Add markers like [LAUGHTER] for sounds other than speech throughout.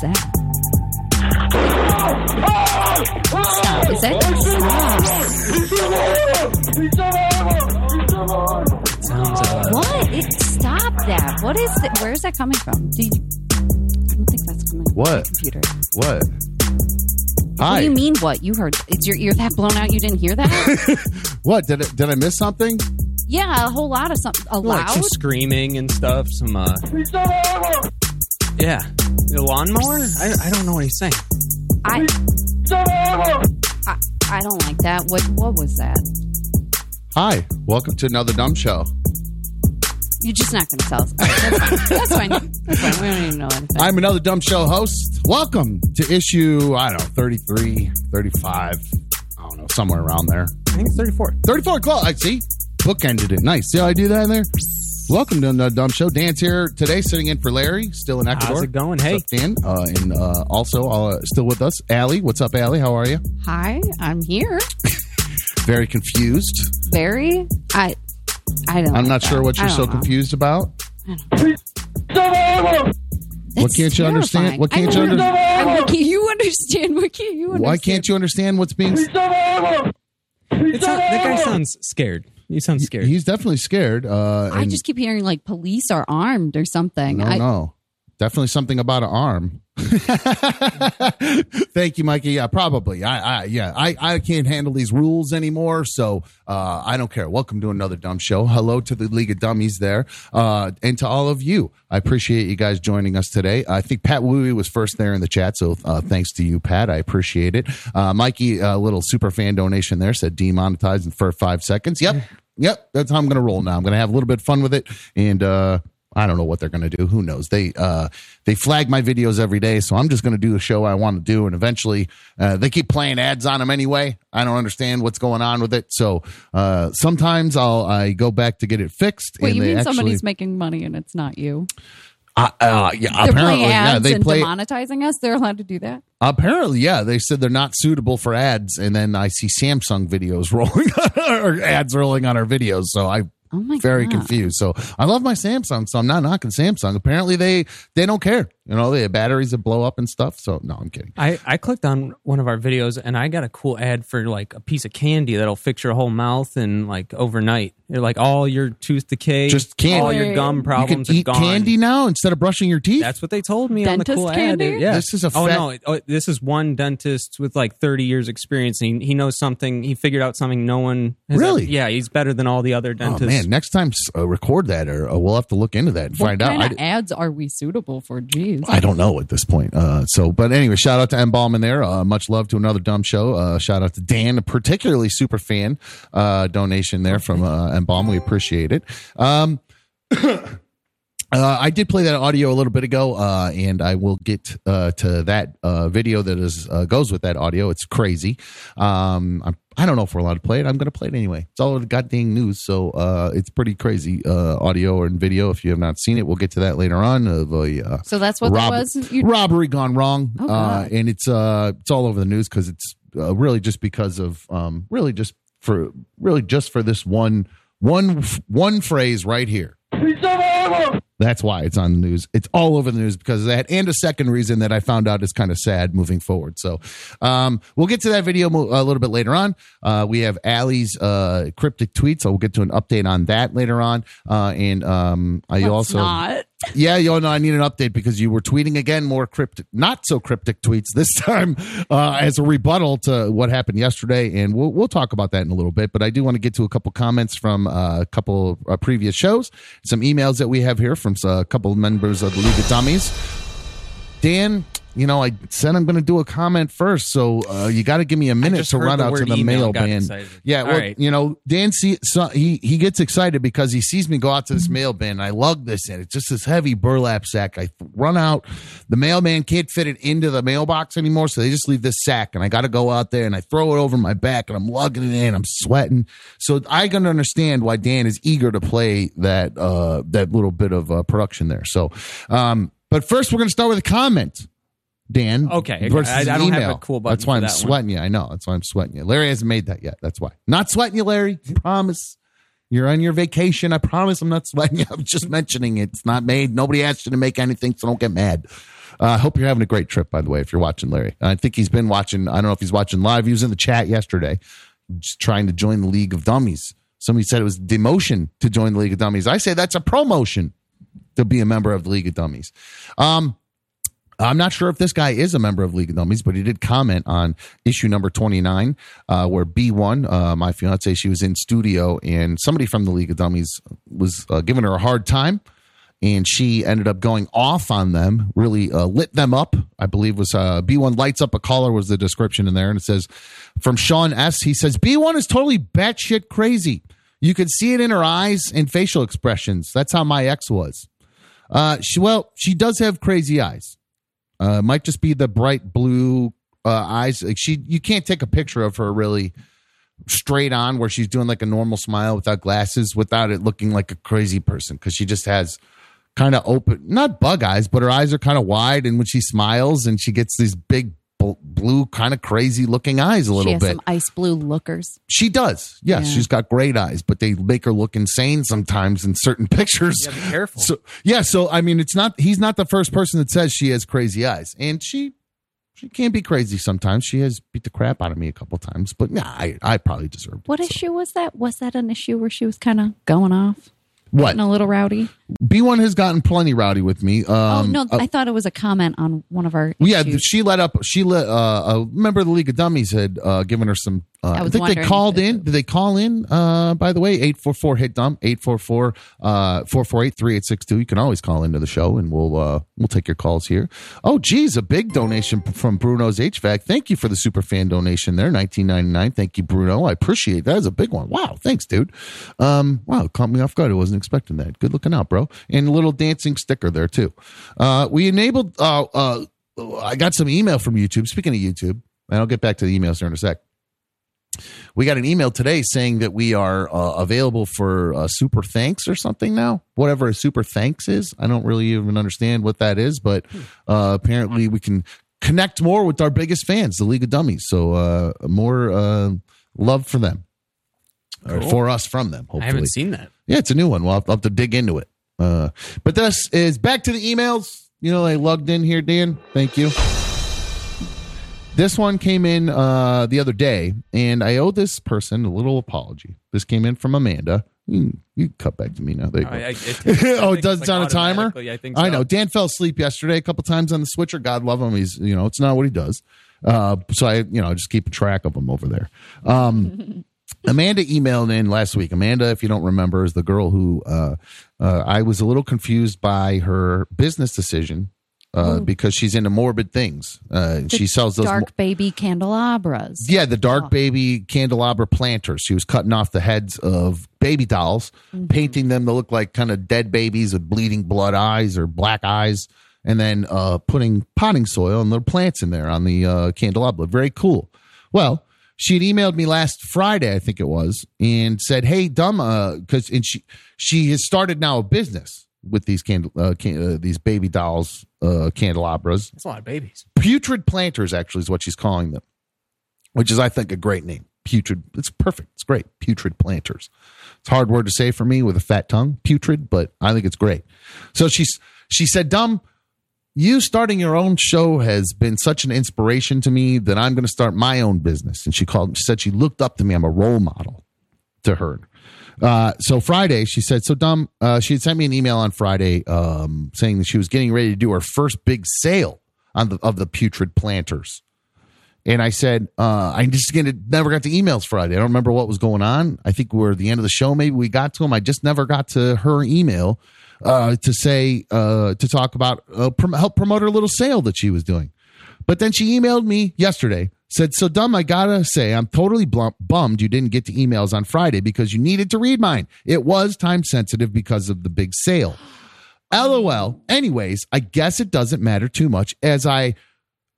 that? Stop. Is that stop? Sounds What? It, stop that. What is it? Where is that coming from? Do you, I don't think that's coming from What? the computer. What? What Hi. do you mean what? You heard? Is your ear that blown out? You didn't hear that? [LAUGHS] What did I, did I miss something? yeah, a whole lot of something. A like loud? some screaming and stuff. Some uh, yeah, the lawnmower. I, I don't know what he's saying. I, I I don't like that. What what was that? Hi, welcome to another dumb show. You're just not going to tell us. All right, that's fine. That's fine. That's fine. We don't even know anything. I'm another dumb show host. Welcome to issue I don't know 33, 35, I don't know somewhere around there. I think it's 34. 34 o'clock. I see. Bookended it. Nice. See how I do that in there? Welcome to another dumb show. Dan's here today, sitting in for Larry, still in Ecuador. How's it going? Hey, up, Dan? Uh, and uh, also uh, still with us, Ali. What's up, Ali? How are you? Hi, I'm here. [LAUGHS] Very confused. Very. I. I don't. I'm like not that. sure what you're so know. confused about. What It's can't you understand? What can't I you don't- understand? What can't you understand? What can't you understand? Why can't you understand what's being? it's not, that guy sounds scared. You sounds scared. He's definitely scared. Uh, I and- just keep hearing like police are armed or something. no, I, no, definitely something about an arm. [LAUGHS] Thank you, Mikey. Yeah, probably. I, I, yeah, I, I can't handle these rules anymore, so uh, I don't care. Welcome to another dumb show. Hello to the League of Dummies there, uh, and to all of you. I appreciate you guys joining us today. I think Pat Wooey was first there in the chat, so uh, thanks to you, Pat. I appreciate it. Uh, Mikey, a little super fan donation there said demonetized for five seconds. Yep, yep. That's how I'm going to roll now. I'm going to have a little bit of fun with it, and. uh I don't know what they're going to do. Who knows? They uh, they flag my videos every day, so I'm just going to do the show I want to do, and eventually uh, they keep playing ads on them anyway. I don't understand what's going on with it. So uh, sometimes I'll I go back to get it fixed. Wait, you mean actually, somebody's making money and it's not you? Uh, uh, yeah, They're apparently playing yeah they and play demonetizing us. They're allowed to do that. apparently yeah they said they're not suitable for ads, and then I see Samsung videos [LAUGHS] rolling or ads rolling on our videos. So I Oh my very god! confused. So I love my Samsung, so I'm not knocking Samsung. Apparently they they don't care. You know, they have batteries that blow up and stuff. So no, I'm kidding. I, I clicked on one of our videos and I got a cool ad for like a piece of candy that'll fix your whole mouth and like overnight. You're like all your tooth decay, Just candy. all your gum problems You problems can are eat gone. candy now instead of brushing your teeth. That's what they told me on the Dentist cool candy? ad. Yeah, This is a oh fat- no, it- oh, this is one dentist with like 30 years experience. And he, he knows something. He figured out something no one has Really? ever- yeah, he's better than all the other oh dentists. Man, next time uh, record that, or uh, we'll have to look into that and What find out. of ads are we suitable for? Jeez. I don't know at this point. Uh, so, but anyway, shout out to Embalm in there. Uh, much love to another dumb show. Uh, shout out to Dan, a particularly super fan uh, donation there from uh, Embalm. We appreciate it. Um, [COUGHS] Uh, I did play that audio a little bit ago, uh, and I will get uh, to that uh, video that is uh, goes with that audio. It's crazy. Um, I'm, I don't know if we're allowed to play it. I'm going to play it anyway. It's all over the goddamn news, so uh, it's pretty crazy uh, audio and video. If you have not seen it, we'll get to that later on. Of a uh, so that's what rob- that was. You, robbery gone wrong, Oh, uh, and it's uh, it's all over the news because it's uh, really just because of um, really just for really just for this one one one phrase right here. That's why it's on the news. It's all over the news because of that. And a second reason that I found out is kind of sad moving forward. So um, we'll get to that video mo- a little bit later on. Uh, we have Ali's uh, cryptic tweets. So we'll get to an update on that later on. Uh, and um, I Let's also. not. Yeah, you know, I need an update because you were tweeting again more cryptic, not so cryptic tweets this [LAUGHS] time uh, as a rebuttal to what happened yesterday, and we'll we'll talk about that in a little bit. But I do want to get to a couple comments from uh, a couple uh, previous shows, some emails that we have here from uh, a couple members of the League of Dummies. Dan, you know, I said I'm going to do a comment first, so uh, you got to give me a minute to run out to the mail ban. excited. Yeah, well, right. you know, Dan see, so he he gets excited because he sees me go out to this mail bin. And I lug this in. It's just this heavy burlap sack. I run out. The mailman can't fit it into the mailbox anymore, so they just leave this sack, and I got to go out there and I throw it over my back, and I'm lugging it in. I'm sweating. So I can understand why Dan is eager to play that uh that little bit of uh, production there. So, um, but first we're going to start with a comment. Dan. Okay, versus I- I don't have a cool button That's why I'm that one. sweating you. I know. That's why I'm sweating you. Larry hasn't made that yet. That's why. Not sweating you, Larry. Promise. You're on your vacation. I promise I'm not sweating you. [LAUGHS] I'm just mentioning it. It's not made. Nobody asked you to make anything, so don't get mad. Uh, I hope you're having a great trip, by the way, if you're watching Larry. I think he's been watching. I don't know if he's watching live. He was in the chat yesterday, just trying to join the League of Dummies. Somebody said it was demotion to join the League of Dummies. I say that's a promotion to be a member of the League of Dummies. Um, I'm not sure if this guy is a member of League of Dummies, but he did comment on issue number 29, uh, where B1, uh, my fiance, she was in studio and somebody from the League of Dummies was uh, giving her a hard time. And she ended up going off on them, really uh, lit them up. I believe was uh, B1 lights up a caller was the description in there, and it says from Sean S. He says B1 is totally batshit crazy. You could see it in her eyes and facial expressions. That's how my ex was. Uh, she well, she does have crazy eyes. Uh, might just be the bright blue uh, eyes. Like she, you can't take a picture of her really straight on where she's doing like a normal smile without glasses, without it looking like a crazy person because she just has kind of open, not bug eyes, but her eyes are kind of wide, and when she smiles and she gets these big blue, kind of crazy looking eyes a She little has bit. some ice blue lookers. She does. Yes, Yeah. she's got great eyes, but they make her look insane sometimes in certain [LAUGHS] pictures. Yeah, be careful. So yeah, so I mean, it's not he's not the first person that says she has crazy eyes, and she she can be crazy sometimes. She has beat the crap out of me a couple times, but yeah, I I probably deserved it. What so. issue was that? Was that an issue where she was kind of going off? What Getting a little rowdy? B one has gotten plenty rowdy with me. Um, oh, no. uh, I thought it was a comment on one of our yeah, she let up. She let uh, a member of the League of Dummies had uh, given her some. Uh, I I, think they called in. Did they call in? Uh, by the way, eight four four hit dumb eight four four uh four four eight three eight six two. You can always call into the show, and we'll uh we'll take your calls here. Oh, geez, a big donation from Bruno's HVAC. Thank you for the super fan donation there, nineteen ninety nine. Thank you, Bruno. I appreciate that. that. Is a big one. Wow, thanks, dude. Um, wow, caught me off guard. I wasn't expecting that. Good looking out, bro. And a little dancing sticker there too. Uh, we enabled. Uh, uh, I got some email from YouTube. Speaking of YouTube, and I'll get back to the emails here in a sec. We got an email today saying that we are uh, available for uh, super thanks or something now. Whatever a super thanks is, I don't really even understand what that is, but uh, apparently we can connect more with our biggest fans, the League of Dummies. So uh, more uh, love for them, or for us from them. Hopefully, I haven't seen that. yeah, it's a new one. We'll have to dig into it. Uh, but this is back to the emails. You know, I logged in here, Dan. Thank you. This one came in uh, the other day, and I owe this person a little apology. This came in from Amanda. You, can- you cut back to me now. There you go. I- I- [LAUGHS] it oh, it does it's it on a timer. I think. I know. Dan fell asleep yesterday a couple times on the switcher. God love him. He's you know it's not what he does. Uh, so I you know just keep track of him over there. Um, [LAUGHS] Amanda emailed in last week. Amanda, if you don't remember, is the girl who uh, uh, I was a little confused by her business decision uh, because she's into morbid things. Uh, she sells those. dark baby candelabras. Yeah, the dark Oh. baby candelabra planters. She was cutting off the heads of baby dolls, painting them to look like kind of dead babies with bleeding blood eyes or black eyes, and then uh, putting potting soil and little plants in there on the uh, candelabra. Very cool. Well, she had emailed me last Friday, I think it was, and said, "Hey, dumb," because and she she has started now a business with these candle uh, can, uh, these baby dolls uh, candelabras. That's a lot of babies. putrid planters actually is what she's calling them which is i think a great name. Putrid it's perfect. It's great. Putrid planters. It's a hard word to say for me with a fat tongue putrid but i think it's great. So she's she said dumb you starting your own show has been such an inspiration to me that i'm going to start my own business and she called she said she looked up to me i'm a role model to her uh, so Friday, she said, so dumb. Uh, she had sent me an email on Friday um, saying that she was getting ready to do her first big sale on the of the putrid planters. And I said, uh, I just never got the emails Friday. I don't remember what was going on. I think we're at the end of the show. Maybe we got to them. I just never got to her email uh, to say uh, to talk about uh, prom- help promote her little sale that she was doing. But then she emailed me yesterday, said, So dumb, I gotta say, I'm totally blum- bummed you didn't get to emails on Friday because you needed to read mine. It was time sensitive because of the big sale. LOL. Anyways, I guess it doesn't matter too much as I,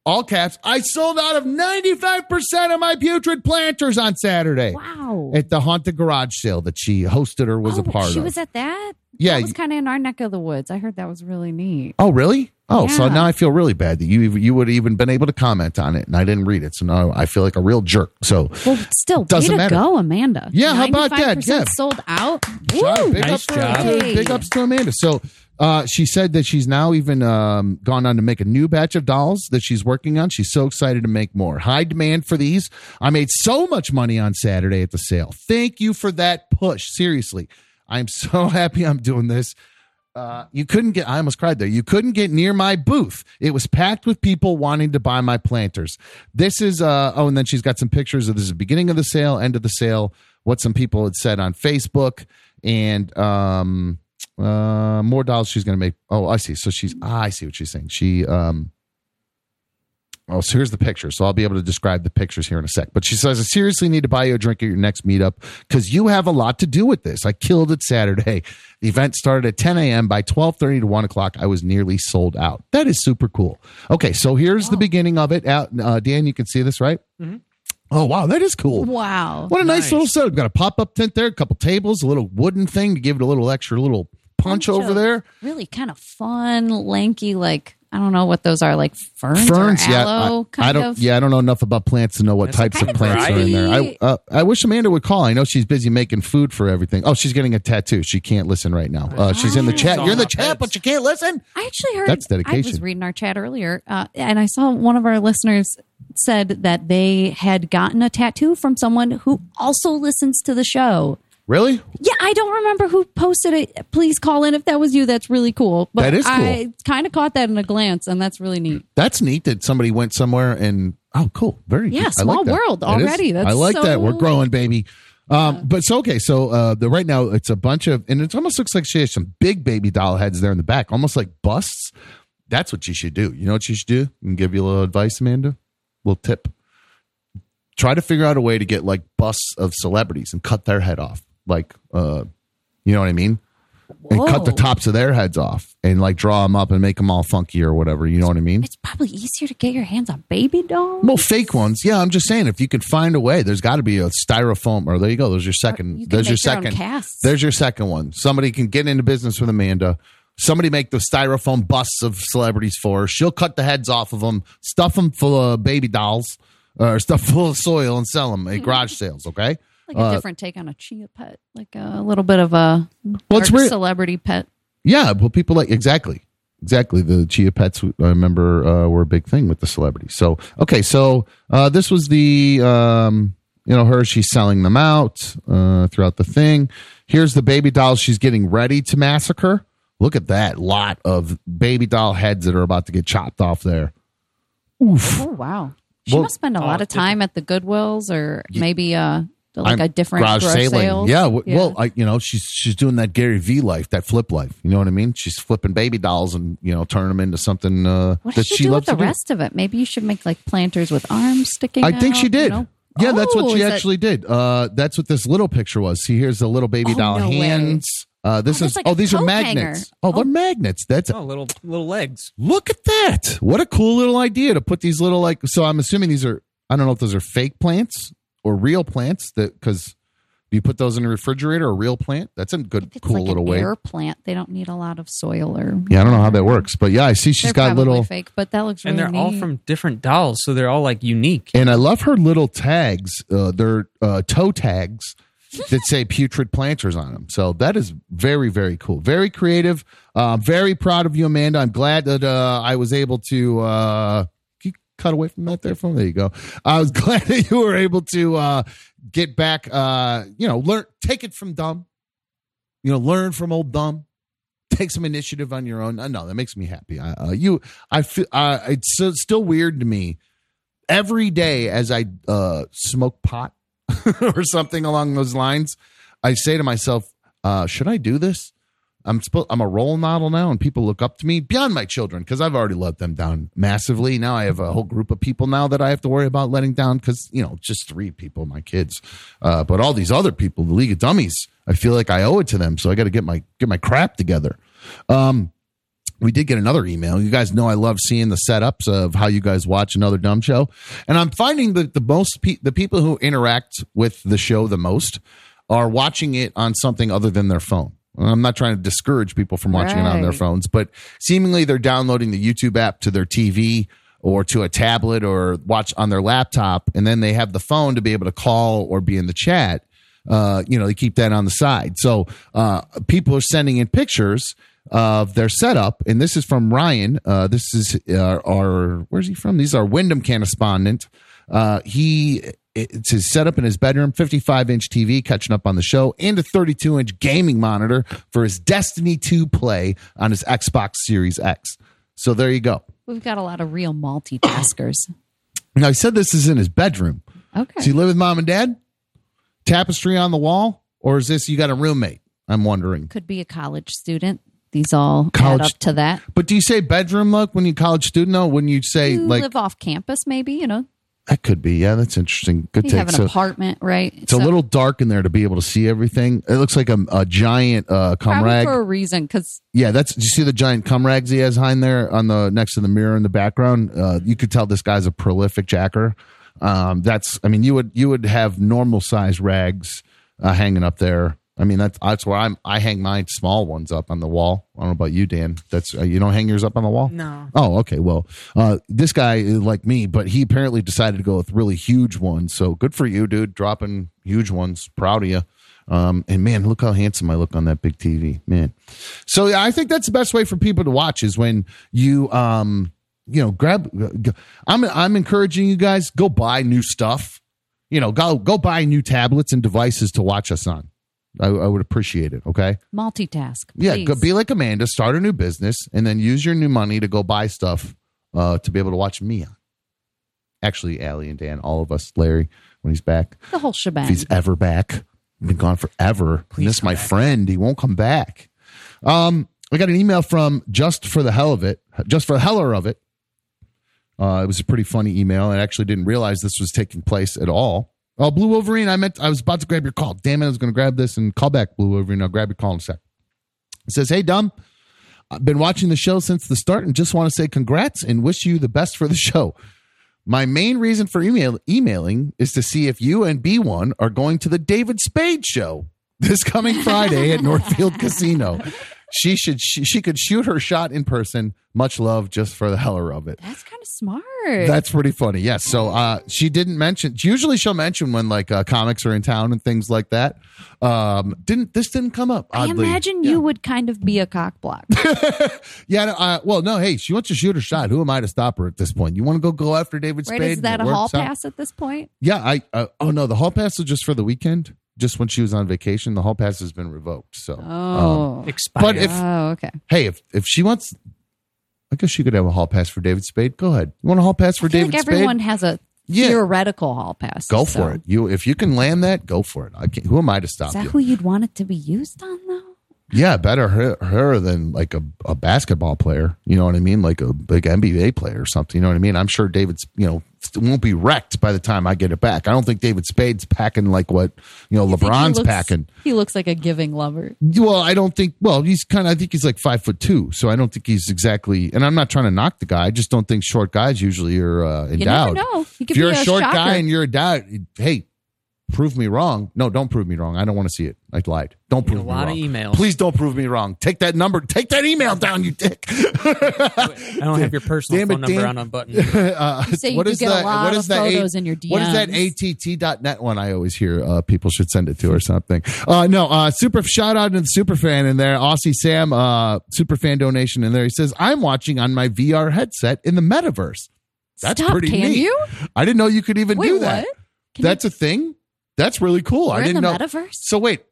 all caps, I sold out of 95% of my putrid planters on Saturday Wow. at the Haunted Garage sale that she hosted or was oh, a part she of. She was at that? Yeah, That was kind of in our neck of the woods. I heard that was really neat. oh, really? Oh, so now I feel really bad that you you would have even been able to comment on it, and I didn't read it. So now I feel like a real jerk. So Well, still, Doesn't way to matter. go, Amanda. Yeah, how about that? Yeah. sold out. Job. Woo! Big, Nice ups job. to- big ups to Amanda. So uh, she said that she's now even um, gone on to make a new batch of dolls that she's working on. She's so excited to make more. High demand for these. I made so much money on Saturday at the sale. Thank you for that push. Seriously, I'm so [LAUGHS] happy I'm doing this. Uh, you couldn't get, I almost cried there. You couldn't get near my booth. It was packed with people wanting to buy my planters. This is, uh, oh, and then she's got some pictures of this is the beginning of the sale, end of the sale, what some people had said on Facebook, and, um, uh, more dolls she's going to make. Oh, I see. So she's, ah, I see what she's saying. She, um, Oh, so here's the picture. So I'll be able to describe the pictures here in a sec. But she says, I seriously need to buy you a drink at your next meetup because you have a lot to do with this. I killed it Saturday. The event started at 10 a.m. By 12:30 to 1 o'clock, I was nearly sold out. That is super cool. Okay, so here's the beginning of it. Out, uh, Dan, you can see this, right? Oh, wow, that is cool. Wow. What a nice, Nice. little setup. We've got a pop up tent there, a couple tables, a little wooden thing to give it a little extra little punch Bunch over there. Really kind of fun, lanky, like, I don't know what those are, like ferns, ferns or yeah aloe, I, kind I don't of. yeah i don't know enough about plants to know what That's types of kind of plants are in there. I uh, i wish amanda would call. I know she's busy making food for everything. Oh she's getting a tattoo. She can't listen right now. Uh, she's in the chat. You're in the chat but you can't listen? I actually heard That's dedication. I was reading our chat earlier, uh, and I saw one of our listeners said that they had gotten a tattoo from someone who also listens to the show. Really Yeah, I don't remember who posted it. Please call in if that was you. That's really cool. But That is cool. I kind of caught that in a glance, and that's really neat. that's neat that somebody went somewhere and oh cool very Yeah, I small like that. world That is- already. That's i like so- that we're growing baby um, but so okay, so uh, the right now it's a bunch of, and it almost looks like she has some big baby doll heads there in the back, almost like busts. That's what you should do. You know what you should do? And give you a little advice, Amanda. little tip. Try to figure out a way to get like busts of celebrities and cut their head off, like, uh, you know what I mean? And cut the tops of their heads off, and like draw them up and make them all funky or whatever. You know what I mean? It's probably easier to get your hands on baby dolls. Well, fake ones. Yeah, I'm just saying if you could find a way, there's got to be a styrofoam. Or there you go. There's your second. you there's your your second. casts. There's your second one. Somebody can get into business with Amanda. Somebody make the styrofoam busts of celebrities for her. She'll cut the heads off of them, stuff them full of baby dolls, or stuff [LAUGHS] full of soil, and sell them at garage sales. Okay. Like a different take on a chia pet, like a little bit of a Uh, Well, it's dark weird. celebrity pet. Yeah, well, people like exactly, exactly. The chia pets, I remember, uh, were a big thing with the celebrities. So, okay, so uh, this was the, um, you know, her. She's selling them out uh, throughout the thing. Here's the baby doll she's getting ready to massacre. Look at that lot of baby doll heads that are about to get chopped off there. Oof. Oh wow! She Well- must spend a Oh, lot of time at the Goodwills or maybe uh like I'm a different garage garage sailing. sales. Yeah, w- well, I, you know, she's she's doing that Gary V life, that flip life. You know what I mean? She's flipping baby dolls and you know turning them into something uh, what that did she, she do with the to do. rest of it? Maybe you should make like planters with arms sticking. Out. I think she did. you know? Yeah, that's Oh, what she is that- actually did. Uh, that's what this little picture was. See, here's the little baby Oh, doll no way. hands. Uh, this Oh, is like oh, these are magnets. hanger. Oh, they're magnets. That's Oh, little little legs. look at that. What a cool little idea to put these little like. So I'm assuming these are. I don't know if those are fake plants or real plants. That because do you put those in a refrigerator or a real plant? That's a good, If it's cool like little an way. air plant, they don't need a lot of soil or. Yeah, I don't know how that works, but yeah, I see she's They're got little. fake, but that looks really And they're all from different dolls, so they're all like unique. And I love her little tags. Uh, they're uh, toe tags that say putrid planters on them. So that is very, very cool. Very creative. Uh, very proud of you, Amanda. I'm glad that uh, I was able to. Cut away from that there from there you go. I was [LAUGHS] glad that you were able to uh, get back. Uh, you know, learn, take it from dumb. You know, learn from old dumb. Take some initiative on your own. Uh, no, that makes me happy. I, uh, you, I feel. Uh, it's still weird to me every day as I uh, smoke pot [LAUGHS] or something along those lines, I say to myself, uh, should I do this? I'm supposed, I'm a role model now, and people look up to me beyond my children because I've already let them down massively. Now I have a whole group of people now that I have to worry about letting down because you know just three people, my kids, uh, but all these other people, the League of Dummies, I feel like I owe it to them, so I got to get my get my crap together. Um, we did get another email. You guys know I love seeing the setups of how you guys watch another dumb show, and I'm finding that the most pe- the people who interact with the show the most are watching it on something other than their phone. I'm not trying to discourage people from watching it on their phones, but seemingly they're downloading the YouTube app to their TV or to a tablet or watch on their laptop, and then they have the phone to be able to call or be in the chat. Uh, you know, they keep that on the side. So uh, people are sending in pictures of their setup, and this is from Ryan. Uh, this is uh, our where's he from? These are Wyndham correspondent. Uh, he it's his setup in his bedroom, 55 inch TV catching up on the show, and a 32 inch gaming monitor for his Destiny 2 play on his Xbox Series X. So there you go. We've got a lot of real multitaskers. [CLEARS THROAT] Now he said this is in his bedroom. Okay. Does he live with mom and dad? Tapestry on the wall, or is this you got a roommate? I'm wondering. Could be a college student. These all add College- up to that. But do you say bedroom look when you college student? No, when you say You like live off campus, maybe, you know. That could be. Yeah, that's interesting. Good You take. have an So apartment, right? it's a little dark in there to be able to see everything. It looks like a, a giant uh, cum probably rag. for a reason because Yeah, that's. Do you see the giant cum rags he has behind there on the next to the mirror in the background? Uh, you could tell this guy's a prolific jacker. Um, that's. I mean, you would you would have normal size rags uh, hanging up there. I mean, that's that's where I'm. I hang my small ones up on the wall. I don't know about you, Dan. That's uh, you don't hang yours up on the wall. No. Oh, okay. Well, uh, this guy is like me, but he apparently decided to go with really huge ones. So good for you, dude. Dropping huge ones. Proud of you. Um, and man, look how handsome I look on that big TV, man. So yeah, I think that's the best way for people to watch is when you, um, you know, grab. g- I'm I'm encouraging you guys go buy new stuff. You know, go go buy new tablets and devices to watch us on. I, I would appreciate it. Okay. multitask. Yeah, please. go, be like Amanda, start a new business, and then use your new money to go buy stuff uh, to be able to watch me on. Actually, Ali and Dan, all of us, Larry, when he's back, the whole if shebang. he's ever back, been gone forever. This is my friend; he won't come back. Um, I got an email from just for the hell of it, just for the heller of it. Uh, it was a pretty funny email. I actually didn't realize this was taking place at all. Oh, Blue Wolverine, I meant I was about to grab your call. Damn it, I was going to grab this and call back Blue Wolverine. I'll grab your call in a sec. It says, Hey, dumb. I've been watching the show since the start and just want to say congrats and wish you the best for the [LAUGHS] show. My main reason for email, emailing is to see if you and B1 are going to the David Spade show this coming Friday at Northfield Casino. She should she, she could shoot her shot in person. Much love just for the heller of it. That's kind of smart. That's pretty funny. Yes. So uh, she didn't mention. Usually she'll mention when like uh, comics are in town and things like that. Um, didn't this didn't come up? I Oddly. imagine you would kind of be a cock block. [LAUGHS] Yeah. no, Uh, well, no. Hey, she wants to shoot her shot. Who am I to stop her at this point? You want to go go after David Spade? right? Is that a hall out. pass at this point? Yeah. I. Uh, oh no, the hall pass is just for the weekend. Just when she was on vacation, the hall pass has been revoked. So, um, Oh. Expired. but if oh, okay. hey, if if she wants, I guess she could have a hall pass for David Spade. Go ahead. You want a hall pass for I feel David like Spade? everyone has a Yeah. theoretical hall pass. Go so- for it. You if you can land that, go for it. I can't, who am I to stop Is that you? who you'd want it to be used on, though? Yeah, better her, her than like a, a basketball player. You know what I mean? Like a big NBA player or something. You know what I mean? I'm sure David's you know won't be wrecked by the time I get it back. I don't think David Spade's packing like what you know You think he LeBron's looks- packing. He looks like a giving lover. Well, I don't think. Well, he's kind of. I think he's like five foot two, so I don't think he's exactly. And I'm not trying to knock the guy. I prove me wrong. No, don't prove me wrong. I don't want to see it. I lied. Don't Get a prove me wrong. of emails. Please don't prove me wrong. Take that number. Take that email down, you dick. [LAUGHS] I don't have your personal Damn it, phone number Dan. on a button. [LAUGHS] uh, You say you what do is get a that? lot what of that? photos in your What is that att.net one? I always hear uh, people should send it to or something. Uh, no, uh, super shout out to the super fan in there. Aussie Sam, uh, super fan donation in there. He says, I'm watching on my VR headset in the metaverse. That's Stop, pretty can neat. you? I didn't know you could even Wait, do that. what? Can That's a thing. That's really cool. We're I didn't the know. metaverse? So wait,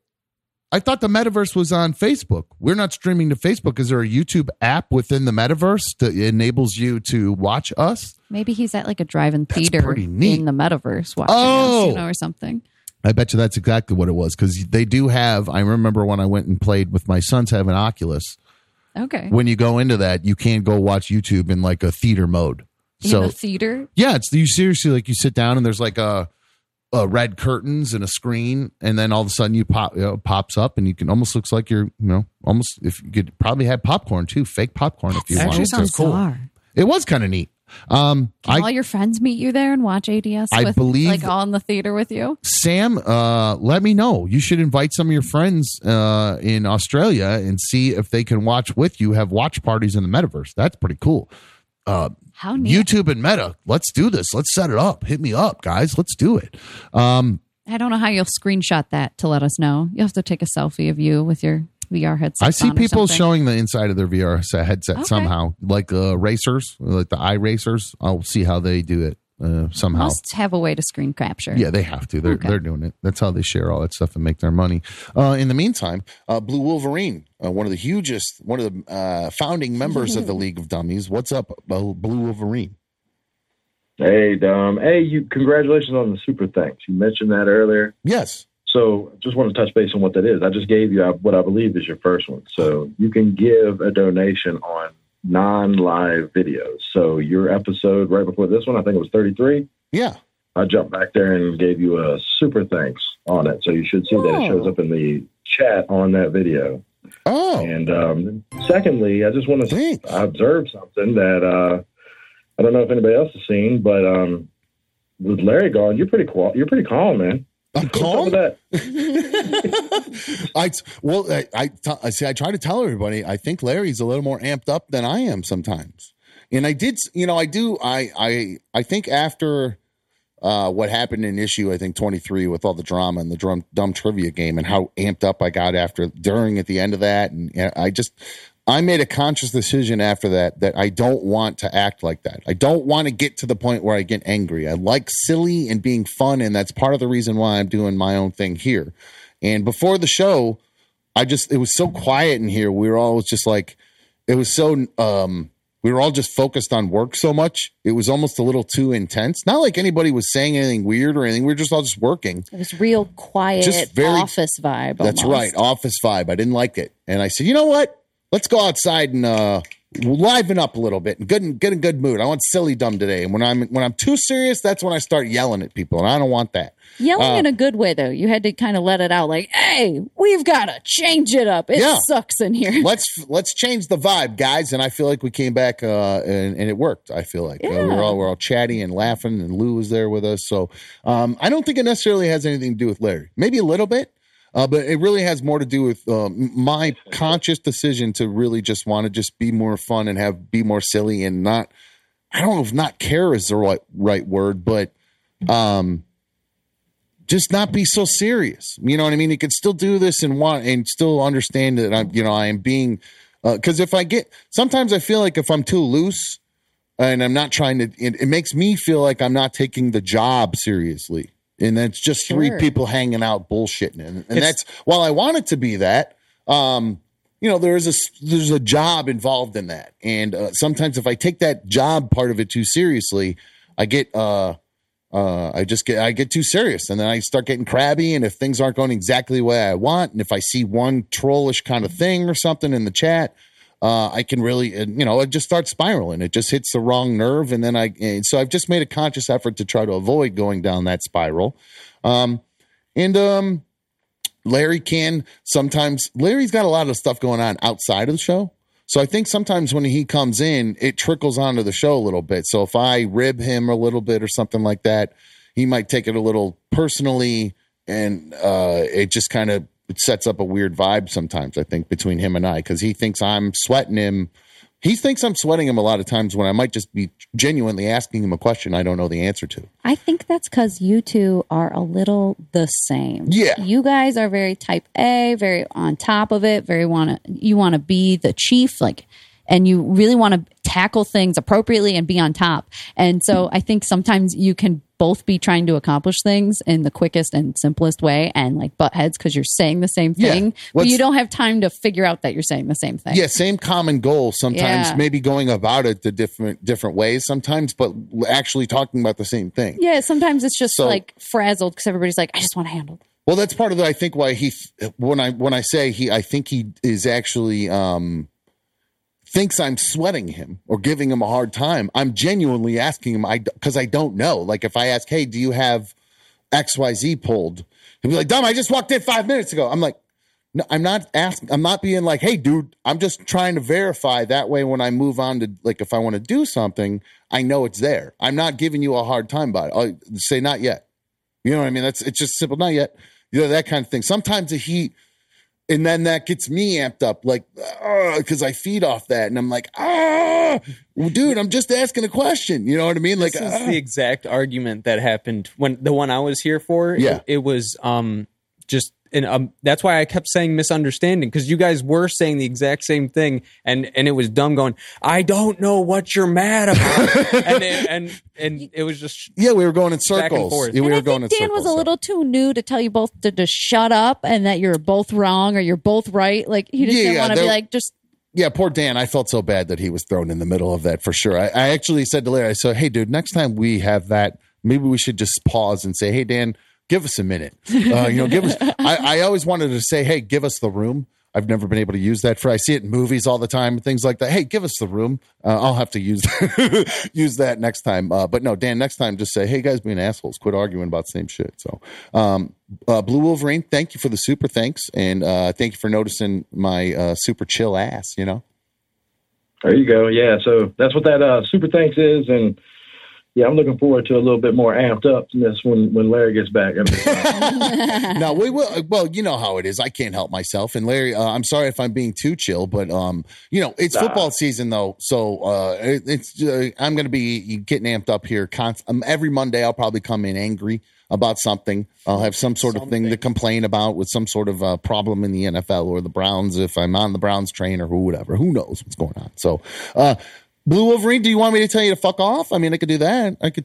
I thought the metaverse was on Facebook. We're not streaming to Facebook. Is there a YouTube app within the metaverse that enables you to watch us? Maybe he's at like a drive-in That's theater in the metaverse watching Oh. us, you oh! know, or something. I bet you that's exactly what it was because they do have. I remember when I went and played with my sons have an Oculus. Okay. When you go into that, you can't go watch YouTube in like a theater mode. in So a theater. yeah, it's you seriously like you sit down and there's like a, a red curtains and a screen, and then all of a sudden you pop you know, pops up and you can almost looks like you're you know almost if you could probably have popcorn too, fake popcorn if you want. Actually sounds cool. Bizarre. It was kind of neat. Um, Can I all your friends meet you there and watch ADS? I with, believe- like all in the theater with you. Sam, uh, let me know. You should invite some of your friends uh, in Australia and see if they can watch with you. Have watch parties in the metaverse. That's pretty cool. How neat! YouTube and Meta, let's do this. Let's set it up. Hit me up, guys. Let's do it. Um, I don't know how you'll screenshot that to let us know. You have to take a selfie of you with your VR headset. I see people showing the inside of their VR headset Okay. somehow, like uh, racers, like the eye racers. I'll see how they do it uh, somehow. Must have a way to screen capture. Yeah, they have to. They're Okay. they're doing it. That's how they share all that stuff and make their money. Uh, in the meantime, uh, Blue Wolverine, uh, one of the hugest, one of the uh, founding members of the [LAUGHS] League of Dummies. What's up, uh, Blue Wolverine? Hey, Dom. Hey, you. Congratulations on the super thanks. You mentioned that earlier. Yes. So, just want to touch base on what that is. I just gave you uh, what I believe is your first one. So, you can give a donation on non-live videos. So, your episode right before this one, I think it was 33. Yeah. I jumped back there and gave you a super thanks on it. So, you should see that it shows up in the chat on that video. Oh, And um, secondly, I just want to Thanks. I something that uh, I don't know if anybody else has seen, but um, with Larry gone, you're pretty qual- you're pretty calm, man. I'm calm. [LAUGHS] I well, I, I, t- I see. I try to tell everybody. I think Larry's a little more amped up than I am sometimes, and I did. You know, I do. I I I think after uh, what happened in issue, I think twenty three with all the drama and the drum, dumb trivia game, and how amped up I got after during at the end of that, and, and I just. I made a conscious decision after that that I don't want to act like that. I don't want to get to the point where I get angry. I like silly and being fun, and that's part of the reason why I'm doing my own thing here. And before the show, I just it was so quiet in here. We were all just like it was so um we were all just focused on work so much. It was almost a little too intense. Not like anybody was saying anything weird or anything. We were just all just working. It was real quiet Just very- office vibe. That's almost. right, office vibe. I didn't like it, and I said, you know what? Let's go outside and uh, liven up a little bit and good and get in good mood. I want silly dumb today, and when I'm when I'm too serious, that's when I start yelling at people, and I don't want that. Yelling Uh, in a good way, though. You had to kind of let it out, like, "Hey, we've got to change it up. It Yeah. sucks in here." let's let's change the vibe, guys. And I feel like we came back uh, and, and it worked. I feel like uh, we are were all we're all chatty and laughing, and Lou was there with us. So um, I don't think it necessarily has anything to do with Larry. Maybe a little bit, uh, but it really has more to do with um, my conscious decision to really just want to just be more fun and have be more silly and not. I don't know if not care is the right right word, but um, just not be so serious. You know what I mean? You could still do this and want and still understand that I'm, you know, I am being because if I get sometimes I feel like if I'm too loose and I'm not trying to, it, it makes me feel like I'm not taking the job seriously, and that's just three people hanging out bullshitting, and, and that's while I want it to be that. Um, you know, there is a there's a job involved in that, and uh, sometimes if I take that job part of it too seriously, I get uh uh, I just get I get too serious, and then I start getting crabby. And if things aren't going exactly the way I want, and if I see one trollish kind of thing or something in the chat, uh, I can really, you know, it just starts spiraling. It just hits the wrong nerve, and then I. And so I've just made a conscious effort to try to avoid going down that spiral. Um, and um, Larry can sometimes. Larry's got a lot of stuff going on outside of the show. So I think sometimes when he comes in, it trickles onto the show a little bit. So if I rib him a little bit or something like that, he might take it a little personally, and uh, it just kind of it sets up a weird vibe sometimes. I think between him and I, because he thinks I'm sweating him. He thinks I'm sweating him a lot of times when I might just be genuinely asking him a question I don't know the answer to. I think that's because you two are a little the same. Yeah. you guys are very type A, very on top of it. Very want to you want to be the chief, like, and you really want to tackle things appropriately and be on top. And so I think sometimes you can both be trying to accomplish things in the quickest and simplest way, and like butt heads because you're saying the same Yeah. thing, but you don't have time to figure out that you're saying the same thing. Yeah, same common goal. Sometimes Yeah. maybe going about it the different different ways. Sometimes, but actually talking about the same thing. Yeah, sometimes it's just So- like frazzled because everybody's like, I just want to handle. Well, that's part of the. I think why he when I when I say he, I think he is actually um thinks I'm sweating him or giving him a hard time. I'm genuinely asking him. I because I don't know. Like if I ask, hey, do you have X Y Z pulled? He'll be like, dumb. I just walked in five minutes ago. I'm like. No, I'm not asking. I'm not being like, "Hey, dude." I'm just trying to verify. That way, when I move on to like, if I want to do something, I know it's there. I'm not giving you a hard time about it. I'll say not yet. You know what I mean? That's it's just simple. Not yet. You know that kind of thing. Sometimes the heat, and then that gets me amped up, like because I feed off that, and I'm like, ah, well, dude, I'm just asking a question. You know what I mean? Like, this is ah. the exact argument that happened when the one I was here for. Yeah. it, it was um just and um that's why I kept saying misunderstanding because you guys were saying the exact same thing and and it was dumb going. I don't know what you're mad about, and [LAUGHS] it, and and it was just yeah, we were going in Back and circles. forth. Yeah, we and were I going think in Dan circles. was a so. little too new to tell you both to just shut up and that you're both wrong or you're both right. Like he just Yeah, didn't yeah, want to be like just Yeah, poor Dan. I felt so bad that he was thrown in the middle of that for sure. I, I actually said to Larry, I said, "Hey, dude, next time we have that, maybe we should just pause and say, hey, Dan, give us a minute. Uh, you know, give us. I, I always wanted to say, hey, give us the room. I've never been able to use that for. I see it in movies all the time, things like that. Hey, give us the room. Uh, I'll have to use [LAUGHS] use that next time. Uh, but no, Dan, next time just say, hey, guys, being assholes, quit arguing about the same shit. So, um, uh, Blue Wolverine, thank you for the super thanks, and uh, thank you for noticing my uh, super chill ass. You know. There you go. Yeah, so that's what that super thanks is, and yeah, I'm looking forward to a little bit more amped upness when when Larry gets back. I mean, [LAUGHS] [LAUGHS] no, we will. Well, you know how it is. I can't help myself. And Larry, uh, I'm sorry if I'm being too chill, but um, you know, it's Nah. football season though, so uh, it, it's uh, I'm going to be getting amped up here. Const- um, every Monday, I'll probably come in angry about something. I'll have some sort of thing to complain about with some sort of uh, problem in the NFL or the Browns if I'm on the Browns train or who whatever. Who knows what's going on? So, uh, Blue Wolverine, do you want me to tell you to fuck off? I mean, I could do that. I could.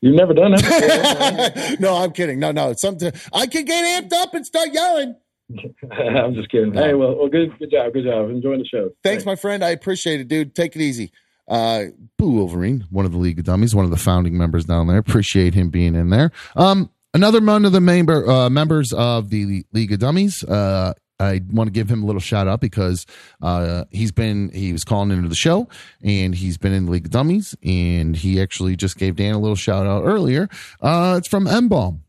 you've never done that. Before. [LAUGHS] no, I'm kidding. No, no. Sometimes I could get amped up and start yelling. [LAUGHS] I'm just kidding. Hey, well, well, good, good job, good job. Enjoying the show. Thanks, my friend. I appreciate it, dude. Take it easy. Uh, Blue Wolverine, one of the League of Dummies, one of the founding members down there. Appreciate him being in there. Um, another one of the member uh, members of the League of Dummies. Uh, I want to give him a little shout out because uh, he's been he was calling into the show and he's been in the League of Dummies and he actually just gave Dan a little shout out earlier. Uh, it's from Embalm.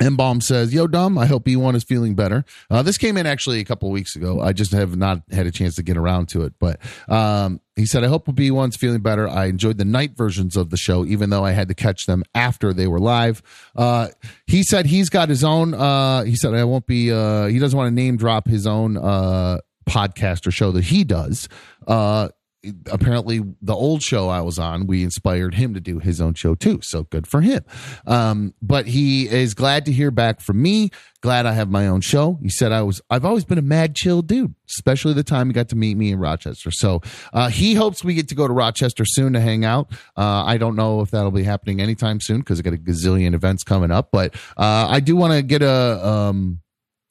Embalm says, Yo, dumb. I hope B1 is feeling better. Uh, this came in actually a couple weeks ago. I just have not had a chance to get around to it. But um, he said, I hope B1's feeling better. I enjoyed the night versions of the show, even though I had to catch them after they were live. Uh, he said he's got his own, uh, he said, I won't be, uh, he doesn't want to name drop his own uh, podcast or show that he does. Apparently the old show I was on, we inspired him to do his own show too. So good for him. Um, but he is glad to hear back from me. Glad I have my own show. He said I was, I've always been a mad chill dude, especially the time he got to meet me in Rochester. So, uh, he hopes we get to go to Rochester soon to hang out. Uh, I don't know if that'll be happening anytime soon because I got a gazillion events coming up, but, uh, I do want to get a, um,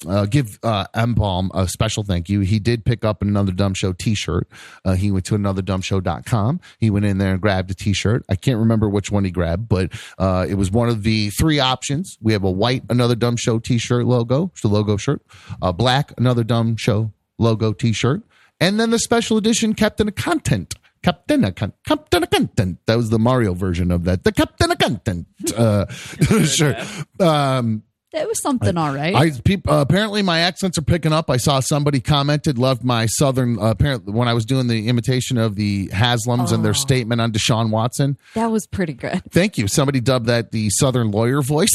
uh, give uh, Embalm a special thank you. He did pick up another Dumb Show t shirt. Uh, he went to anotherdumbshow.com. He went in there and grabbed a t shirt. I can't remember which one he grabbed, but uh, it was one of the three options. We have a white Another Dumb Show t shirt logo, it's the logo shirt, a black Another Dumb Show logo t shirt, and then the special edition Captain of Content. Captain of Con- Captain of Content. That was the Mario version of that. The Captain of Content uh, [LAUGHS] shirt. Um, It was something, all right. I peop, uh, apparently my accents are picking up. I saw somebody commented, loved my southern. Uh, apparently, when I was doing the imitation of the Haslams and their statement on Deshaun Watson. that was pretty good. Thank you. Somebody dubbed that the southern lawyer voice.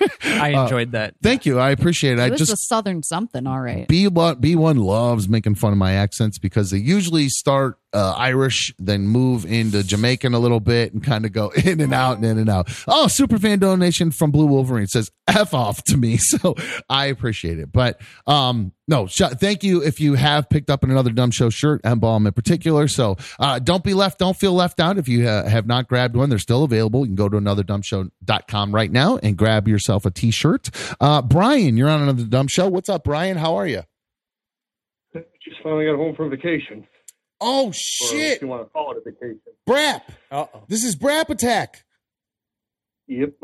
[LAUGHS] I enjoyed that. Thank you. I appreciate it. I It was just a southern something, all right. B one B one loves making fun of my accents because they usually start uh, Irish, then move into Jamaican a little bit, and kind of go [LAUGHS] in and out and in and out. Oh, super fan donation from Blue Wolverine says f off to me, [LAUGHS] so I appreciate it. But um, no, sh- thank you if you have picked up another dumb show shirt Embalm in particular. So uh, don't be left, don't feel left out if you have not grabbed one. They're still available. You can go to anotherdumbshow.com right now and grab yourself a t-shirt. Uh, Brian, you're on another dumb show. What's up, Brian? How are you? Just finally got home from vacation. Oh shit, you want to call it a vacation. Brap! Uh-oh. This is Brap Attack. Yep.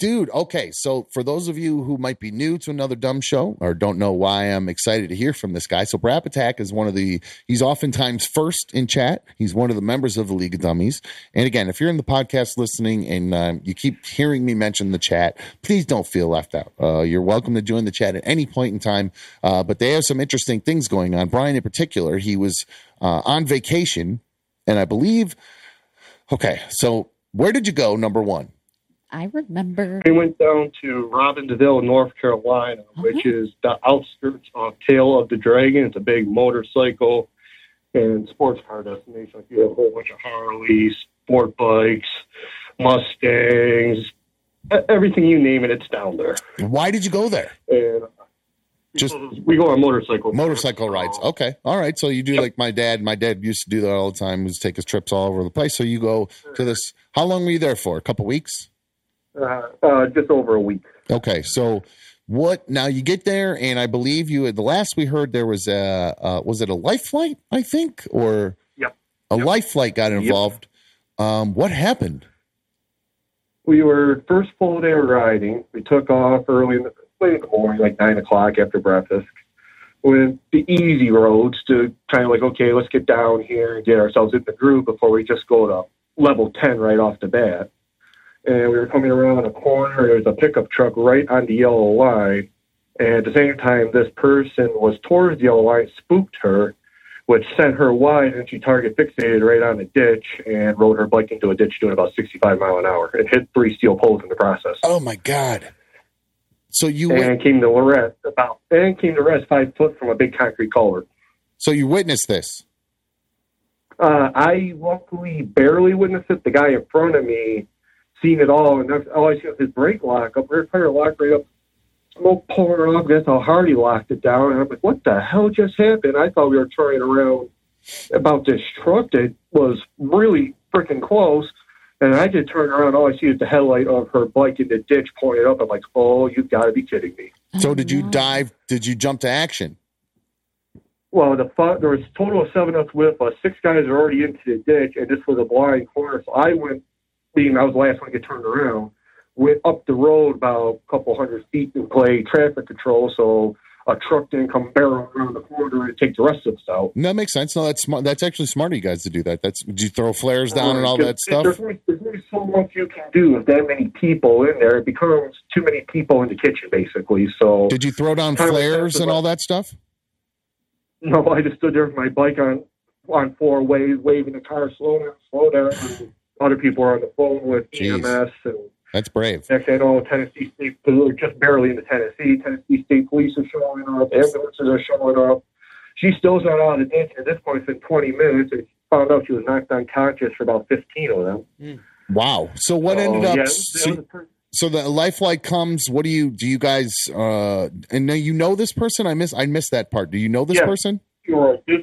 dude. Okay, so for those of you who might be new to another dumb show or don't know why I'm excited to hear from this guy, so Brap Attack is one of the. He's oftentimes first in chat. He's one of the members of the League of Dummies. And again, if you're in the podcast listening and um, you keep hearing me mention the chat, please don't feel left out. Uh, you're welcome to join the chat at any point in time. Uh, but they have some interesting things going on. Brian, in particular, he was uh, on vacation, and I believe. Okay, so where did you go? Number one. I remember. We went down to Robbinsville, North Carolina, which is the outskirts of Tail of the Dragon. It's a big motorcycle and sports car destination. You have a whole bunch of Harleys, sport bikes, Mustangs, everything you name it, it's down there. Why did you go there? And Just- [LAUGHS] we go on motorcycle Motorcycle rides. Okay. All right. So you do like my dad. My dad used to do that all the time. He was take his trips all over the place. So you go to this. How long were you there for? A couple weeks. Uh, uh, just over a week. Okay. So what? Now you get there, and I believe you. The last we heard, there was a uh, was it a life flight? I think, or Yep. a life flight got involved. Um, what happened? we were first full day of riding. We took off early in the, late in the morning, like nine o'clock after breakfast. With the easy roads to kind of like, okay, let's get down here and get ourselves in the groove before we just go to level ten right off the bat. And we were coming around a corner. There was a pickup truck right on the yellow line. And at the same time, this person was towards the yellow line, spooked her, which sent her wide, and she target fixated right on the ditch and rode her bike into a ditch doing about 65 mile an hour and hit three steel poles in the process. Oh my god! So you wit- And came to rest about and came to rest five foot from a big concrete culvert. so you witnessed this. Uh, I luckily barely witnessed it. The guy in front of me seen it all, and that's all I see was his brake lock up, rear tire lock right up, smoke pouring off. That's how hard he locked it down. And I'm like, what the hell just happened? I thought we were turning around about this truck that was really freaking close. And I just turn around. All I see is the headlight of her bike in the ditch pointed up. I'm like, oh, you've got to be kidding me. So did you dive? Did you jump to action? Well, the fi- there was a total of seven of us with us. Six guys are already into the ditch, and this was a blind corner. So I went, being I was the last one to get turned around, went up the road about a couple hundred feet and play traffic control. So a truck didn't come barrel around the corner and take the rest of us out. No, that makes sense. No, that's smart. That's actually smart of you guys to do that. That's did you throw flares down and all that stuff? There's only, there's only so much you can do with that many people in there. It becomes too many people in the kitchen, basically. So Did you throw down flares and all that stuff? no, I just stood there with my bike on on four ways, waving the car, slow down, slow down. Other people are on the phone with Jeez. EMS and That's brave. Next thing I know, Tennessee State, because we were just barely into Tennessee, Tennessee State Police are showing up, ambulances are showing up. She still's not out of the ditch. At this point, it's been 20 minutes. And found out she was knocked unconscious for about 15 of them. Wow. So what So, ended up? yeah, so, it was a pretty- so the lifelike comes. What do you? Do you guys? uh And now you know this person? I miss. I missed that part. Do you know this Yeah. person? Sure. This,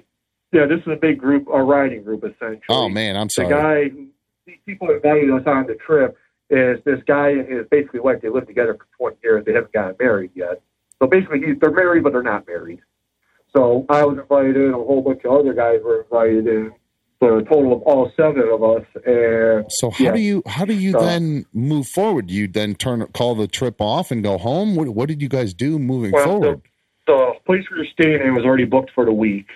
yeah, this is a big group, a riding group, essentially. Oh man, I'm sorry. the sorry. guy, who- these people invited us on the trip is this guy and his basically wife. They lived together for 20 years. They haven't gotten married yet. So basically, he's, they're married, but they're not married. So I was invited, and a whole bunch of other guys were invited in. So a total of all seven of us. And So how Yeah. do you? How do you So- then move forward? Do you then turn call the trip off and go home? What, what did you guys do moving Well, forward? the place we were staying in was already booked for the week.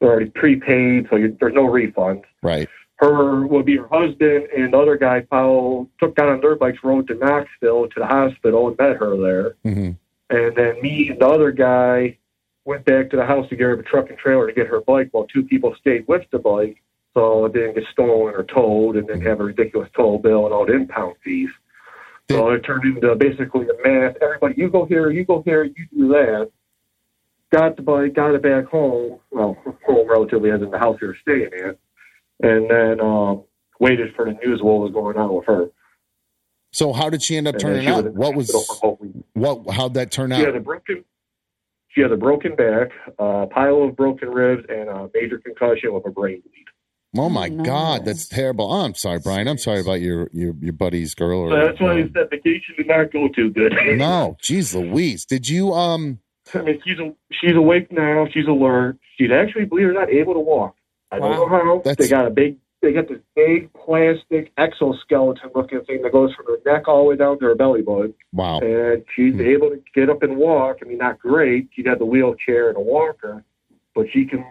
They're already prepaid, so you, there's no refund. Right. Her would be her husband and the other guy followed took down on their bikes rode to knoxville to the hospital and met her there. Hmm and then me and the other guy went back to the house to get her a truck and trailer to get her bike while two people stayed with the bike. So it didn't get stolen or towed and then have a ridiculous toll bill and all the impound fees. So it turned into basically a mass everybody you go here you go here you do that. Got the bike got it back home. Well home relatively as in the house were staying in and then um, waited for the news what was going on with her. So how did she end up And turning out? What was for a whole week. what? How'd that turn out? She had a broken. She had a broken back, a pile of broken ribs, and a major concussion with a brain bleed. Oh my No. God, that's terrible. Oh, I'm sorry, Brian. I'm sorry about your your your buddy's girl. Or, So that's why I said vacation did not go too good. [LAUGHS] no, geez, Louise. Did you um? I mean, she's a, she's awake now. She's alert. She's actually, believe it or not, able to walk. I don't Wow. know how. That's- They got a big they got this big plastic exoskeleton looking thing that goes from her neck all the way down to her belly button. Wow. And she's Hmm. able to get up and walk. I mean, not great. She got the wheelchair and a walker, but she can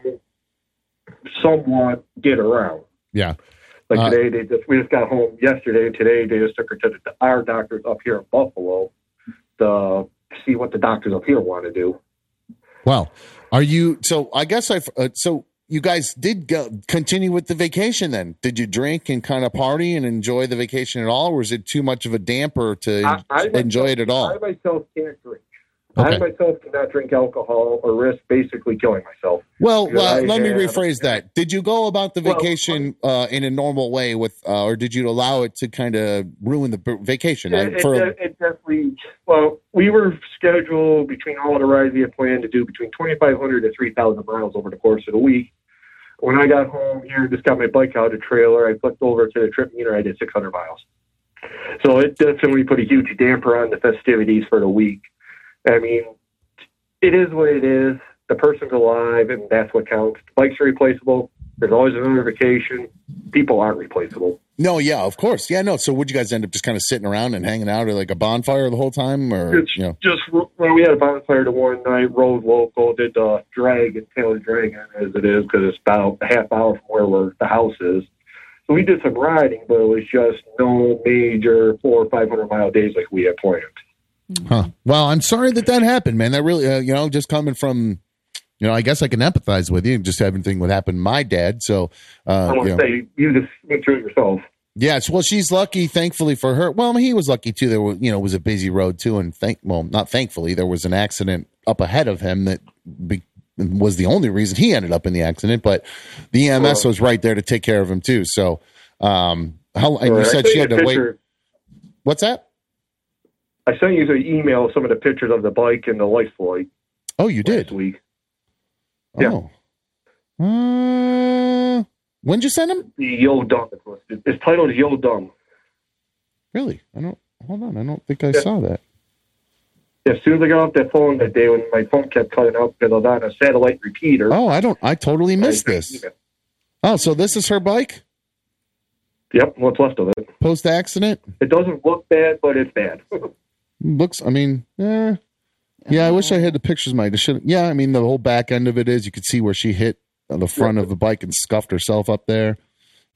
somewhat get around. Yeah. Like Uh, today, they just we just got home yesterday, and today they just took her to the, our doctors up here in Buffalo to see what the doctors up here want to do. Well, are you? So I guess I. Uh, so you guys did go, continue with the vacation. Then did you drink and kind of party and enjoy the vacation at all, or was it too much of a damper to I- I enjoy it at all? I myself can't drink. Okay. I myself cannot drink alcohol or risk basically killing myself. Well, uh, I let me rephrase that. Did you go about the Well, vacation uh, in a normal way with, uh, or did you allow it to kind of ruin the vacation? I- It, it, for- it, it definitely. Well, we were scheduled between all the rides we had planned to do between 2,500 to 3,000 miles over the course of the week. When I got home here, just got my bike out of the trailer. I flipped over to the trip meter. I did 600 miles. So it definitely put a huge damper on the festivities for the week. I mean, it is what it is. The person's alive, and that's what counts. Bikes are replaceable. There's always another vacation. People aren't replaceable. no, yeah, of course, yeah, no. So would you guys end up just kind of sitting around and hanging out at like a bonfire the whole time, or It's you know? just well, we had a bonfire the one night, rode local, did the dragon, Taylor Dragon as it is because it's about a half hour from where we're, the house is. So we did some riding, but it was just no major four or five hundred mile days like we had planned. Huh. Well, I'm sorry that that happened, man. That really, uh, you know, just coming from, you know, I guess I can empathize with you. Just everything what happen to my dad. So, I uh, want you to say you just went through it yourself. yes. Well, she's lucky, thankfully for her. Well, he was lucky too. There was, you know, was a busy road too, and thank, well, not thankfully, there was an accident up ahead of him that be, was the only reason he ended up in the accident. But the EMS was right there to take care of him too. So, um, how and you Right. I said she had to a wait. What's that? I sent you the email, some of the pictures of the bike and the life flight Oh, you did. last week. Yeah. Oh. Uh, when'd you send him? The Yo Dumb. It's titled Yo Dumb. Really? I don't. Hold on. I don't think I Yeah. saw that. As soon as I got off that phone that day, when my phone kept cutting out because I was on a satellite repeater. Oh, I don't. I totally missed I- this. Oh, so this is her bike Yep, what's left of it. post accident. It doesn't look bad, but it's bad. [LAUGHS] Looks. I mean, eh. yeah. I wish I had the pictures. My should. Yeah. I mean, the whole back end of it is you could see where she hit the front of the bike and scuffed herself up there.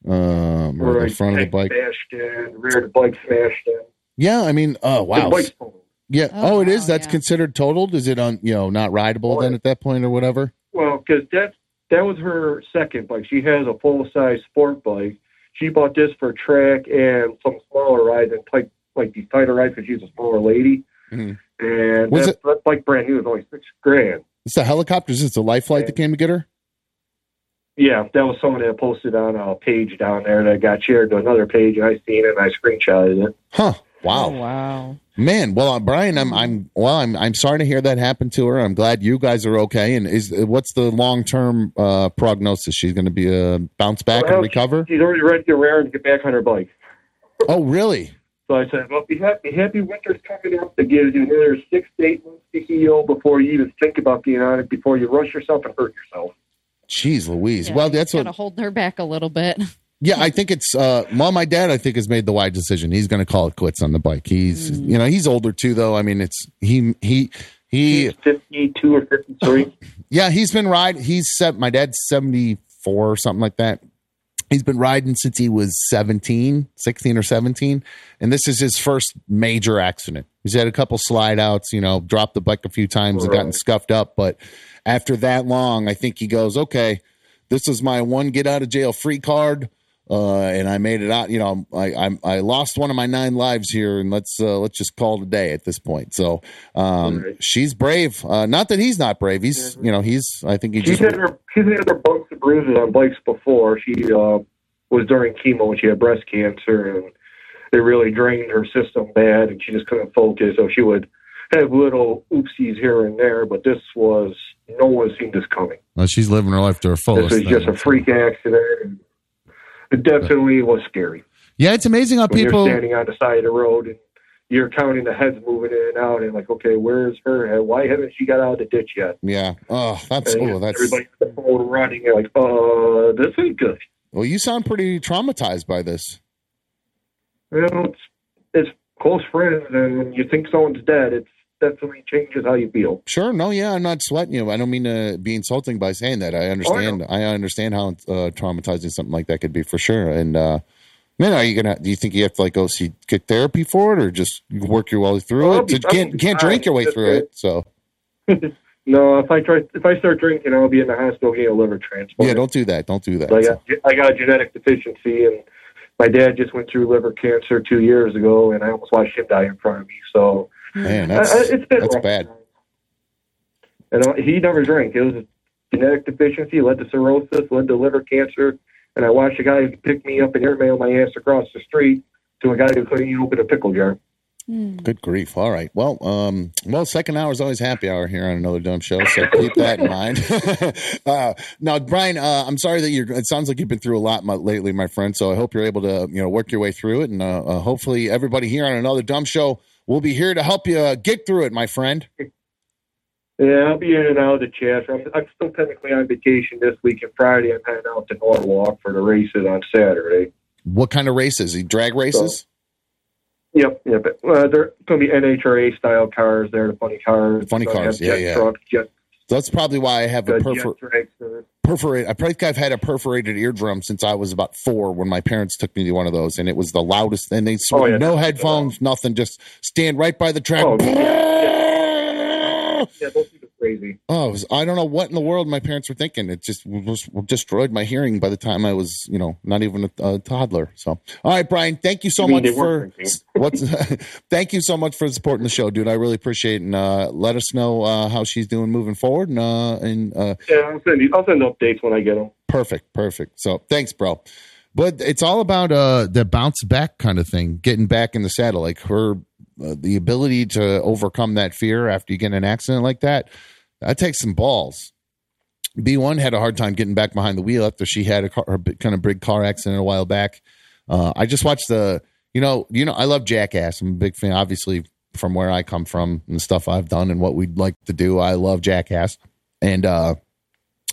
Um, or the front of the bike. Smashed in, rear of the bike smashed in. Yeah. I mean, oh wow. bike's totaled. Yeah. Oh, Oh, it is. wow, That's yeah. considered totaled. Is it on? You know, not rideable Oh, then at that point or whatever. Well, because that that was her second bike. She has a full size sport bike. She bought this for track and some smaller rides and type like these tighter rides because she's a smaller lady. Mhm. And that's, that, that bike brand new is only six grand. It's the helicopters. It's a life flight that came to get her. Yeah, that was someone that posted on a page down there that got shared to another page, and I seen it and I screenshotted it. Huh. Wow. Oh, wow. Man, well, uh, Brian, I'm, I'm, well, I'm, I'm sorry to hear that happen to her. I'm glad you guys are okay. And is, what's the long term uh, prognosis? She's going to be uh, bounce back Well, and recover. She's already ready to get around and get back on her bike. Oh, really? So I said, well, be happy, happy winter's coming up that gives you another six to eight months to heal before you even think about being on it, before you rush yourself and hurt yourself. Jeez, Louise. Yeah, well, that's kind what. of hold her back a little bit. [LAUGHS] Yeah, I think it's. Uh, well, my dad, I think, has made the wise decision. He's going to call it quits on the bike. He's, you know, he's older too, though. I mean, it's he, he, he. He's 52 or 53. [LAUGHS] Yeah, he's been riding. He's set. My dad's seventy four or something like that. He's been riding since he was 17, 16 or 17. And this is his first major accident. He's had a couple slide outs, you know, dropped the bike a few times and gotten scuffed up. But after that long, I think he goes, okay, this is my one get out of jail free card. Uh, and I made it out. You know, I, I I lost one of my nine lives here, and let's uh, let's just call it a day at this point. So, um, Right. she's brave. Uh, not that he's not brave. He's you know he's. I think he she's just had her she's had her bumps and bruises on bikes before. She uh, was during chemo when she had breast cancer, and it really drained her system bad, and she just couldn't focus. So she would have little oopsies here and there, but this was no one seen this coming. Well, she's living her life to her fullest. This was just a freak accident. It definitely was scary. yeah, it's amazing how When people. you're standing on the side of the road and you're counting the heads moving in and out, and like, okay, where's her head? Why haven't she got out of the ditch yet? Yeah. Oh, that's And oh, that's everybody on the phone running. You're like, uh, this ain't good. Well, you sound pretty traumatized by this. You know, it's it's close friends, and when you think someone's dead, it's definitely changes how you feel. Sure. No, yeah, I'm not sweating you. I don't mean to be insulting by saying that. I understand. I understand how uh, traumatizing something like that could be for sure. And uh, man, are you gonna? Do you think you have to like go see get therapy for it, or just work your way through Oh, I'll it? be- You can't can't drink your way through it. So [LAUGHS] No, if I try, if I start drinking, I'll be in the hospital getting a liver transplant. yeah, don't do that. Don't do that. I got I got a genetic deficiency, and my dad just went through liver cancer two years ago, and I almost watched him die in front of me. So man, that's I- it's been that's rough. bad. And uh, he never drank. It was a genetic deficiency, led to cirrhosis, led to liver cancer. And I watched a guy pick me up and airmail my ass across the street to a guy who couldn't even open a pickle jar. Good grief. All right. Well, um, well, second hour is always happy hour here on another dumb show. So keep that in mind. [LAUGHS] uh, now, Brian, uh, I'm sorry that you're, it sounds like you've been through a lot my, lately, my friend. So I hope you're able to, you know, work your way through it. And, uh, uh, hopefully everybody here on another dumb show will be here to help you get through it, my friend. Yeah, I'll be in and out of the chat. I'm, I'm still technically on vacation this week and Friday. I'm heading out to Norwalk for the races on Saturday. What kind of races? Drag races? Yep, yep. Uh, they're going to be NHRA style cars. They're the funny cars. Funny cars, yeah, jet yeah. Trucks, jet, That's probably why I have a perfor- perforate. I think I've had a perforated eardrum since I was about four when my parents took me to one of those, and it was the loudest. And they Oh, yeah. no headphones, nothing, just stand right by the track. Oh, Oh, [LAUGHS] Yeah, those crazy. it was- I don't know what in the world my parents were thinking. It just was, destroyed my hearing by the time I was, you know, not even a, a toddler. So, all right, Brian, thank you so You much for what's. [LAUGHS] thank you so much for supporting the show, dude. I really appreciate it. And uh, let us know uh, how she's doing moving forward. And uh, and uh, Yeah, I'll send you. I'll send updates when I get them. Perfect, perfect. So thanks, bro. But it's all about uh the bounce back kind of thing, getting back in the saddle. Like her, uh, the ability to overcome that fear after you get in an accident like that. That takes some balls. B1 had a hard time getting back behind the wheel after she had a car, kind of big car accident a while back. Uh, I just watched the, you know, you know, I love Jackass. I'm a big fan, obviously, from where I come from and the stuff I've done and what we'd like to do. I love Jackass, and uh,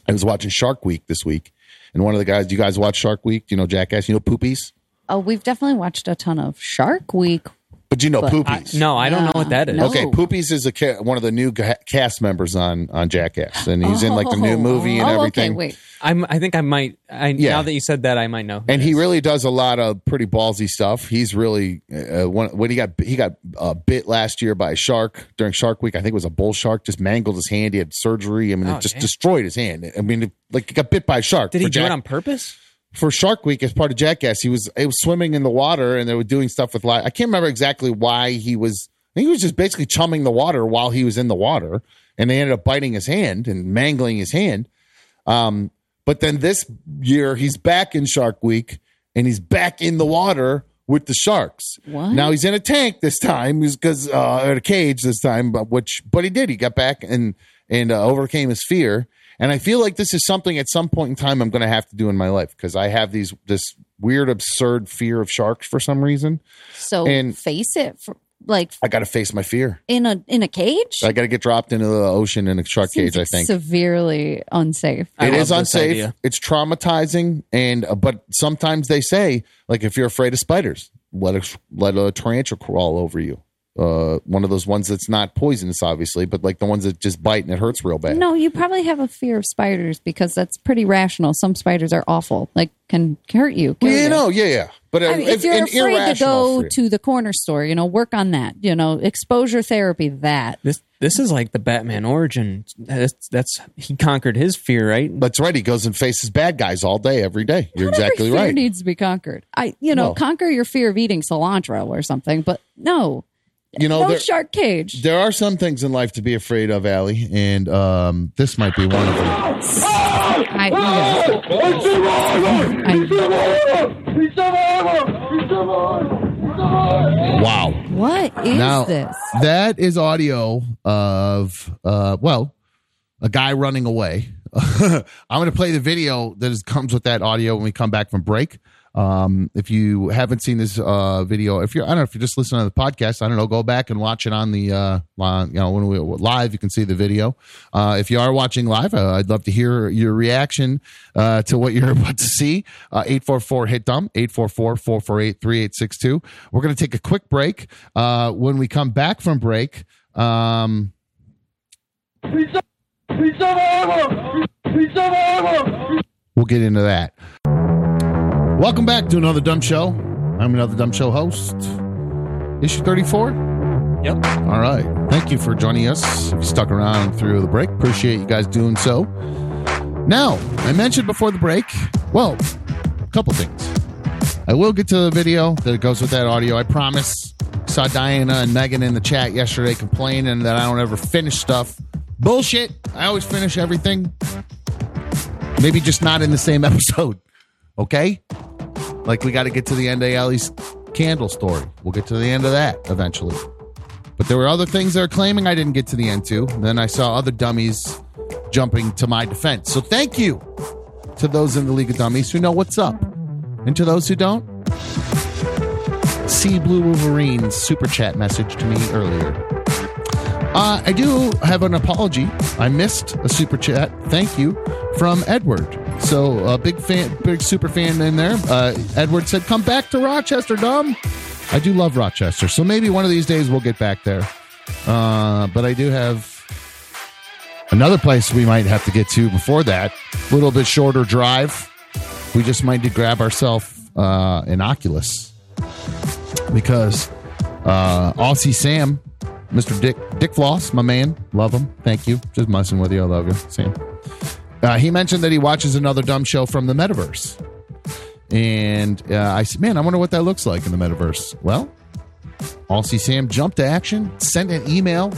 I was watching Shark Week this week, and one of the guys, do you guys watch Shark Week? You know Jackass? You know Poopies? Oh, we've definitely watched a ton of Shark Week. But you know But I, Poopies? no, I don't know what that is. No. Okay, Poopies is a ca- one of the new ca- cast members on on Jackass, and he's in like the new Oh. movie and oh, everything. Okay, wait. I'm, I think I might. I, Yeah. Now that you said that, I might know. and he is. really does a lot of pretty ballsy stuff. He's really uh, when, when he got he got uh, bit last year by a shark during Shark Week. I think it was a bull shark. Just mangled his hand. He had surgery. I mean, Oh, it just destroyed his hand. I mean, it- like he got bit by a shark. Did he do Jack- it on purpose? For Shark Week as part of Jackass. He was he was swimming in the water and they were doing stuff with live. I can't remember exactly why he was. I think he was just basically chumming the water while he was in the water, and they ended up biting his hand and mangling his hand. Um, but then this year he's back in Shark Week and he's back in the water with the sharks. What? Now he's in a tank this time because uh, or a cage this time, but which but he did. He got back and and uh, overcame his fear. And I feel like this is something at some point in time I'm going to have to do in my life because I have these this weird absurd fear of sharks for some reason. So And- face it, for, like I got to face my fear. in a in a cage. I got to get dropped into the ocean in a shark Seems cage. I think severely unsafe. I It love is unsafe. idea. It's traumatizing, and uh, but sometimes they say like if you're afraid of spiders, let a let a tarantula crawl over you. Uh, one of those ones that's not poisonous, obviously, but like the ones that just bite and it hurts real bad. No, you probably have a fear of spiders because that's pretty rational. Some spiders are awful, like can hurt you. kill Well, you you. know, yeah, yeah. But uh, I mean, if you're an afraid to go fear. to the corner store, you know, work on that. You know, exposure therapy. That This this is like the Batman origin. That's, that's he conquered his fear, right? That's right. He goes and faces bad guys all day, every day. You're Not exactly every fear right. needs to be conquered. I, you know, No. conquer your fear of eating cilantro or something. But no, you know, no there, shark cage. there are some things in life to be afraid of, Ali, and um, this might be one of them. I, yeah. Wow. What is now this? that is audio of uh well a guy running away [LAUGHS] i'm going to play the video that is, comes with that audio when we come back from break Um, if you haven't seen this uh, video, if you're I don't know if you're just listening to the podcast, I don't know, go back and watch it on the uh, you know when we live. You can see the video. Uh, if you are watching live, uh, I'd love to hear your reaction uh, to what you're [LAUGHS] about to see. Uh, Eight four four hit dumb eight four four four four eight three eight six two. We're going to take a quick break. Uh, when we come back from break. Um, We'll get into that. Welcome back to another Dumb Show. I'm another Dumb Show host. Issue 34? Yep. All right. Thank you for joining us. If you stuck around through the break, appreciate you guys doing so. Now, I mentioned before the break, well, a couple things. I will get to the video that goes with that audio, I promise. Saw Diana and Megan in the chat yesterday complaining that I don't ever finish stuff. Bullshit. I always finish everything. Maybe just not in the same [LAUGHS] episode. Okay? Like we got to get to the end of Ali's candle story. We'll get to the end of that eventually. But there were other things they're claiming I didn't get to the end to. Then I saw other dummies jumping to my defense. So thank you to those in the League of Dummies who know what's up. And to those who don't, see Blue Wolverine's super chat message to me earlier. Uh, I do have an apology. I missed a super chat. Thank you from Edward. So a big fan, big super fan in there. Uh, Edward said, "Come back to Rochester, Dom." I do love Rochester, so maybe one of these days we'll get back there. Uh, but I do have another place we might have to get to before that. A little bit shorter drive. We just might need to grab ourselves uh, an Oculus because uh, Aussie Sam, Mr. Dick Dick Floss, my man, love him. Thank you. Just messing with you. I love you, Sam. Uh, he mentioned that he watches another dumb show from the metaverse. And uh, I said, man, I wonder what that looks like in the metaverse. Well, Aussie Sam jumped to action, sent an email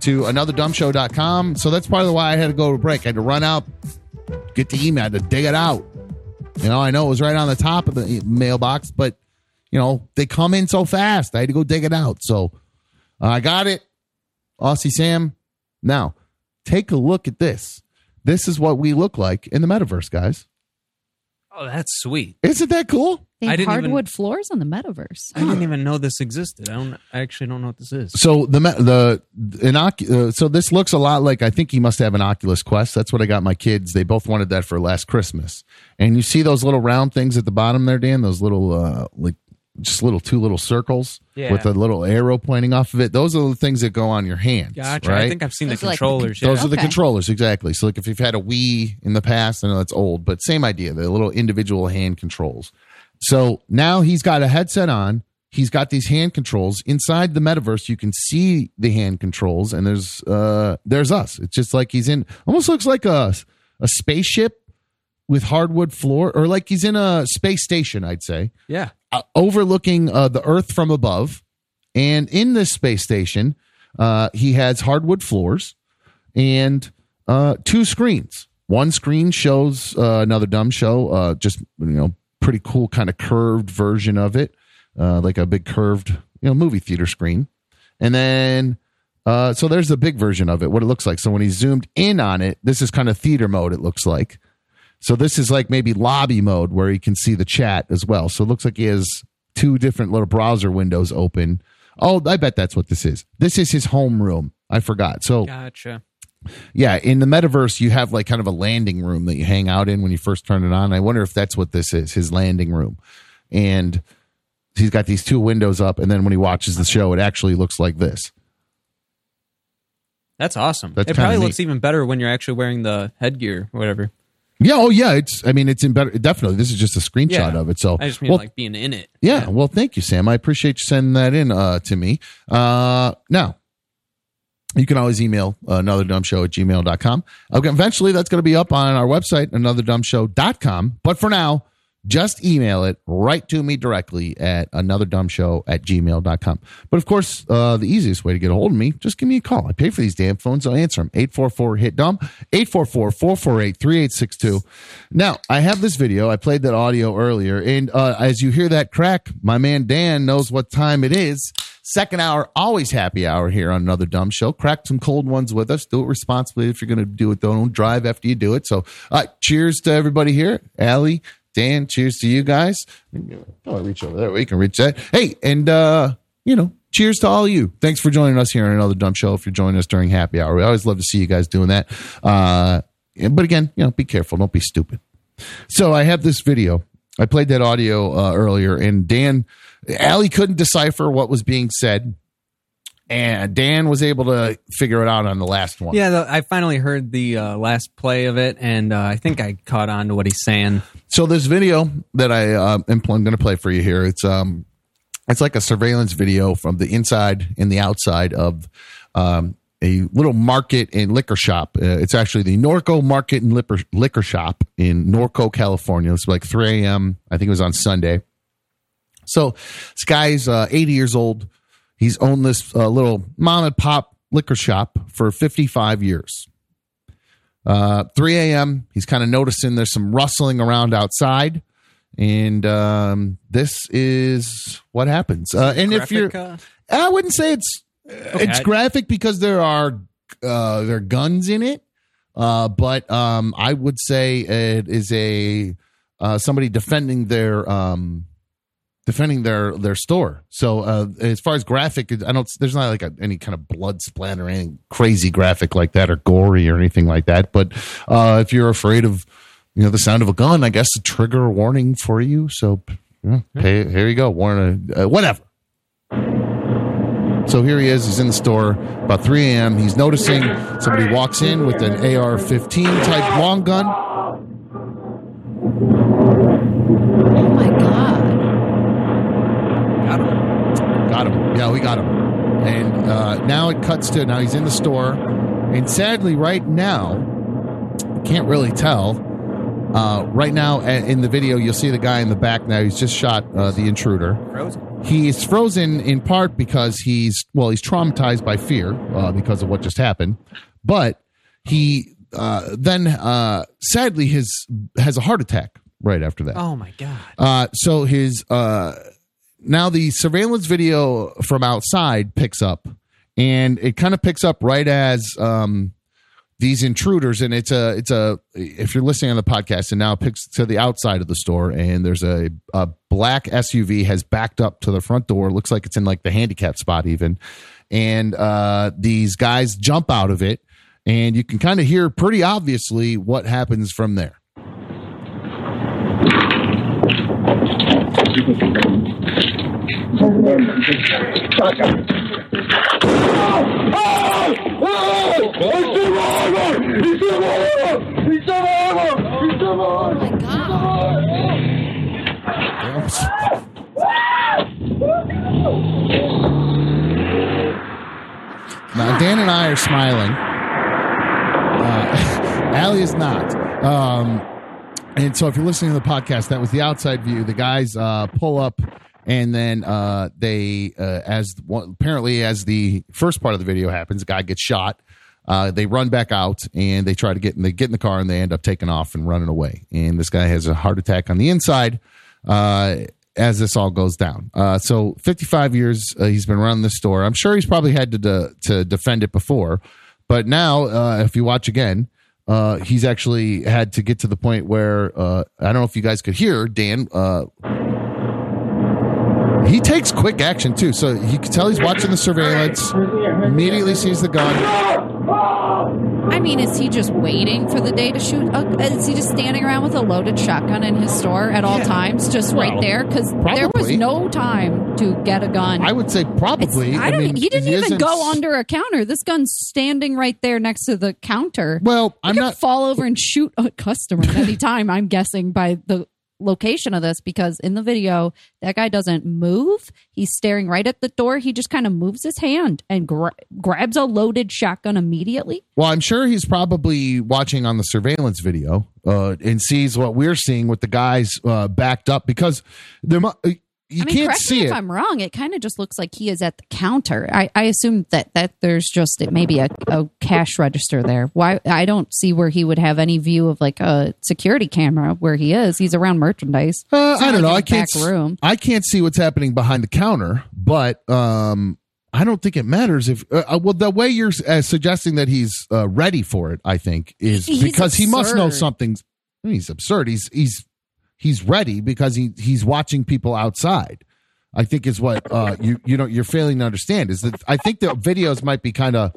to anotherdumbshow.com. So that's part of why I had to go to break. I had to run out, get the email, I had to dig it out. You know, I know it was right on the top of the mailbox, but, you know, they come in so fast. I had to go dig it out. So uh, I got it. Aussie Sam. Now, take a look at this. This is what we look like in the metaverse, guys. Oh, that's sweet. Isn't that cool? They I have didn't even- hardwood floors on the metaverse. I didn't even know this existed. I don't. I actually don't know what this is. So the me- the an Oc- uh, so this looks a lot like I think he must have an Oculus Quest. That's what I got my kids. They both wanted that for last Christmas. And you see those little round things at the bottom there, Dan? Those little uh like just little two little circles Yeah. with a little arrow pointing off of it. Those are the things that go on your hands. Gotcha. Right? I think I've seen Those the are like the controllers. Those yeah. are the controllers, exactly. So, like if you've had a Wii in the past, I know that's old, but same idea. The little individual hand controls. So now he's got a headset on. He's got these hand controls inside the metaverse. You can see the hand controls, and there's uh there's us. It's just like he's in. Almost looks like a a spaceship with hardwood floor, or like he's in a space station. I'd say yeah. Uh, overlooking uh, the Earth from above. And in this space station, uh, he has hardwood floors and uh, two screens. One screen shows uh, another dumb show, just you know, pretty cool kind of curved version of it, like a big curved you know movie theater screen. And then so there's the big version of it, what it looks like. So when he zoomed in on it, this is kind of theater mode. It looks like. So this is like maybe lobby mode where he can see the chat as well. So it looks like he has two different little browser windows open. Oh, I bet that's what this is. This is his home room. I forgot. So Gotcha. yeah, in the metaverse, you have like kind of a landing room that you hang out in when you first turn it on. I wonder if that's what this is, his landing room. And he's got these two windows up, and then when he watches the show, it actually looks like this. That's awesome. That's it probably kinda looks even better when you're actually wearing the headgear or whatever. Yeah, oh yeah, it's. I mean, it's in better. Definitely, this is just a screenshot Yeah. of it. So I just mean well, like being in it. Yeah, well, thank you, Sam. I appreciate you sending that in uh, to me. Uh, now, you can always email another dumb show at gmail.com. Okay, eventually, that's going to be up on our website, another dumb anotherdumbshow.com. But for now, just email it right to me directly at anotherdumbshow at gmail.com. But of course, uh, the easiest way to get a hold of me, just give me a call. I pay for these damn phones. I'll answer them. 844 hit dumb, 844 448 3862. Now, I have this video. I played that audio earlier. And uh, as you hear that crack, my man Dan knows what time it is. Second hour, always happy hour here on another dumb show. Crack some cold ones with us. Do it responsibly if you're going to do it. Don't drive after you do it. So, uh, cheers to everybody here. Ali, Dan, cheers to you guys. Oh, I reach over there. We can reach that. Hey, and uh, you know, cheers to all you. Thanks for joining us here on another dumb show. If you're joining us during happy hour, we always love to see you guys doing that. Uh, but again, you know, be careful. Don't be stupid. So I have this video. I played that audio uh, earlier, and Dan, Ali couldn't decipher what was being said, and Dan was able to figure it out on the last one. Yeah, the, I finally heard the uh, last play of it, and uh, I think I caught on to what he's saying. So this video that I uh, am going to play for you here, it's um, it's like a surveillance video from the inside and the outside of um, a little market and liquor shop. Uh, it's actually the Norco Market and Liquor, liquor Shop in Norco, California. It's like 3 a.m. I think it was on Sunday. So this guy's uh, 80 years old. He's owned this uh, little mom and pop liquor shop for 55 years. Uh, 3 a.m. He's kind of noticing there's some rustling around outside, and um, this is what happens. Uh, and if you're, Graphic, I wouldn't say it's it's I- graphic because there are uh, there are guns in it, uh, but um, I would say it is a uh, somebody defending their um, defending their their store. So uh, as far as graphic, I don't. There's not like a, any kind of blood splatter, or any crazy graphic like that, or gory or anything like that. But uh, if you're afraid of you know the sound of a gun, I guess a trigger warning for you. So yeah, hey, here you go. Warn uh, whatever. So here he is. He's in the store about 3 a.m. He's noticing somebody walks in with an AR-15 type long gun. Oh my god. Got him. Got him. Yeah, we got him. And uh, now it cuts to now he's in the store, and sadly, right now, can't really tell. Uh, right now, a- in the video, you'll see the guy in the back. Now he's just shot uh, the intruder. Frozen. He's frozen in part because he's well, he's traumatized by fear uh, because of what just happened, but he uh, then uh, sadly his has a heart attack right after that. Oh my god. Uh, so his uh, now the surveillance video from outside picks up, and it kind of picks up right as um, these intruders, and it's a it's a if you're listening on the podcast, and now it picks to the outside of the store, and there's a, a black SUV has backed up to the front door. Looks like it's in like the handicap spot even, and uh, these guys jump out of it, and you can kind of hear pretty obviously what happens from there. Oh my god. Now, Dan and I are smiling. Uh, [LAUGHS] Ali is not. Um, and so, if you're listening to the podcast, that was the outside view. The guys uh, pull up, and then uh, they, uh, as one, apparently, as the first part of the video happens, a guy gets shot. Uh, they run back out and they try to get in. They get in the car and they end up taking off and running away. And this guy has a heart attack on the inside. Uh, as this all goes down. Uh, so 55 years uh, he's been running this store. I'm sure he's probably had to de- to defend it before, but now if you watch again, uh, he's actually had to get to the point where uh, I don't know if you guys could hear Dan. Uh, he takes quick action too, so you can tell he's watching the surveillance. Immediately sees the gun. I mean, is he just waiting for the day to shoot? Uh, is he just standing around with a loaded shotgun in his store at all Yeah. times, just right there? Because there was no time to get a gun. I would say It's- probably. I don't. mean, he didn't even isn't- go under a counter. This gun's standing right there next to the counter. Well, I I'm could not. fall over and shoot a customer at any time. I'm guessing by the location of this because in the video that guy doesn't move. He's staring right at the door. He just kind of moves his hand and gra- grabs a loaded shotgun immediately. Well, I'm sure he's probably watching on the surveillance video uh, and sees what we're seeing with the guys uh, backed up because there. You I mean, can't see me it. if I'm wrong. It kind of just looks like he is at the counter. I, I assume that that there's just it maybe a, a cash register there. Why I don't see where he would have any view of like a security camera where he is. He's around merchandise. Uh, I don't like know. I can't. room. I can't see what's happening behind the counter, but um, I don't think it matters if. Uh, uh, well, the way you're uh, suggesting that he's uh, ready for it, I think, is He's because he must know absurd. something's. He's absurd. He's he's he's ready because he he's watching people outside. I think is what uh, you you know you're failing to understand is that I think the videos might be kind of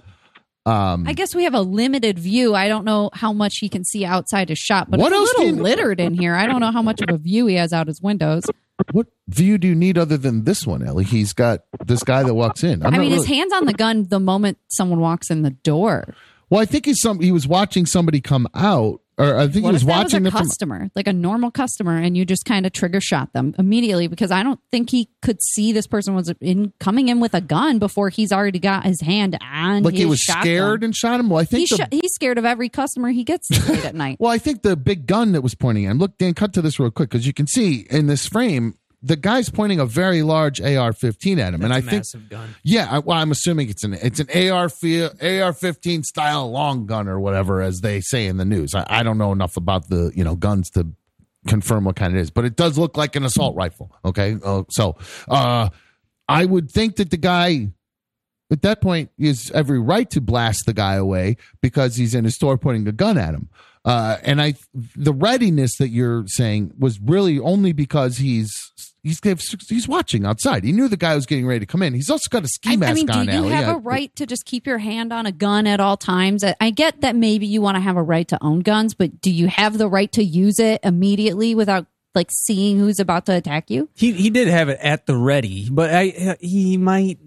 um I guess we have a limited view. I don't know how much he can see outside his shop, but What it's a little you- littered in here. I don't know how much of a view he has out his windows. what view do you need other than this one, Ali? He's got this guy that walks in. I'm I mean, his hands on the gun the moment someone walks in the door. well, I think he's some he was watching somebody come out, or I think What he was watching was a them from customer, like a normal customer, and you just kind of trigger shot them immediately? Because I don't think he could see this person was in coming in with a gun before he's already got his hand on. like he was scared and shot him. Well, I think He's, the, sh- he's scared of every customer he gets late at [LAUGHS] night. Well, I think the big gun that was pointing at him. Look, Dan, cut to this real quick because you can see in this frame the guy's pointing a very large AR-15 at him, and I think, gun. yeah, I, well, I'm assuming it's an it's an AR AR-15 style long gun or whatever, as they say in the news. I, I don't know enough about the you know guns to confirm what kind it is, but it does look like an assault rifle. Okay, uh, so uh, I would think that the guy at that point has every right to blast the guy away because he's in his store pointing a gun at him. Uh, and I, the readiness that you're saying was really only because he's he's he's watching outside. He knew the guy was getting ready to come in. He's also got a ski I, mask I mean, do on. you Ali. have a right to just keep your hand on a gun at all times? I- I get that maybe you want to have a right to own guns, but do you have the right to use it immediately without like seeing who's about to attack you? He he did have it at the ready, but I he might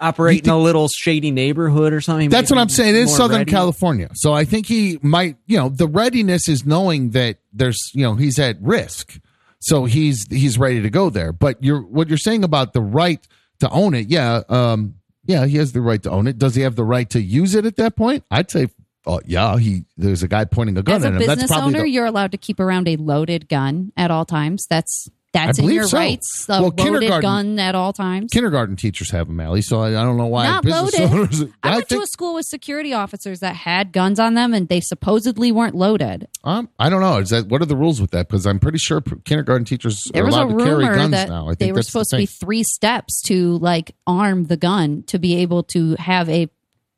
operate You in a little shady neighborhood or something. He That's what I'm saying. It is Southern ready. California. So I think he might, you know, the readiness is knowing that there's, you know, he's at risk. So he's he's ready to go there. But you're what you're saying about the right to own it, yeah, um, yeah, he has the right to own it. Does he have the right to use it at that point? I'd say oh yeah, he there's a guy pointing a gun As a at him. That's business probably owner, the, you're allowed to keep around a loaded gun at all times. That's that's in your so. rights. A Well, loaded kindergarten- gun at all times. kindergarten teachers have them, Ali. So I, I don't know why Not loaded. owners. I [LAUGHS] went think, to a school with security officers that had guns on them, and they supposedly weren't loaded. um, I don't know. Is that what are the rules with that? Because I'm pretty sure kindergarten teachers There are was a allowed to carry guns that now. I think they were that's the supposed to be three steps to like arm the gun to be able to have a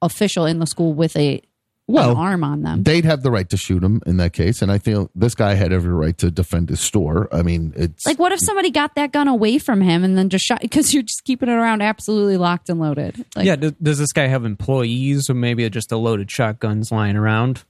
official in the school with a Well, an arm on them. they'd have the right to shoot him in that case. And I feel this guy had every right to defend his store. I mean, it's Like, what if somebody got that gun away from him and then just shot? Because you're just keeping it around absolutely locked and loaded. Like, yeah, does, does this guy have employees or maybe just a loaded shotguns lying around?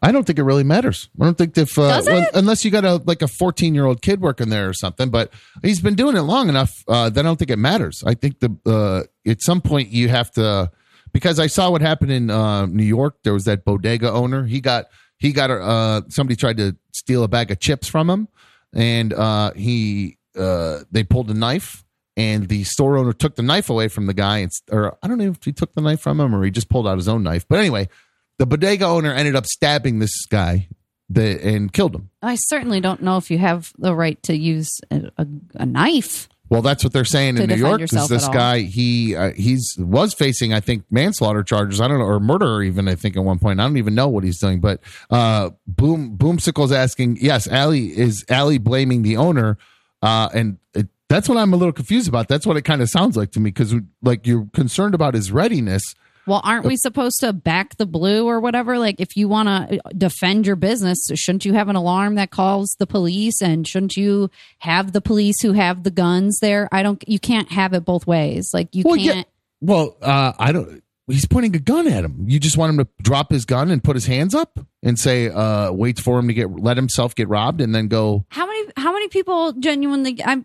I don't think it really matters. I don't think if uh, Does well, unless you got a like a 14 year old kid working there or something. But he's been doing it long enough uh, that I don't think it matters. I think the uh, at some point you have to because I saw what happened in uh, New York. There was that bodega owner. He got he got uh, somebody tried to steal a bag of chips from him, and uh, he uh, they pulled a knife. And the store owner took the knife away from the guy, and, or I don't know if he took the knife from him or he just pulled out his own knife. But anyway, the bodega owner ended up stabbing this guy the, and killed him. I certainly don't know if you have the right to use a, a, a knife. Well, that's what they're saying in New York. Is this guy? He uh, he's was facing, I think, manslaughter charges. I don't know, or murder even. I think at one point. I don't even know what he's doing. But uh, Boom Boomsicle's asking. Yes, Ali is Ali blaming the owner, uh, and it, that's what I'm a little confused about. That's what it kind of sounds like to me because like you're concerned about his readiness. Well, aren't we supposed to back the blue or whatever? Like, if you want to defend your business, shouldn't you have an alarm that calls the police? And shouldn't you have the police who have the guns there? I don't. You can't have it both ways. Like, you Well, can't. Well, uh, I don't. He's pointing a gun at him. You just want him to drop his gun and put his hands up and say, uh, "Wait for him to get let himself get robbed," and then go. How many? How many people genuinely? I'm.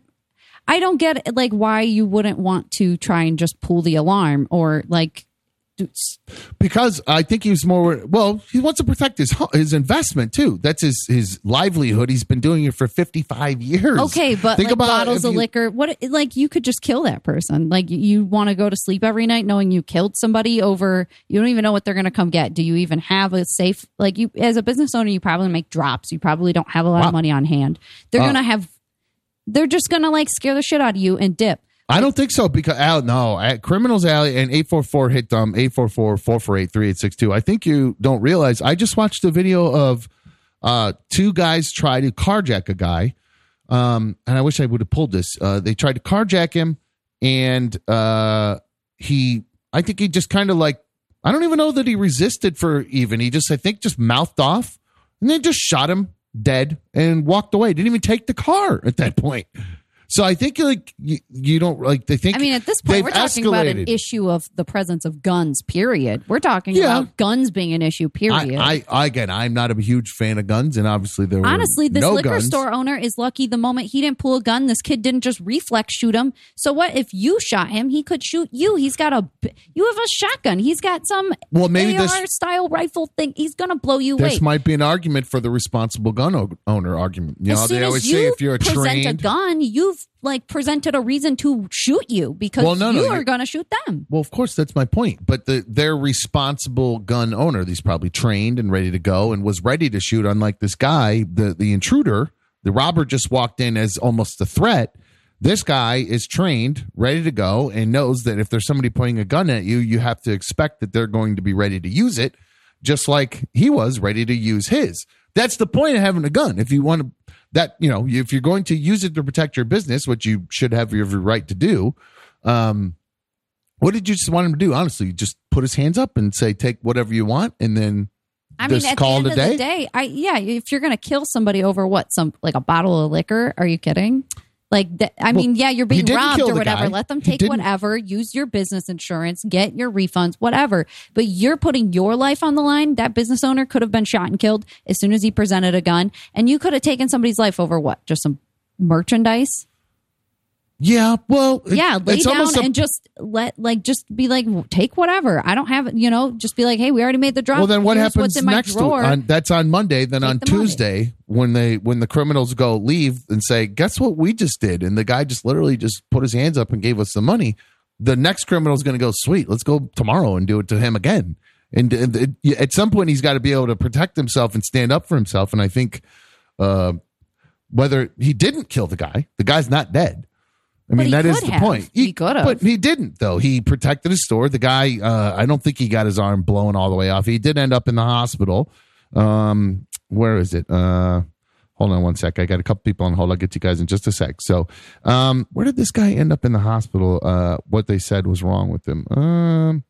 I don't get it, like why you wouldn't want to try and just pull the alarm or like. Because I think he's more well. He wants to protect his his investment too. That's his his livelihood. He's been doing it for fifty five years. Okay, but think like about bottles of you- liquor, what like you could just kill that person. Like you want to go to sleep every night knowing you killed somebody over you don't even know what they're going to come get. Do you even have a safe like you as a business owner you probably make drops. You probably don't have a lot Wow. of money on hand. They're Uh, going to have they're just going to like scare the shit out of you and dip. I don't think so because Al, no, at Criminals Ali and eight four four hit dumb um eight four four four four eight three eight six two. I think you don't realize. I just watched a video of uh two guys try to carjack a guy. Um, and I wish I would have pulled this. Uh, they tried to carjack him, and uh, he, I think he just kind of like, I don't even know that he resisted for even. He just, I think, just mouthed off, and then just shot him dead, and walked away. Didn't even take the car at that point. So I think like you, you don't like they think. I mean, at this point, we're talking about an issue of the presence of guns. Period. We're talking Yeah. about guns being an issue. Period. I, I again, I'm not a huge fan of guns, and obviously there were Honestly, this no liquor guns. store owner is lucky the moment he didn't pull a gun, this kid didn't just reflex shoot him. So what if you shot him? He could shoot you. He's got a you have a shotgun. He's got some Well, maybe AR this style rifle thing. He's gonna blow you this away. might be an argument for the responsible gun owner argument. You as know, soon they as always you say if you're a present trained a gun, you've like presented a reason to shoot you because Well, no, no, you you're- are gonna shoot them. Well, of course, that's my point. But the their responsible gun owner, he's probably trained and ready to go and was ready to shoot. Unlike this guy, the the intruder, the robber just walked in as almost a threat. This guy is trained, ready to go, and knows that if there's somebody pointing a gun at you, you have to expect that they're going to be ready to use it, just like he was ready to use his. That's the point of having a gun. If you want to, that you know, if you're going to use it to protect your business, which you should have every right to do, um, what did you just want him to do? Honestly, just put his hands up and say, "Take whatever you want," and then I mean, Just at the end a of the day, I yeah, if you're gonna kill somebody over what some like a bottle of liquor, are you kidding? Like, that, I mean, yeah, you're being robbed or whatever. guy. Let them take whatever. Use your business insurance. Get your refunds. Whatever. But you're putting your life on the line. That business owner could have been shot and killed as soon as he presented a gun, and you could have taken somebody's life over what? Just some merchandise. Yeah, well, it- yeah, lay it's down a- and just let like just be like take whatever. I don't have. You know, just be like, hey, we already made the drop. well, then what Here's happens next? drawer. On, that's on Monday. Then Take on the money. Tuesday, when they when the criminals go leave and say, "Guess what we just did?" and the guy just literally just put his hands up and gave us the money. The next criminal is going to go, "Sweet, let's go tomorrow and do it to him again." And, and it- at some point, he's got to be able to protect himself and stand up for himself. And I think uh, whether he didn't kill the guy, the guy's not dead. I mean, that is the have. point. He could have. But he didn't, though. He protected his store. The guy, uh, I don't think he got his arm blown all the way off. He did end up in the hospital. Um, where is it? Uh, hold on one sec. I got a couple people on hold. I'll get to you guys in just a sec. So, um, where did this guy end up in the hospital? Uh, what they said was wrong with him. Um,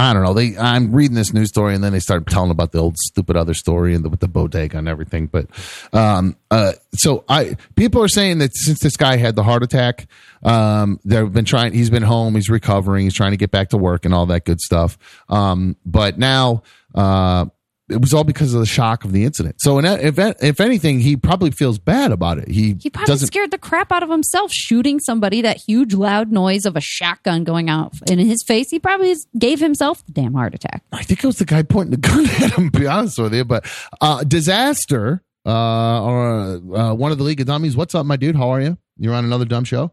I don't know. They I'm reading this news story and then they start telling about the old stupid other story and the, with the bodega and everything. But um, uh, so I people are saying that since this guy had the heart attack, um, they've been trying. He's been home. He's recovering. He's trying to get back to work and all that good stuff. Um, but now. Uh, it was all because of the shock of the incident. So, in, if if anything, he probably feels bad about it. He, He probably doesn't. scared the crap out of himself shooting somebody. That huge loud noise of a shotgun going out in his face. He probably gave himself the damn heart attack. I think it was the guy pointing the [LAUGHS] gun at him. To be honest with you, but uh, disaster uh, or uh, one of the league of dummies. What's up, my dude? How are you? You're on another dumb show.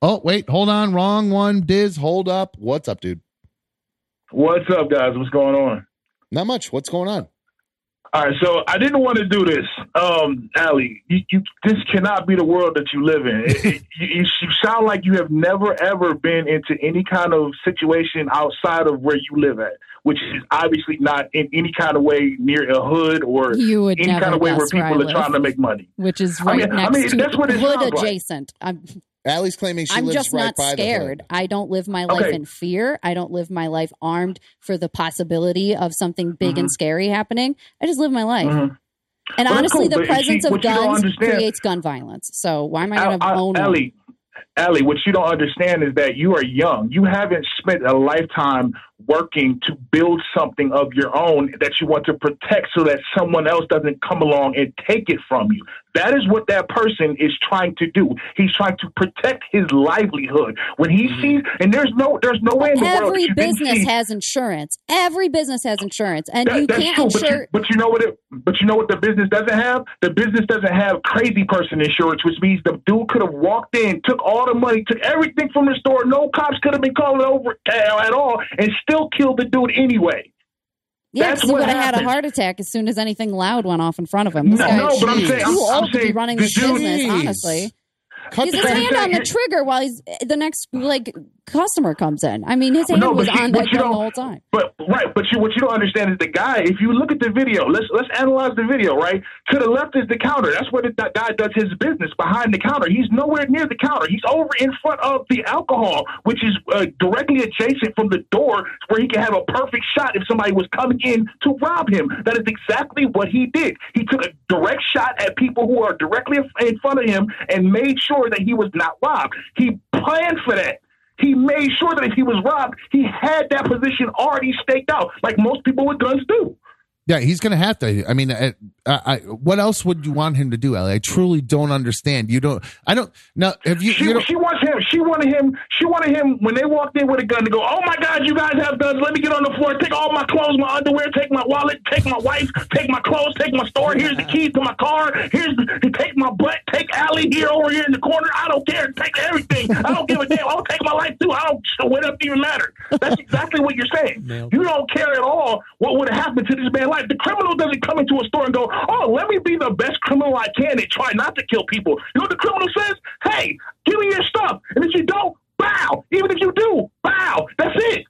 Oh wait, hold on, wrong one. Diz, hold up. What's up, dude? What's up, guys? What's going on? Not much. What's going on? All right, so I didn't want to do this, um, Ali. You, you, this cannot be the world that you live in. It, it, [LAUGHS] you, you sound like you have never ever been into any kind of situation outside of where you live at, which is obviously not in any kind of way near a hood or You would any kind of way where guess where people are live. trying to make money. Which is I right mean- I next mean, to that's what it hood sounds like. Adjacent. I'm Ali's claiming she I'm lives just right not by the scared. hood. I don't live my life Okay. in fear. I don't live my life armed for the possibility of something big and scary happening. I just live my life. Mhm. And Well, honestly, cool, the but presence see, of what you don't guns creates gun violence. So why am I going to own Al- one? Ali, Ali, what you don't understand is that you are young. You haven't spent a lifetime working to build something of your own that you want to protect so that someone else doesn't come along and take it from you. That is what that person is trying to do. He's trying to protect his livelihood. When he sees, and there's no, there's no way in the world Every business see- has insurance. Every business has insurance, and that- you that's can't true, but you, but you know what? It, but you know what the business doesn't have? The business doesn't have crazy person insurance, which means the dude could have walked in, took all the money, took everything from the store. No cops could have been calling over uh, at all, and still killed the dude anyway. Yeah, That's 'cause he would have had a heart attack as soon as anything loud went off in front of him. This No, guy no, but I'm saying- I'm- I'm old to be saying running the this dude- business. Honestly, Cut he's his hand on the trigger while he's the next like customer comes in. I mean, his hand No, was you- on that the whole time. But right, but you what you don't understand is the guy. If you look at the video, let's let's analyze the video. Right to the left is the counter. That's where the, that guy does his business behind the counter. He's nowhere near the counter. He's over in front of the alcohol, which is uh, directly adjacent from the door, where he can have a perfect shot if somebody was coming in to rob him. That is exactly what he did. He took a direct shot at people who are directly in front of him and made sure that he was not robbed. He planned for that. He made sure that if he was robbed, he had that position already staked out, like most people with guns do. Yeah, he's going to have to. I mean, uh, I, I, what else would you want him to do, Ali? I truly don't understand. You don't. I don't. Now, have you? She, you she wants him. She wanted him. She wanted him when they walked in with a gun to go. Oh my God, you guys have guns. Let me get on the floor. Take all my clothes, my underwear. Take my wallet. Take my wife. Take my clothes. Take my store. Here's the keys to my car. Here's the, take my butt. Take Ali here over here in the corner. I don't care. Take everything. I don't give a damn. I'll take my life too. I don't. So what doesn't even matter. That's exactly what you're saying. You don't care at all what would have happened to this man's life. The criminal doesn't come into a store and go, "Oh, let me be the best criminal I can and try not to kill people." You know what the criminal says? Hey, give me your stuff, and if you don't, bow. Even if you do, bow. That's it.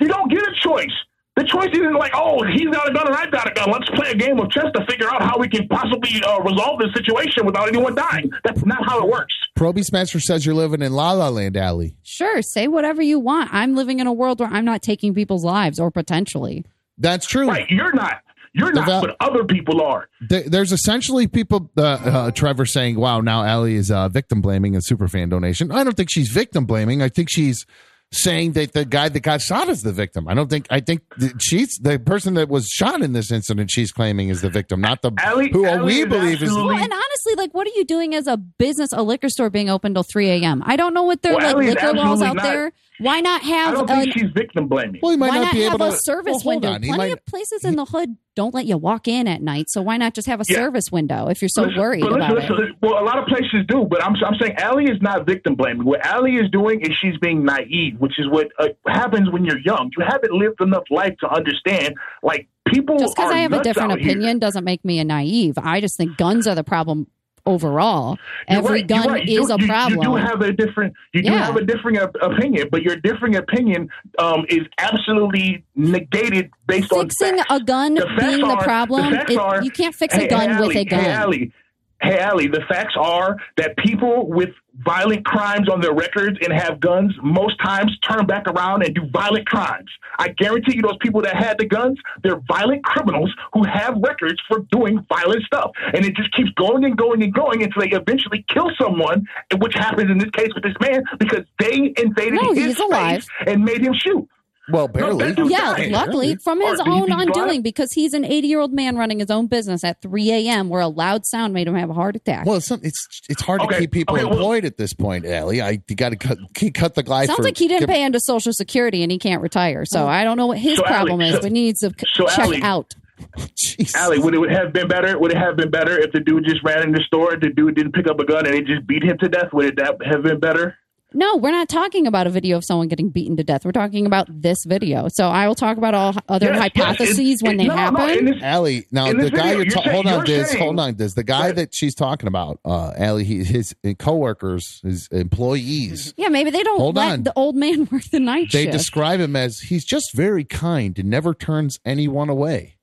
You don't get a choice. The choice isn't like, oh, he's got a gun and I've got a gun. Let's play a game of chess to figure out how we can possibly uh, resolve this situation without anyone dying. That's not how it works. Pro Beastmaster says you're living in La La Land, Ali. Sure, say whatever you want. I'm living in a world where I'm not taking people's lives or potentially. That's true. Right? You're not. You're not, val- but other people are. There's essentially people, uh, uh, Trevor saying, wow, now Ali is uh, victim blaming a super fan donation. I don't think she's victim blaming. I think she's saying that the guy that got shot is the victim. I don't think, I think she's the person that was shot in this incident she's claiming is the victim, not the Ali- who Ali we is believe is. absolutely- Well, and honestly, like, what are you doing as a business, a liquor store being open till 3 a.m.? I don't know what their Well, like Ali's liquor laws out not- there. Why not I have don't an, think she's victim blaming. Well, he might why not, not be have able a to. service well, hold window? on. He Plenty might, of places in the hood don't let you walk in at night, so why not just have a Yeah. service window if you're so Listen, worried listen, about listen, it? Well, a lot of places do, but I'm I'm saying Ali is not victim blaming. What Ali is doing is she's being naive, which is what uh, happens when you're young. You haven't lived enough life to understand. Like people, Just because I have a different out here. opinion doesn't make me a naive. I just think guns are the problem overall. You're Every right, gun right. Is do- a problem. You do have a different. You do Yeah. have a different opinion, but your differing opinion um, is absolutely negated based Fixing on facts. a gun The being the are- problem, the it- are- you can't fix Hey, a gun hey, with a gun. Hey, Ali. Hey, Ali, the facts are that people with violent crimes on their records and have guns most times turn back around and do violent crimes. I guarantee you, those people that had the guns, they're violent criminals who have records for doing violent stuff. And it just keeps going and going and going until they eventually kill someone, which happens in this case with this man because they invaded No, his space alive. and made him shoot. Well, barely. that Yeah, dying. luckily from his Or own undoing alive? because he's an 80 year old man running his own business at 3 a.m. where a loud sound made him have a heart attack. Well, it's, it's it's hard to keep people okay, well- employed at this point, Ali. I you got to cut cut the guy. Sounds for, like he didn't give- pay into Social Security and he can't retire. So oh. I don't know what his So, problem Alex, is, but he needs to so, check Alex, out. [LAUGHS] Jeez. Ali, would it have been better? Would it have been better if the dude just ran in the store? The dude didn't pick up a gun and they just beat him to death. Would it that have been better? No, we're not talking about a video of someone getting beaten to death. We're talking about this video. So I will talk about all other Yes, yes, hypotheses it- when it- they no, no, happen. in this- Ali, now the guy video, you're, you're ta- saying- hold on, you're Diz, saying- hold on, Diz. The guy Right. that she's talking about, uh, Ali, he, his coworkers, his employees, yeah, maybe they don't Hold let on. the old man [LAUGHS] work the night they shift. describe him as he's just very kind and never turns anyone away.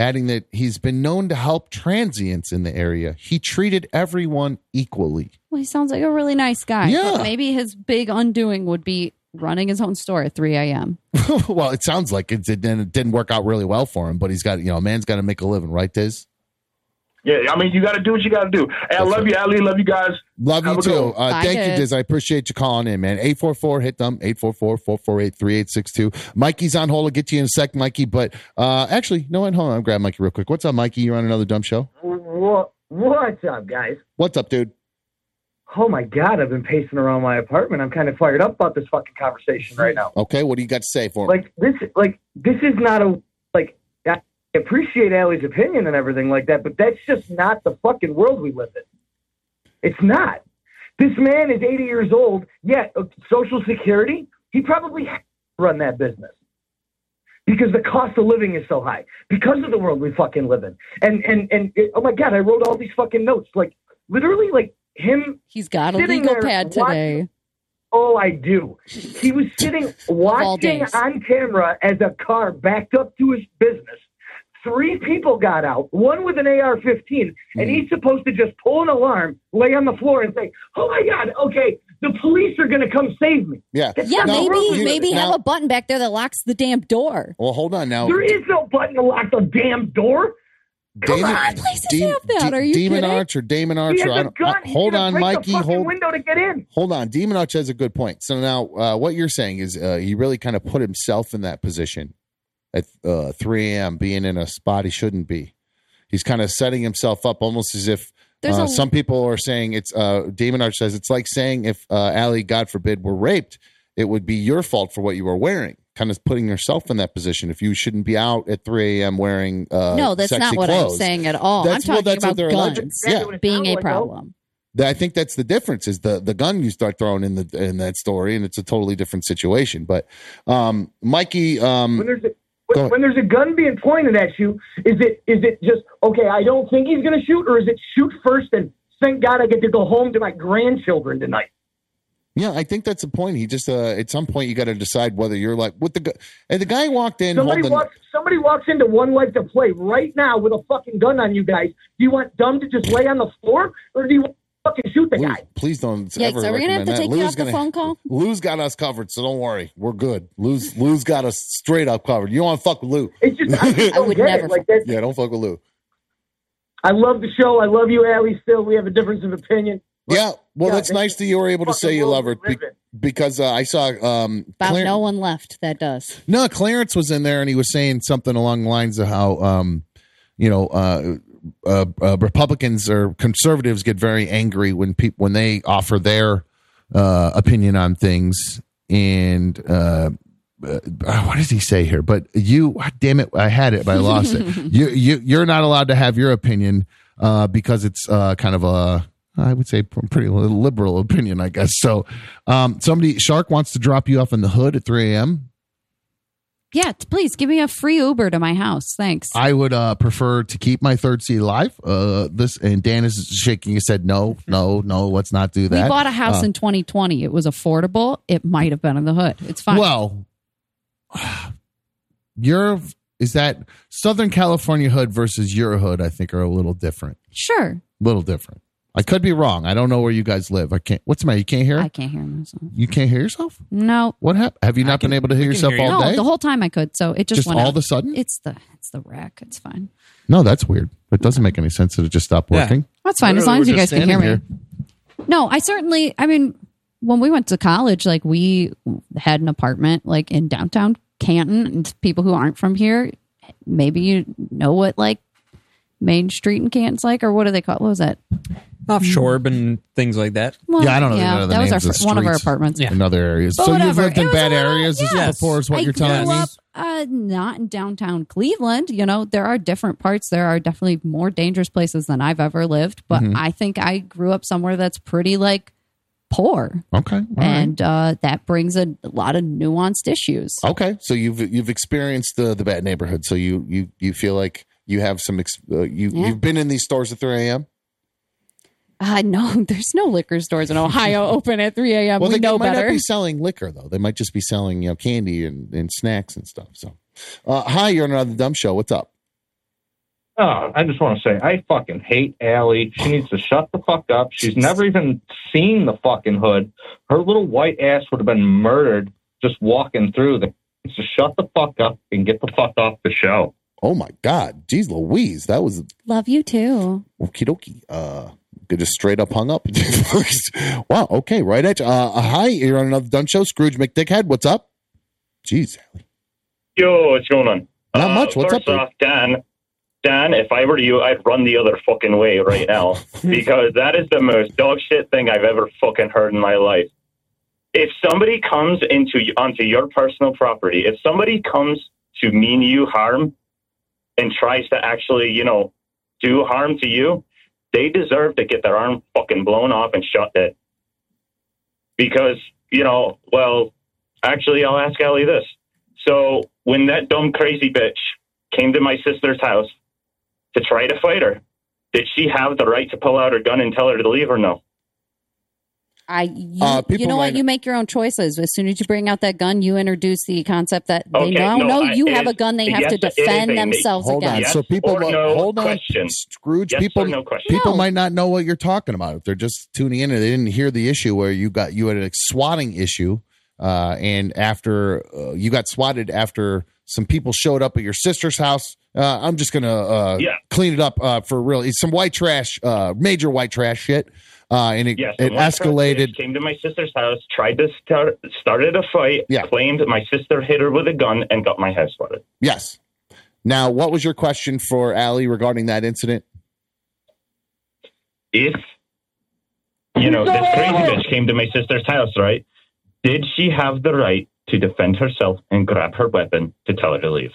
Adding that he's been known to help transients in the area. He treated everyone equally. well, he sounds like a really nice guy. Yeah. But maybe his big undoing would be running his own store at 3 a.m. [LAUGHS] well, it sounds like it, didn't, it didn't work out really well for him, but he's got, you know, a man's got to make a living, right, Diz? Yeah, I mean, you got to do what you got to do. Hey, I love you, Ali. Love you guys. Love you Have a good too. Uh, Bye, thank you, Diz. Diz. I appreciate you calling in, man. 844 hit dumb, 844 448 3862. Mikey's on hold. I'll get to you in a sec, Mikey. But uh, actually, no, one, hold on. I'll grab Mikey real quick. What's up, Mikey? You're on another dumb show. What, what's up, guys? What's up, dude? Oh my God, I've been pacing around my apartment. I'm kind of fired up about this fucking conversation right now. Okay, what do you got to say for me? Like this, like this is not a like. I appreciate Ali's opinion and everything like that, but that's just not the fucking world we live in. It's not. This man is 80 years old. Yeah, uh, Social Security. He probably run that business because the cost of living is so high because of the world we fucking live in. And and and it, oh my God, I wrote all these fucking notes. Like literally, like him He's got a legal pad watching- today. Oh, I do. He was sitting watching on camera as a car backed up to his business. Three people got out, one with an AR 15, and Hmm. he's supposed to just pull an alarm, lay on the floor, and say, Oh my God, okay, the police are going to come save me. Yeah. Yeah, not the maybe world we live maybe in. have a button back there that locks the damn door. Well, hold on now. There is no button to lock the damn door. Come Damon, on. places Dem- have that. De- Are you Demon kidding? Arch or Damon He Archer? has I a don't, gun. uh, He's hold on, break Mikey. The fucking Hold window to get in. hold on. Demon Arch has a good point. So now, uh, what you're saying is uh, he really kind of put himself in that position at uh, 3 a.m., being in a spot he shouldn't be. He's kind of setting himself up almost as if uh, a- some people are saying it's. Uh, Demon Arch says it's like saying if uh, Ali, God forbid, were raped, it would be your fault for what you were wearing. Kind of putting yourself in that position. If you shouldn't be out at 3 a.m. wearing uh, no, that's sexy not what clothes. I'm saying at all. That's- I'm well, talking that's about they're guns Yeah. being a problem. I think that's the difference is the the gun you start throwing in the in that story, and it's a totally different situation. But um, Mikey, when um, there's a Go when, when there's a gun being pointed at you, is it is it just okay? I don't think he's going to shoot, or is it shoot first and thank God I get to go home to my grandchildren tonight? yeah, I think that's the point. He just uh, at some point you got to decide whether you're like with the gu- and the guy walked in Somebody holding. walks somebody walks into One Life to Play right now with a fucking gun on you guys. Do you want dumb to just lay on the floor, or do you want fucking shoot the Lou, guy? please don't Yeah, ever so we're gonna have to that. take you off the gonna- phone call. Lou's got us covered, so don't worry, we're good. Lou's Lou's got us straight up covered. You don't want to fuck with Lou? It's just I, just [LAUGHS] I would never. Like that's, Yeah, don't fuck with Lou. I love the show. I love you, Ali. Still, we have a difference of opinion. But Yeah, well, God, that's nice that you were able to say you love her be- because uh, I saw um, About Clar- no one left that does. No, Clarence was in there and he was saying something along the lines of how, um, you know, uh, uh, uh, Republicans or conservatives get very angry when people when they offer their uh, opinion on things. And uh, uh, what does he say here? But you, damn it, I had it, but I lost it. [LAUGHS] You, you, you're not allowed to have your opinion uh, because it's uh, kind of a. I would say pretty liberal opinion, I guess. So, um, somebody Shark wants to drop you off in the hood at 3 a.m. Yeah, please give me a free Uber to my house. Thanks. I would uh, prefer to keep my third seat alive. Uh, this and Dan is shaking his head. No, no, no. Let's not do that. we bought a house Uh, in 2020. It was affordable. It might have been in the hood. It's fine. Well, your is that Southern California hood versus your hood? I think are a little different. sure. A little different. I could be wrong. I don't know where you guys live. I can't. What's the matter? You can't hear? I can't hear myself. you can't hear yourself. No. What happened? Have you not can- been able to hear yourself hear you. all No, day? the whole time I could. So it just, Just went all out. of a sudden? It's the it's the rack. It's fine. no, that's weird. It doesn't make any sense that it just stopped Yeah. working. That's fine as long as you guys can hear me. standing No, I certainly. I mean, when we went to college, like we had an apartment like in downtown Canton, and people who aren't from here, maybe you know what like Main Street in Canton's like, or what do they call? What was that? Offshore and things like that. Well, Yeah, I don't know the- Yeah, the that was our names of fir- one of our apartments. Yeah. In other areas, But so you've whatever. lived in It was bad a lot- areas yes. before, is what I you're telling grew me. up uh, not in downtown Cleveland. You know, there are different parts. There are definitely more dangerous places than I've ever lived. But Mm-hmm. I think I grew up somewhere that's pretty like poor, Okay, all right. and uh, that brings a, a lot of nuanced issues. Okay, so you've you've experienced the the bad neighborhood, so you you you feel like you have some ex- uh, you Yeah. you've been in these stores at 3 a.m. Uh, [LAUGHS] no, there's no liquor stores in Ohio [LAUGHS] open at 3 a.m. Well, we they know might not better. be selling liquor though. They might just be selling you know candy and, and snacks and stuff. So, uh, hi, you're on another dumb show. What's up? Oh, I just want to say, I fucking hate Ali. She needs to shut the fuck up. She's never even seen the fucking hood. Her little white ass would have been murdered just walking through. The so shut the fuck up and get the fuck off the show. Oh my God, geez, Louise, that was Love you too. okie dokie. Uh, just straight up hung up. [LAUGHS] wow. Okay, right at you. Uh, hi, you're on another dumb show. Scrooge McDickhead. What's up? Jeez. Yo, what's going on? Not much. What's up, off, Dan, Dan, if I were you, I'd run the other fucking way right now [LAUGHS] because that is the most dog shit thing I've ever fucking heard in my life. If somebody comes into onto your personal property, if somebody comes to mean you harm and tries to actually, you know, do harm to you, they deserve to get their arm fucking blown off and shot dead. Because, you know, well, actually, I'll ask Ali this. So when that dumb crazy bitch came to my sister's house to try to fight her, did she have the right to pull out her gun and tell her to leave or no? I you, Uh, you know what might- you make your own choices. As soon as you bring out that gun, you introduce the concept that they Okay, now no, know I- you it have a gun they have yes, to defend themselves Hold on. against. Yes so people, no hold on, question. Scrooge. Yes people, no question. people No. might not know what you're talking about if they're just tuning in and they didn't hear the issue where you got you had a swatting issue, uh, and after uh, you got swatted after some people showed up at your sister's house. Uh, I'm just gonna uh, Yeah. clean it up uh, for real. It's some white trash, uh, major white trash shit, uh, and it, Yes, it escalated. Came to my sister's house, tried to start, started a fight, Yeah. claimed my sister hit her with a gun, and got my head flooded. Yes. Now, what was your question for Ali regarding that incident? If you know this crazy bitch came to my sister's house, right? Did she have the right to defend herself and grab her weapon to tell her to leave?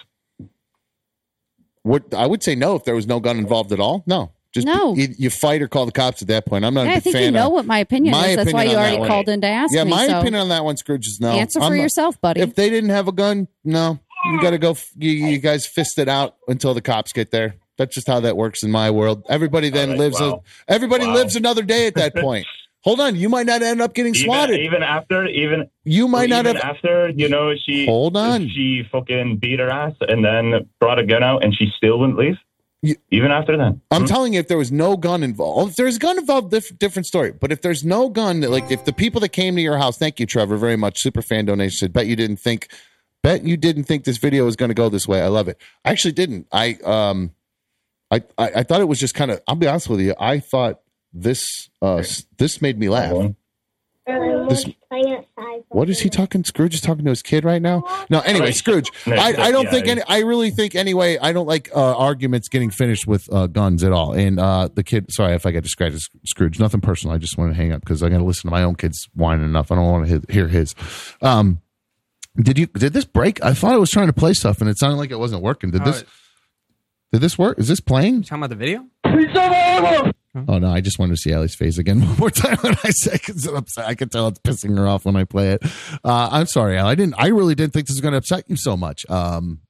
What I would say no if there was no gun involved at all. No, just No. you, you fight or call the cops at that point. I'm not Yeah, a I big think fan you know of, what my opinion my is. That's why you already called in to ask Yeah, me. my so opinion on that one, Scrooge, is no. answer for I'm yourself, buddy. If they didn't have a gun, no, you got to go. You, you guys fist it out until the cops get there. That's just how that works in my world. Everybody then All right, lives. wow. A, everybody Wow. lives another day at that point. [LAUGHS] Hold on, you might not end up getting Even, swatted. even after, even you might not have. after you know she Hold on. she fucking beat her ass and then brought a gun out and she still wouldn't leave. You- even after that, I'm Hmm? telling you, if there was no gun involved, if there's a gun involved, diff- different story. But if there's no gun, like if the people that came to your house, thank you, Trevor, very much. Super fan donation said, bet you didn't think, bet you didn't think this video was going to go this way. I love it. I actually didn't. I um, I I, I thought it was just kind of. I'll be honest with you. I thought this uh this made me laugh. This- What is he talking? Scrooge is talking to his kid right now. No, anyway, Scrooge. [LAUGHS] No, I, I don't yeah, think any. I really think anyway. I don't like uh, arguments getting finished with uh, guns at all. And uh, the kid. Sorry if I got distracted, Scrooge. Nothing personal. I just want to hang up because I got to listen to my own kids whining enough. I don't want to hear his. Um, did you? Did this break? I thought I was trying to play stuff and it sounded like it wasn't working. Did this? Did this work? Is this playing? You Talking about the video? Oh no! I just wanted to see Ali's face again [LAUGHS] one more time when I say because I can tell it's pissing her off when I play it. Uh, I'm sorry, Al. I didn't. I really didn't think this was going to upset you so much. Um,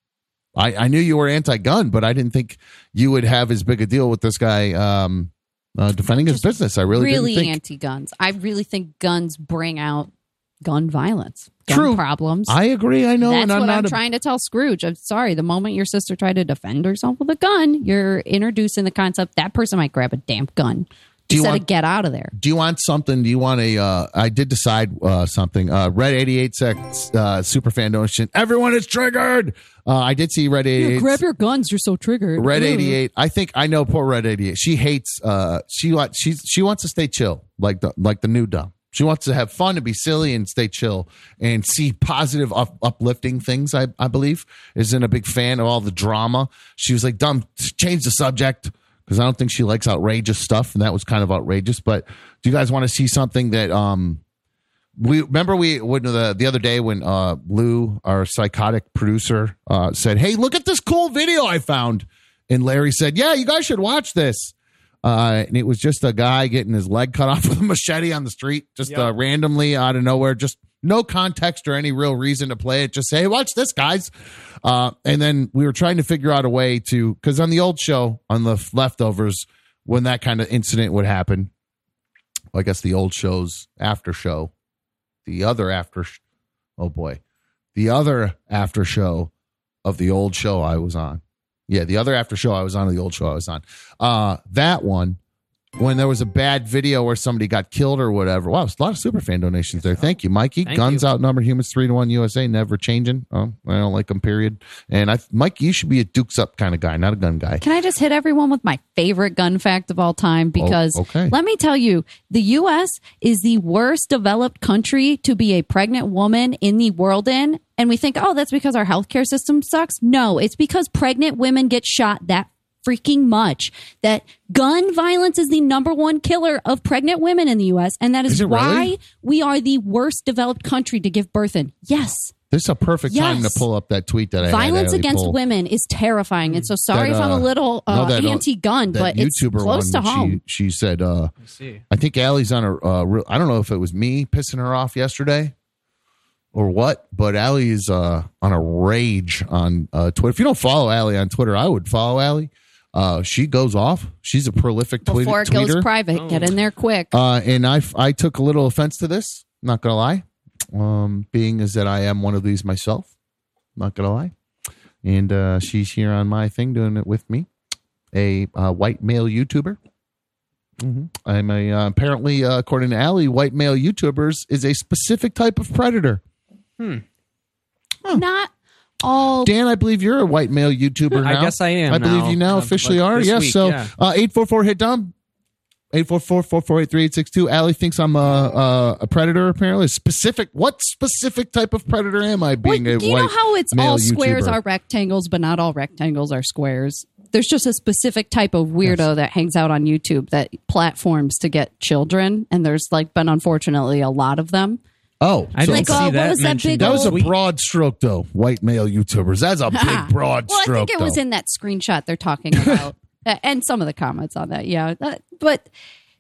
I, I knew you were anti-gun, but I didn't think you would have as big a deal with this guy um, uh, defending his business. I really, really didn't think. anti-guns. I really think guns bring out gun violence, gun True. problems. I agree. I know, That's and I'm what not I'm a- trying to tell Scrooge. I'm sorry. The moment your sister tried to defend herself with a gun, you're introducing the concept that person might grab a damn gun Do you instead want- of get out of there. Do you want something? Do you want a? Uh, I did decide uh, something. Uh, Red eighty eight sex uh, super fan donation. Everyone is triggered. Uh, I did see Red eighty eight. Grab your guns. You're so triggered. Red eighty eight. I think I know poor Red eighty eight. She hates. Uh, she wants. She's she wants to stay chill, like the like the new dumb. She wants to have fun and be silly and stay chill and see positive, up, uplifting things. I I believe isn't a big fan of all the drama. She was like, "Dumb, change the subject." Because I don't think she likes outrageous stuff, and that was kind of outrageous. But do you guys want to see something that um we remember we when the the other day when uh Lou, our psychotic producer, uh said, "Hey, look at this cool video I found," and Larry said, "Yeah, you guys should watch this." Uh, and it was just a guy getting his leg cut [LAUGHS] off with a machete on the street, just uh, randomly out of nowhere, just no context or any real reason to play it. Just say, hey, watch this, guys. Uh, and then we were trying to figure out a way to, because on the old show, on the leftovers, when that kind of incident would happen, I guess the old show's after show, the other after, sh- oh boy, the other after show of the old show I was on. Yeah, the other after show I was on, the old show I was on. Uh, that one, when there was a bad video where somebody got killed or whatever. Wow, a lot of super fan donations there. Thank you, Mikey. Thank Guns you. outnumber humans three to one USA, never changing. Oh, I don't like them, period. And I, Mike, you should be a dukes up kind of guy, not a gun guy. Can I just hit everyone with my favorite gun fact of all time? Oh, because Oh, okay. let me tell you, the U.S. is the worst developed country to be a pregnant woman in the world in. And we think, oh, that's because our healthcare system sucks. No, it's because pregnant women get shot that freaking much. That gun violence is the number one killer of pregnant women in the U.S. And that is, Is why really? we are the worst developed country to give birth in. Yes. This is a perfect time to pull up that tweet that I Violence had Ali against pull. women is terrifying. And so sorry That, if I'm uh, a little no, uh, that, uh, anti-gun, that but it's YouTuber close to home. She, she said, uh, see. I think Ali's on a uh, real, I don't know if it was me pissing her off yesterday or what, but Ali is uh, on a rage on uh, Twitter. If you don't follow Ali on Twitter, I would follow Ali. Uh, she goes off. She's a prolific tweet- Before it tweeter. goes private, get in there quick. Uh, and I, I took a little offense to this. Not gonna lie, um, being as that I am one of these myself. Not gonna lie, and uh, she's here on my thing doing it with me, a uh, white male YouTuber. Mhm. I'm a uh, apparently uh, according to Ali, white male YouTubers is a specific type of predator. Not all. Dan, I believe you're a white male YouTuber now. I guess I am I believe now. you now Uh, officially like are. Yes. week, so yeah. uh, eight four four hit dumb. 844-448-3862. Ali thinks I'm a, a, a predator, apparently. Specific, what specific type of predator am I Well, being a you white know how it's all squares YouTuber? are rectangles, but not all rectangles are squares. There's just a specific type of weirdo that hangs out on YouTube that platforms to get children, and there's like been unfortunately a lot of them. Oh, I so didn't Like, see uh, what that was that big that was a broad stroke, though. White male YouTubers. That's a big [LAUGHS] broad stroke. well, I think it was in that screenshot they're talking [LAUGHS] about, Uh, and some of the comments on that. Yeah, Uh, but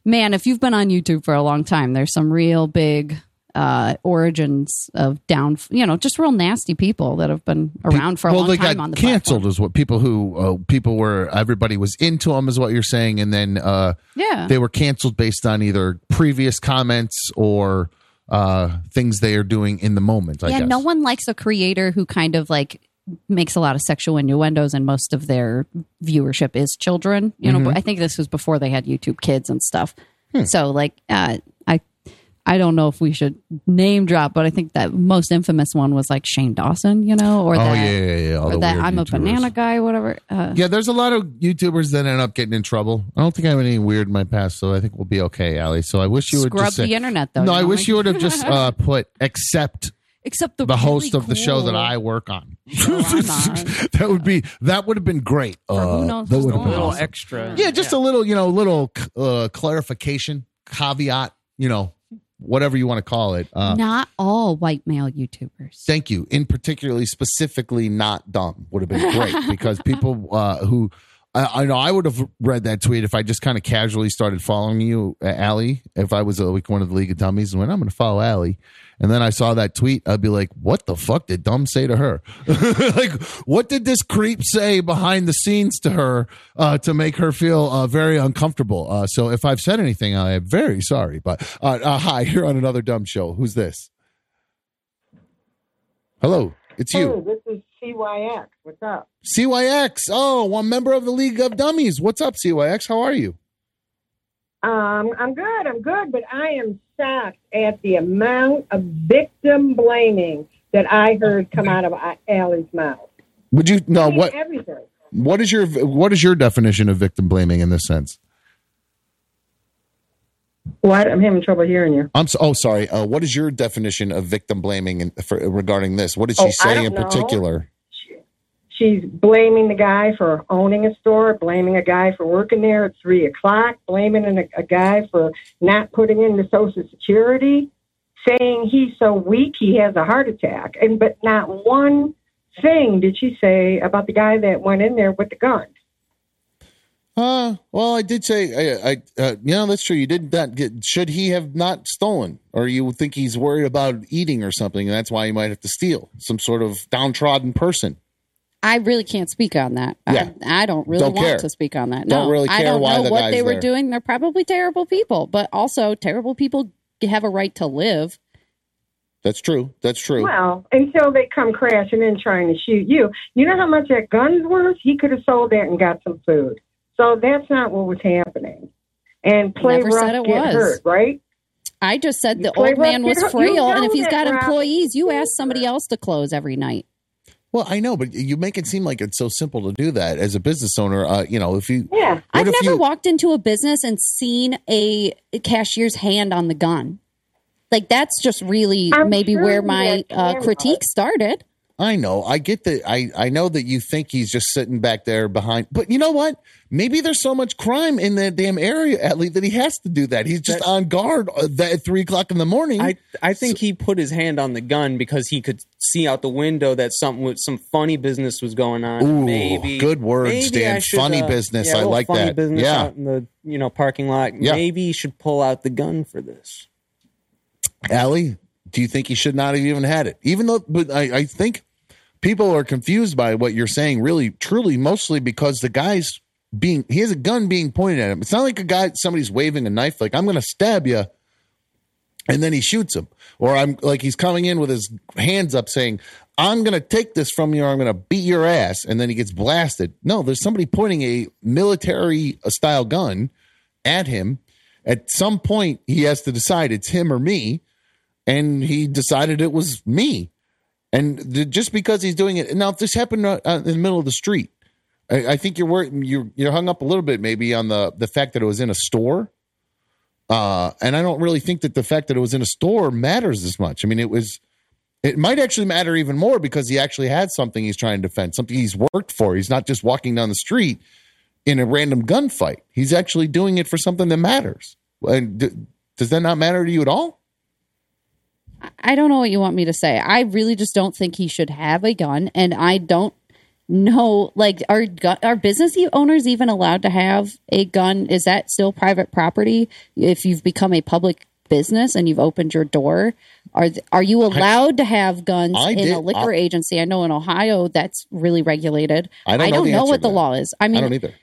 man, if you've been on YouTube for a long time, there's some real big uh, origins of down, you know, just real nasty people that have been around for a well, long they time got on the canceled, platform. is what people who uh, people were everybody was into them, is what you're saying, and then uh, Yeah, they were canceled based on either previous comments or uh, things they are doing in the moment. I yeah. guess. No one likes a creator who kind of like makes a lot of sexual innuendos, and most of their viewership is children. You know, Mm-hmm. I think this was before they had YouTube Kids and stuff. Hmm. So, like, uh, I. I don't know if we should name drop, but I think that most infamous one was like Shane Dawson, you know, or Oh that, yeah, yeah, yeah. All or the that I'm a banana guy, whatever. Uh, Yeah, there's a lot of YouTubers that end up getting in trouble. I don't think I have any weird in my past, so I think we'll be okay, Ali. So I wish you would scrub just say, the internet, though. no, I wish like- you would have just [LAUGHS] uh, put except except the, the host really of the show that I work on. show [LAUGHS] that would be that would have been great. For who Uh, knows that would have a been little awesome. extra. Yeah, just a little, you know, little uh, clarification, caveat, you know, whatever you want to call it. Uh, Not all white male YouTubers. Thank you. In particularly, specifically, not dumb would have been great [LAUGHS] because people uh, who I, I know I would have read that tweet if I just kind of casually started following you, uh, Ali. If I was uh, like one of the League of Dummies and went, I'm going to follow Ali, and then I saw that tweet, I'd be like, what the fuck did Dumb say to her? [LAUGHS] like, what did this creep say behind the scenes to her uh, to make her feel uh, very uncomfortable? Uh, so if I've said anything, I am very sorry. But uh, uh, hi, [LAUGHS] you're on another Dumb show. Who's this? Hello, it's you. Oh, this is CYX. What's up? CYX. Oh, one member of the League of Dummies. What's up, CYX? How are you? Um, I'm good. I'm good, but I am shocked at the amount of victim blaming that I heard come out of Ali's mouth. Would you know what Everything. what is your what is your definition of victim blaming in this sense? What? I'm having trouble hearing you. I'm so, oh sorry. Uh, what is your definition of victim blaming in, for, regarding this? What did she Oh, say in know. particular? She's blaming the guy for owning a store, blaming a guy for working there at three o'clock, blaming a, guy for not putting in the Social Security, saying he's so weak he has a heart attack. And but not one thing did she say about the guy that went in there with the gun. Uh, well, I did say, I, I uh, yeah, that's true. You did not get. Should he have not stolen, or you think he's worried about eating or something, and that's why he might have to steal some sort of downtrodden person. I really can't speak on that. Yeah. I, I don't really Don't want care. to speak on that. Don't no, really I don't why know the what they were there. doing. They're probably terrible people, but also terrible people have a right to live. That's true. That's true. Well, until they come crashing in trying to shoot you. You know how much that gun's worth? He could have sold that and got some food. So that's not what was happening. And play Never rough, said it get was. hurt, right? I just said the play old man was get. You frail, and if he's got Rob. employees, you ask somebody else to close every night. Well, I know, but you make it seem like it's so simple to do that as a business owner. Uh, you know, if you Yeah. I've if never you- walked into a business and seen a cashier's hand on the gun. Like that's just really I'm maybe sure where my uh, critique started. I know. I get that. I, I know that you think he's just sitting back there behind. But you know what? Maybe there's so much crime in that damn area, at least, that he has to do that. He's just That- on guard uh, at three o'clock in the morning. I I think he put his hand on the gun because he could see out the window that something some funny business was going on. Ooh, maybe good words, maybe Dan. Should, Funny uh, business. yeah, I like funny that. Business Yeah. out in the you know parking lot. Yeah. Maybe he should pull out the gun for this. Ali, do you think he should not have even had it? Even though, but I, I think people are confused by what you're saying, really, truly, mostly because the guy's being he has a gun being pointed at him. It's not like a guy somebody's waving a knife like I'm going to stab you and then he shoots him or I'm like he's coming in with his hands up saying I'm going to take this from you or I'm going to beat your ass and then he gets blasted. No, there's somebody pointing a military uh, style gun at him. At some point he has to decide it's him or me and he decided it was me. And th- just because he's doing it now, if this happened uh, uh, in the middle of the street, I, I think you're you're you're hung up a little bit maybe on the the fact that it was in a store. Uh, and I don't really think that the fact that it was in a store matters as much. I mean, it was. It might actually matter even more because he actually had something he's trying to defend, something he's worked for. He's not just walking down the street in a random gunfight. He's actually doing it for something that matters. And d- does that not matter to you at all? I don't know what you want me to say. I really just don't think he should have a gun, and I don't know. Like, are gu- are business owners even allowed to have a gun? Is that still private property? If you've become a public business and you've opened your door, are are you allowed to have guns I in did- a liquor I- agency? I know in Ohio that's really regulated. I don't know the answer what the law is. I mean, I don't either.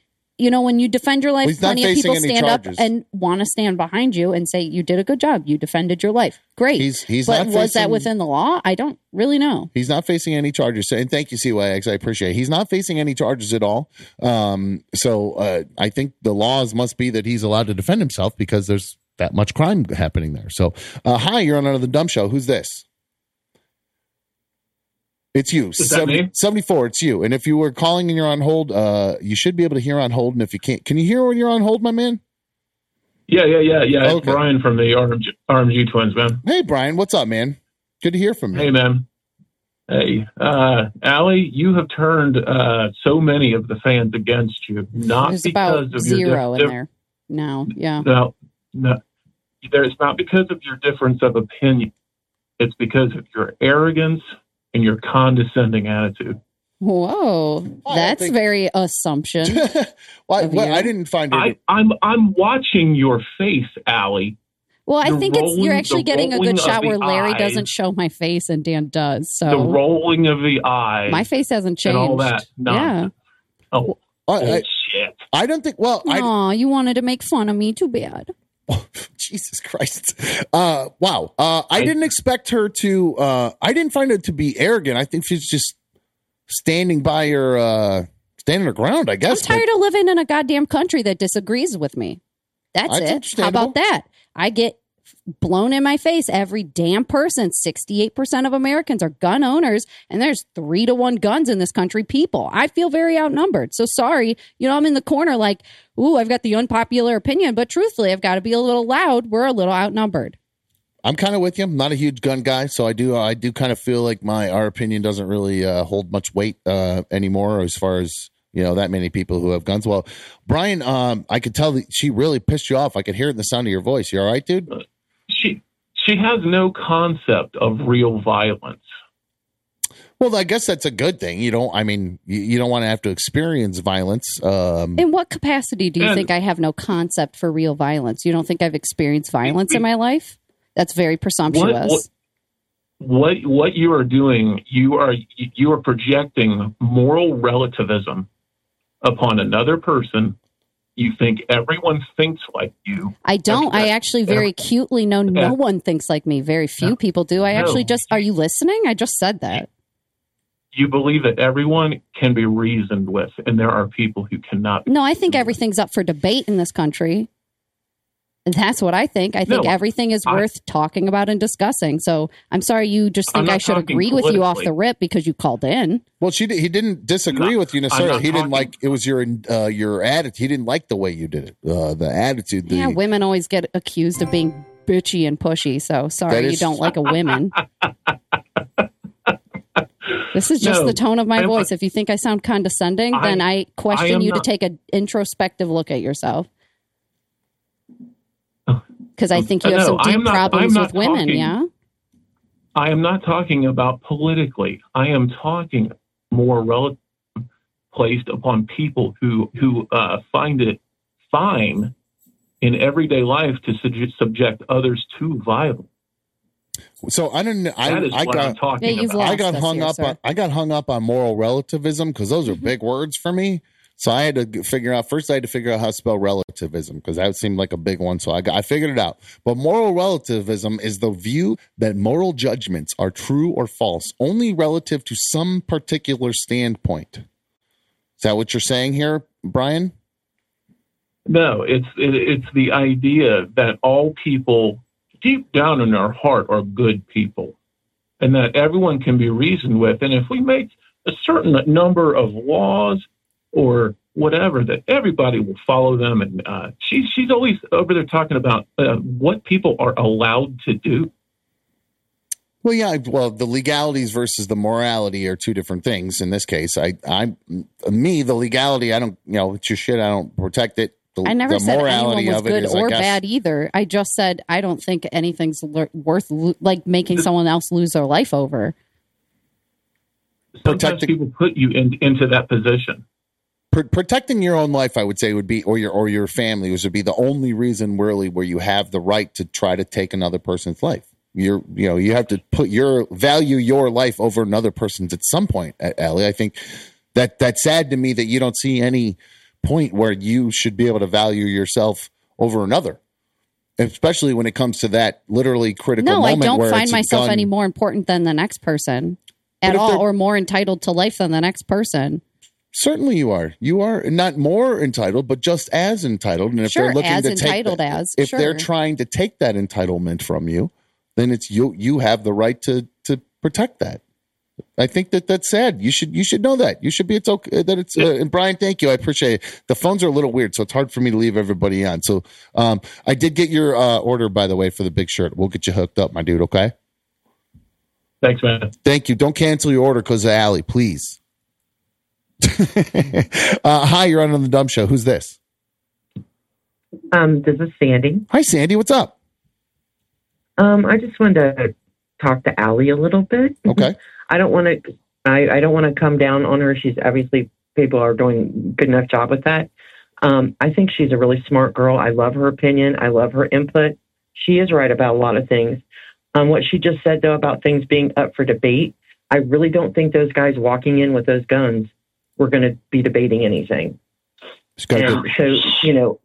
You know, when you defend your life, Well, plenty of people stand up and want to stand behind you and say you did a good job. You defended your life. Great. He's- he's but was that within the law? I don't really know. He's not facing any charges. And thank you, CYX. I appreciate it. He's not facing any charges at all. Um, so uh, I think the laws must be that he's allowed to defend himself because there's that much crime happening there. So, uh, hi, you're on another dumb show. Who's this? It's you. Is that me? 74, it's you. And if you were calling and you're on hold, uh, you should be able to hear on hold. And if you can't, can you hear when you're on hold, my man? Yeah, yeah, yeah, yeah. It's Brian from the RMG, RMG Twins, man. Hey, Brian, what's up, man? Good to hear from you. Hey, man. Hey, uh, Ali, you have turned uh, so many of the fans against you, not There's because about of your zero dif- in there now. Yeah. No, no. There's not because of your difference of opinion. It's because of your arrogance and your condescending attitude. Whoa, that's think- very assumption. [LAUGHS] Why, Of what. I didn't find it. I, I'm I'm watching your face, Ali. Well, I The think it's you're actually getting a good shot where Larry eye. doesn't show my face and Dan does. So the rolling of the eye. my face hasn't changed. and all that. Yeah. nonsense. Oh, I, I, bullshit. I don't think. Well, I, Aw, you wanted to make fun of me. Too bad. [LAUGHS] Jesus Christ. Uh, wow. Uh, I didn't expect her to, uh, I didn't find it to be arrogant. I think she's just standing by her, uh, standing her ground, I guess. I'm tired of living in a goddamn country that disagrees with me. That's, That's it. How about that? I get blown in my face every damn person. 68% of Americans are gun owners, and there's three to one guns in this country, people. I feel very outnumbered. So sorry. You know, I'm in the corner like, ooh, I've got the unpopular opinion, but truthfully, I've got to be a little loud. We're a little outnumbered. I'm kind of with you. I'm not a huge gun guy, so I do, I do kind of feel like my, our opinion doesn't really, uh, hold much weight, uh, anymore as far as, you know, that many people who have guns. Well, Brian, um, I could tell that she really pissed you off. I could hear it in the sound of your voice. You all right, dude? She she has no concept of real violence. Well, I guess that's a good thing. You don't, I mean, you, you don't want to have to experience violence. Um, In what capacity do you And- think I have no concept for real violence? You don't think I've experienced violence in my life? That's very presumptuous. what- What what you are doing, you are you are projecting moral relativism upon another person. You think everyone thinks like you. I don't. I actually very cutely know no Yeah. one thinks like me. Very few people do. I No. actually just. Are you listening? I just said that. You believe that everyone can be reasoned with, and there are people who cannot. No, I think everything's up for debate in this country. That's what I think. I think No, everything is I- worth talking about and discussing. So I'm sorry you just think I should agree with you off the rip because you called in. Well, she did, he didn't disagree not- with you necessarily. not He didn't like it was your uh, your attitude. He didn't like the way you did it. Uh, the attitude. The, yeah, women always get accused of being bitchy and pushy. So sorry That you don't like a woman. [LAUGHS] This is just No, the tone of my I'm- voice. If you think I sound condescending, I- then I I question am you not- to take an introspective look at yourself. Because I think you have No, some deep not- problems with not women. talking- Yeah. I am not talking about politically. I am talking more relative placed upon people who who uh, find it fine in everyday life to sub- subject others to violence. So I didn't. I, That is I what I'm got. talking Yeah, about. I got hung here, up sir. on. I got hung up on moral relativism because those are big words for me. So I had to figure out first. I had to figure out how to spell relativism because that seemed like a big one. So I, I figured it out. But moral relativism is the view that moral judgments are true or false only relative to some particular standpoint. Is that what you're saying here, Brian? No, it's it, it's the idea that all people deep down in their heart are good people, and that everyone can be reasoned with. And if we make a certain number of laws or whatever, that everybody will follow them. And uh, she's she's always over there talking about uh, what people are allowed to do. Well, yeah. Well, the legalities versus the morality are two different things. In this case, I, I, me, the legality, I don't, you know, it's your shit. I don't protect it. The, I never the said morality anyone was good is, or guess- bad either. I just said I don't think anything's le- worth lo- like making someone else lose their life over. Sometimes people put you in, into that position. Pr- protecting your own life, I would say, would be, or your or your family, would be the only reason really where you have the right to try to take another person's life. You're, you know, you have to put your value your life over another person's at some point. Ali, I think that that's sad to me that you don't see any point where you should be able to value yourself over another, especially when it comes to that literally critical No, I don't find myself gun- any more important than the next person at all, or more entitled to life than the next person. Certainly, you are. You are not more entitled, but just as entitled. And if Sure, they're looking as to take, entitled that- as, if they're trying to take that entitlement from you, then it's you. You have the right to to protect that. I think that that's sad. You should you should know that. You should be it's okay that it's. Uh, and Brian, thank you. I appreciate it. The phones are a little weird, so it's hard for me to leave everybody on. So um, I did get your uh, order, by the way, for the big shirt. We'll get you hooked up, my dude. Okay. Thanks, man. Thank you. Don't cancel your order because of Ali, please. [LAUGHS] uh, hi, you're on the Dumb Show. Who's this? Um, this is Sandy. Hi, Sandy. What's up? Um, I just wanted to talk to Ali a little bit. [LAUGHS] Okay. I don't want to. I, I don't want to come down on her. She's obviously people are doing good enough job with that. Um, I think she's a really smart girl. I love her opinion. I love her input. She is right about a lot of things. Um, what she just said though about things being up for debate, I really don't think those guys walking in with those guns were going to be debating anything. And so you know,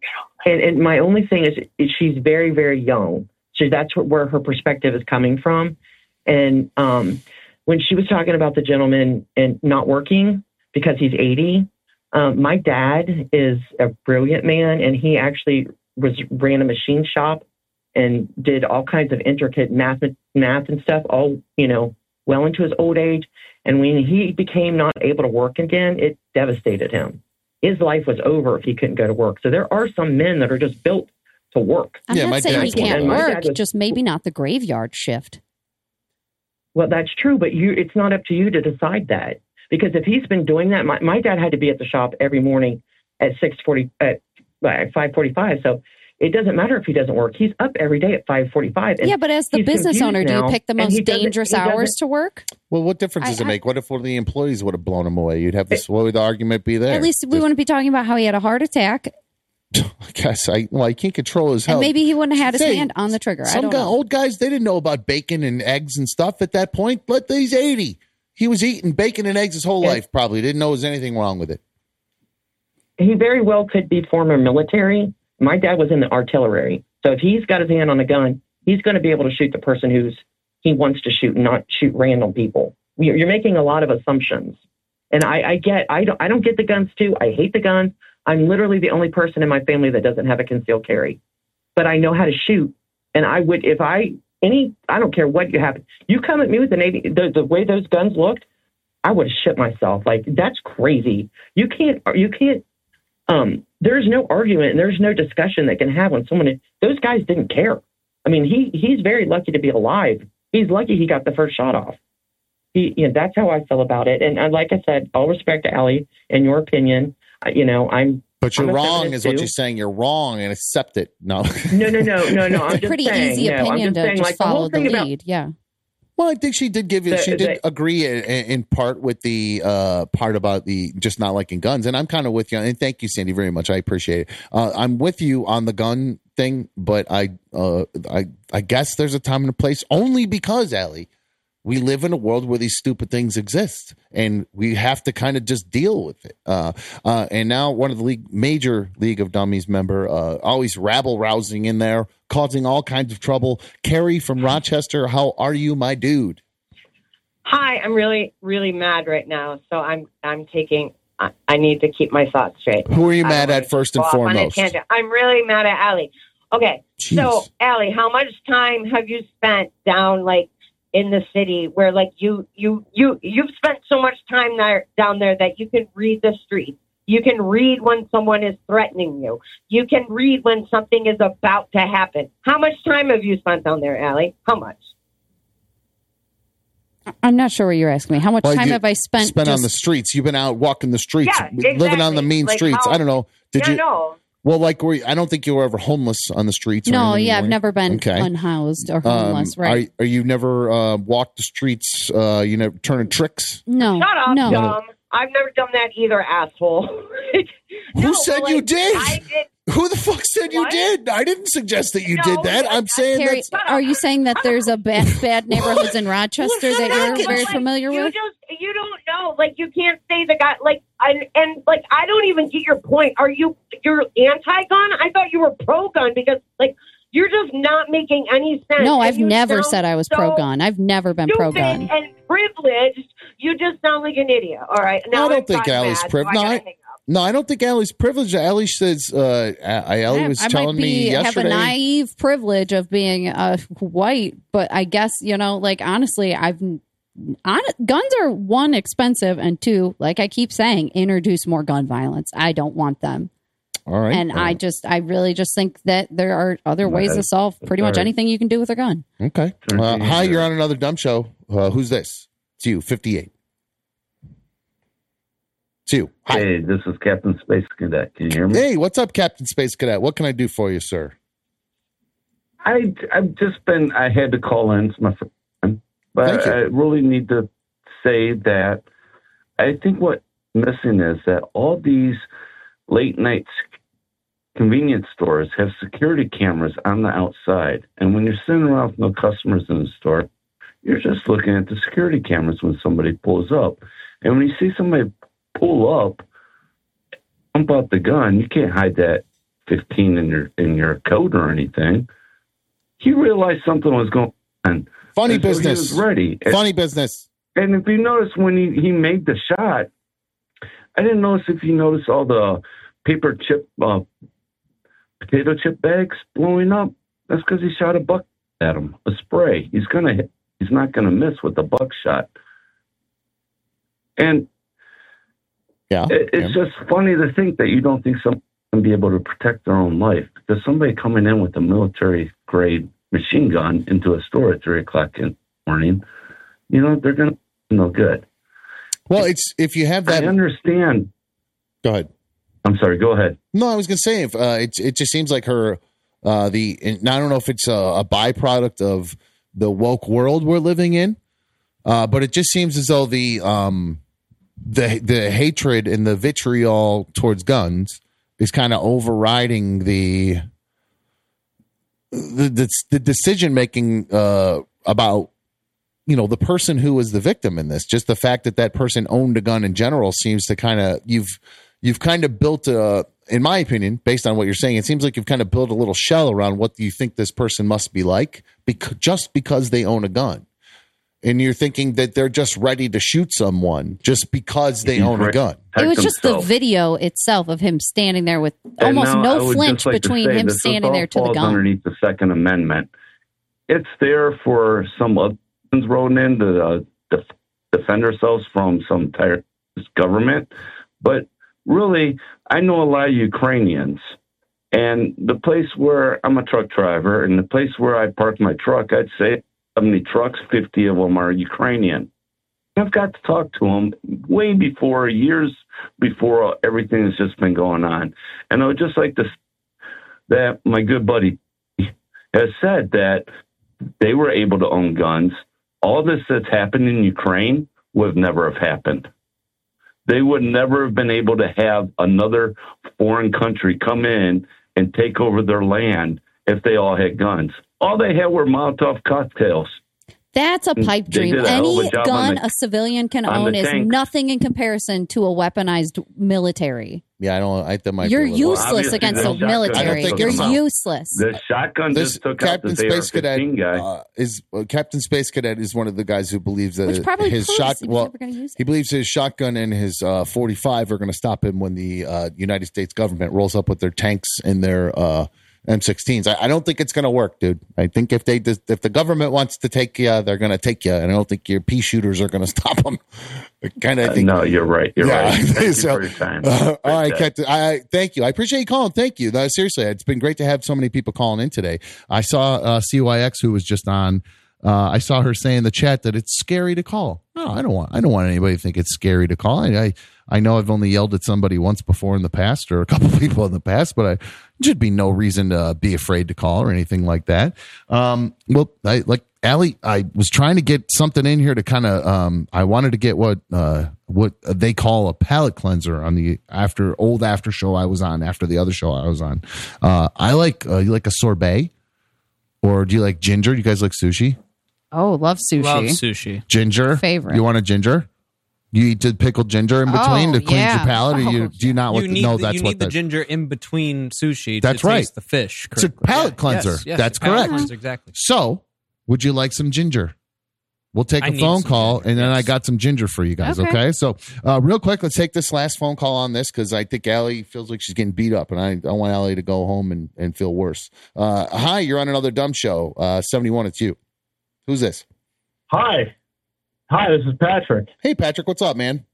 and, and my only thing is, is she's very very young, so that's where, where her perspective is coming from. And um, when she was talking about the gentleman and not working because he's eighty, um, my dad is a brilliant man, and he actually was ran a machine shop and did all kinds of intricate math math and stuff, all you know, well into his old age. And when he became not able to work again, it devastated him. His life was over if he couldn't go to work. So there are some men that are just built to work. I'm not saying he can't And my dad work, was- just maybe not the graveyard shift. Well, that's true, but you it's not up to you to decide that. Because if he's been doing that, my, my dad had to be at the shop every morning at six forty at five forty five. So it doesn't matter if he doesn't work. He's up every day at five forty five. Yeah, but as the business owner, do you pick the most dangerous hours to work? Well, what difference does I- it make? What if one of the employees would have blown him away? You'd have this. What would the argument be there? At least we wouldn't be talking about how he had a heart attack, [LAUGHS] I guess I well, I can't control his and health. maybe he wouldn't have had his Say, hand on the trigger. I Some don't guy, know. old guys, they didn't know about bacon and eggs and stuff at that point. But he's eighty. He was eating bacon and eggs his whole life. Probably didn't know there was anything wrong with it. he very well could be former military. My dad was in the artillery, so if he's got his hand on a gun, he's going to be able to shoot the person who's he wants to shoot, not shoot random people. You're making a lot of assumptions, and I, I get I don't I don't get the guns too. I hate the guns. I'm literally the only person in my family that doesn't have a concealed carry, but I know how to shoot, and I would if I any I don't care what you have. You come at me with an eighty the, the way those guns looked, I would shit myself. Like that's crazy. You can't you can't um, there's no argument and there's no discussion that can have when someone those guys didn't care. I mean, he he's very lucky to be alive. He's lucky he got the first shot off. He, you know, that's how I feel about it. And uh, like I said, all respect to Ali and your opinion. Uh, you know, I'm. But you're I'm wrong, feminist is what you're saying. You're wrong, and accept it. No, No, no, no, no, no. I'm [LAUGHS] just pretty saying, easy no, I'm opinion just to saying, just like the follow whole the thing about yeah. Well, I think she did give you. She did agree in, in part with the uh, part about the just not liking guns, and I'm kind of with you. And thank you, Sandy, very much. I appreciate it. Uh, I'm with you on the gun thing, but I, uh, I, I guess there's a time and a place only because Ali, we live in a world where these stupid things exist, and we have to kind of just deal with it. Uh, uh, and now one of the league, major League of Dummies member, uh, always rabble rousing in there, causing all kinds of trouble. Carrie from Rochester, how are you, my dude? Hi, I'm really, really mad right now. So I'm, I'm taking. I, I need to keep my thoughts straight. Who are you mad at first and go off on a foremost? I'm really mad at Ali. Okay, so Jeez. Ali, how much time have you spent down like in the city where like you you you you've spent so much time there down there that you can read the streets. You can read when someone is threatening you. You can read when something is about to happen. How much time have you spent down there, Ali? How much? I'm not sure what you're asking me. How much Well, time have I spent? spent on the streets? You've been out walking the streets, Yeah, living on the exactly. mean Like streets. how- I don't know. Did yeah, you? no. Well, like, were I don't think you were ever homeless on the streets. No, yeah, were I've you? never been Okay. unhoused or Um, homeless. right? Are, are you never uh, walked the streets? Uh, you never turning tricks? no, Shut up, no. dumb. I've never done that either, asshole. [LAUGHS] Who said you did? I did. Who the fuck said you did? I didn't suggest that you did that. I'm saying Carrie, that's are you saying that there's a bad, [LAUGHS] bad neighborhoods in Rochester that you're But, very like, familiar you with? Just, you don't know. Like you can't say the guy. Like and, and like I don't even get your point. Are you you're anti-gun? I thought you were pro-gun because like you're just not making any sense. No, I've never said I was so pro gun. I've never been pro gun. and privileged. You just sound like an idiot. All right. Now I don't I'm think gotten Ali's mad, priv- so no, I- hang up. No, I don't think Ali's privileged. Ali says, uh, A- Ali was I telling might be me yesterday. I have a naive privilege of being uh, white, but I guess you know, like honestly, I've on, guns are one expensive and two, like I keep saying, introduce more gun violence. I don't want them. All right, and I just, I really just think that there are other ways to solve pretty much All right. anything you can do with a gun. okay. Uh, hi, you're on another dumb show. Uh, who's this? It's you, 58. You. Hey, this is Captain Space Cadet. Can you hear me? Hey, what's up, Captain Space Cadet? What can I do for you, sir? I I've just been I had to call in. It's my time, but I really need to say that I think what missing is that all these late night convenience stores have security cameras on the outside, and when you're sitting around with no customers in the store, you're just looking at the security cameras when somebody pulls up, and when you see somebody pull up, pump out the gun, you can't hide that 15 in your in your coat or anything. He realized something was going on. Funny And so he business. was ready. Funny business. And if you notice when he, he made the shot, I didn't notice if you notice all the paper chip, uh, potato chip bags blowing up. That's because he shot a buck at him, a spray. He's gonna hit. He's not gonna miss with the buckshot. And yeah, it, it's just funny to think that you don't think someone can be able to protect their own life because somebody coming in with a military grade machine gun into a store at three o'clock in the morning, you know, they're gonna be no good. Well, it's if you have that. I understand. Go ahead. I'm sorry. Go ahead. No, I was going to say if uh, it it just seems like her uh, the and I don't know if it's a, a byproduct of the woke world we're living in, uh, but it just seems as though the um the the hatred and the vitriol towards guns is kind of overriding the the the, the decision making uh, about you know the person who was the victim in this. Just the fact that that person owned a gun in general seems to kind of you've you've kind of built a in my opinion based on what you're saying it seems like you've kind of built a little shell around what you think this person must be like because just because they own a gun and you're thinking that they're just ready to shoot someone just because they own a gun. It was just the video itself of him standing there with And almost no flinch like between say him standing there to the gun. Underneath the Second Amendment, it's there for some other ones wrote in to uh, def- defend ourselves from some tyrant government. But really, I know a lot of Ukrainians, and the place where I'm a truck driver, and the place where I park my truck, I'd say 70 trucks, 50 of them are Ukrainian. I've got to talk to them way before, years before everything has just been going on. And I would just like to that my good buddy has said that they were able to own guns. All this that's happened in Ukraine would never have happened. They would never have been able to have another foreign country come in and take over their land if they all had guns. All they had were Molotov cocktails. That's a pipe dream. a hell of a Any gun the- a civilian can own is tanks. nothing in comparison to a weaponized military. Yeah, I don't. I that might. You're be a little- useless Obviously, against the the military. I think you're useless. The shotgun This just took Captain out the Space Cadet guy. uh, is uh, Captain Space Cadet is one of the guys who believes that Which probably his shot. Well, never gonna use he believes his shotgun and his uh, 45 are going to stop him when the uh, United States government rolls up with their tanks and their uh, M16s. I, I don't think it's going to work, dude. I think if they if the government wants to take you, they're going to take you, and I don't think your pea shooters are going [LAUGHS] to stop them. kind of Uh, think. no, you're right. You're Yeah, right. Thank [LAUGHS] you so- time. Uh, all right, Captain. I I- thank you. I appreciate you calling. Thank you. No, seriously, it's been great to have so many people calling in today. I saw uh, CYX who was just on. Uh, I saw her say in the chat that it's scary to call. No, I don't want. I don't want anybody to think it's scary to call. I, I I know I've only yelled at somebody once before in the past, or a [LAUGHS] couple people in the past, but I should be no reason to be afraid to call or anything like that. Um, well, I like Allie. I was trying to get something in here to kind of. Um, I wanted to get what uh what they call a palate cleanser on the after old after show I was on after the other show I was on. Uh, I like uh, you like a sorbet, or do you like ginger? You guys like sushi? Oh, love sushi. Love sushi. Ginger Favorite. You want a ginger? You eat the pickled ginger in between Oh, to cleanse yeah. your palate, or you do you not? What you the- need, no, the, that's you what need the that- ginger in between sushi. That's to right. Taste the fish. It's a correctly. palate cleanser. Yes, yes, That's palate correct. cleanser, exactly. So, would you like some ginger? We'll take I a need phone some call, ginger, and then I got some ginger for you guys. Okay. Okay. So, uh, real quick, let's take this last phone call on this because I think Ali feels like she's getting beat up, and I don't want Ali to go home and, and feel worse. Uh, hi, you're on another dumb show. Uh, 71, it's you. Who's this? Hi. Hi, this is Patrick. Hey, Patrick, what's up, man?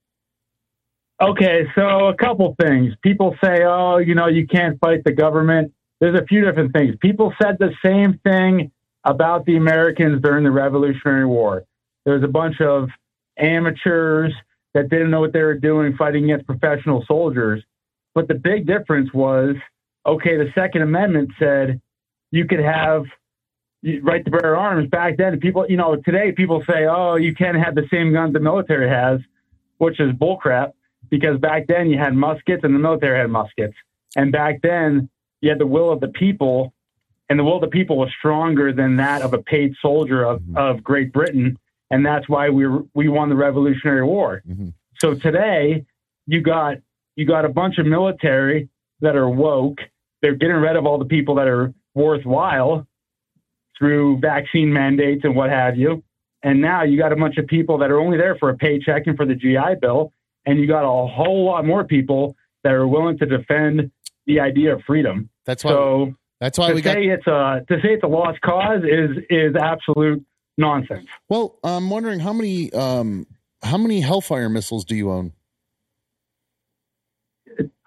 Okay, so a couple things. People say, oh, you know, you can't fight the government. There's a few different things. People said the same thing about the Americans during the Revolutionary War. There's a bunch of amateurs that didn't know what they were doing fighting against professional soldiers. But the big difference was okay, the Second Amendment said you could have right to bear arms. Back then, people, you know, today people say, oh, you can't have the same guns the military has, which is bullcrap because back then you had muskets and the military had muskets. And back then you had the will of the people, and the will of the people was stronger than that of a paid soldier of, mm-hmm. of Great Britain. And that's why we we won the Revolutionary War. Mm-hmm. So today you got you got a bunch of military that are woke. They're getting rid of all the people that are worthwhile through vaccine mandates and what have you. And now you got a bunch of people that are only there for a paycheck and for the GI Bill. And you got a whole lot more people that are willing to defend the idea of freedom. That's why. So that's why we got. say it's a to say it's a lost cause is is absolute nonsense. Well, I'm wondering how many um, how many Hellfire missiles do you own?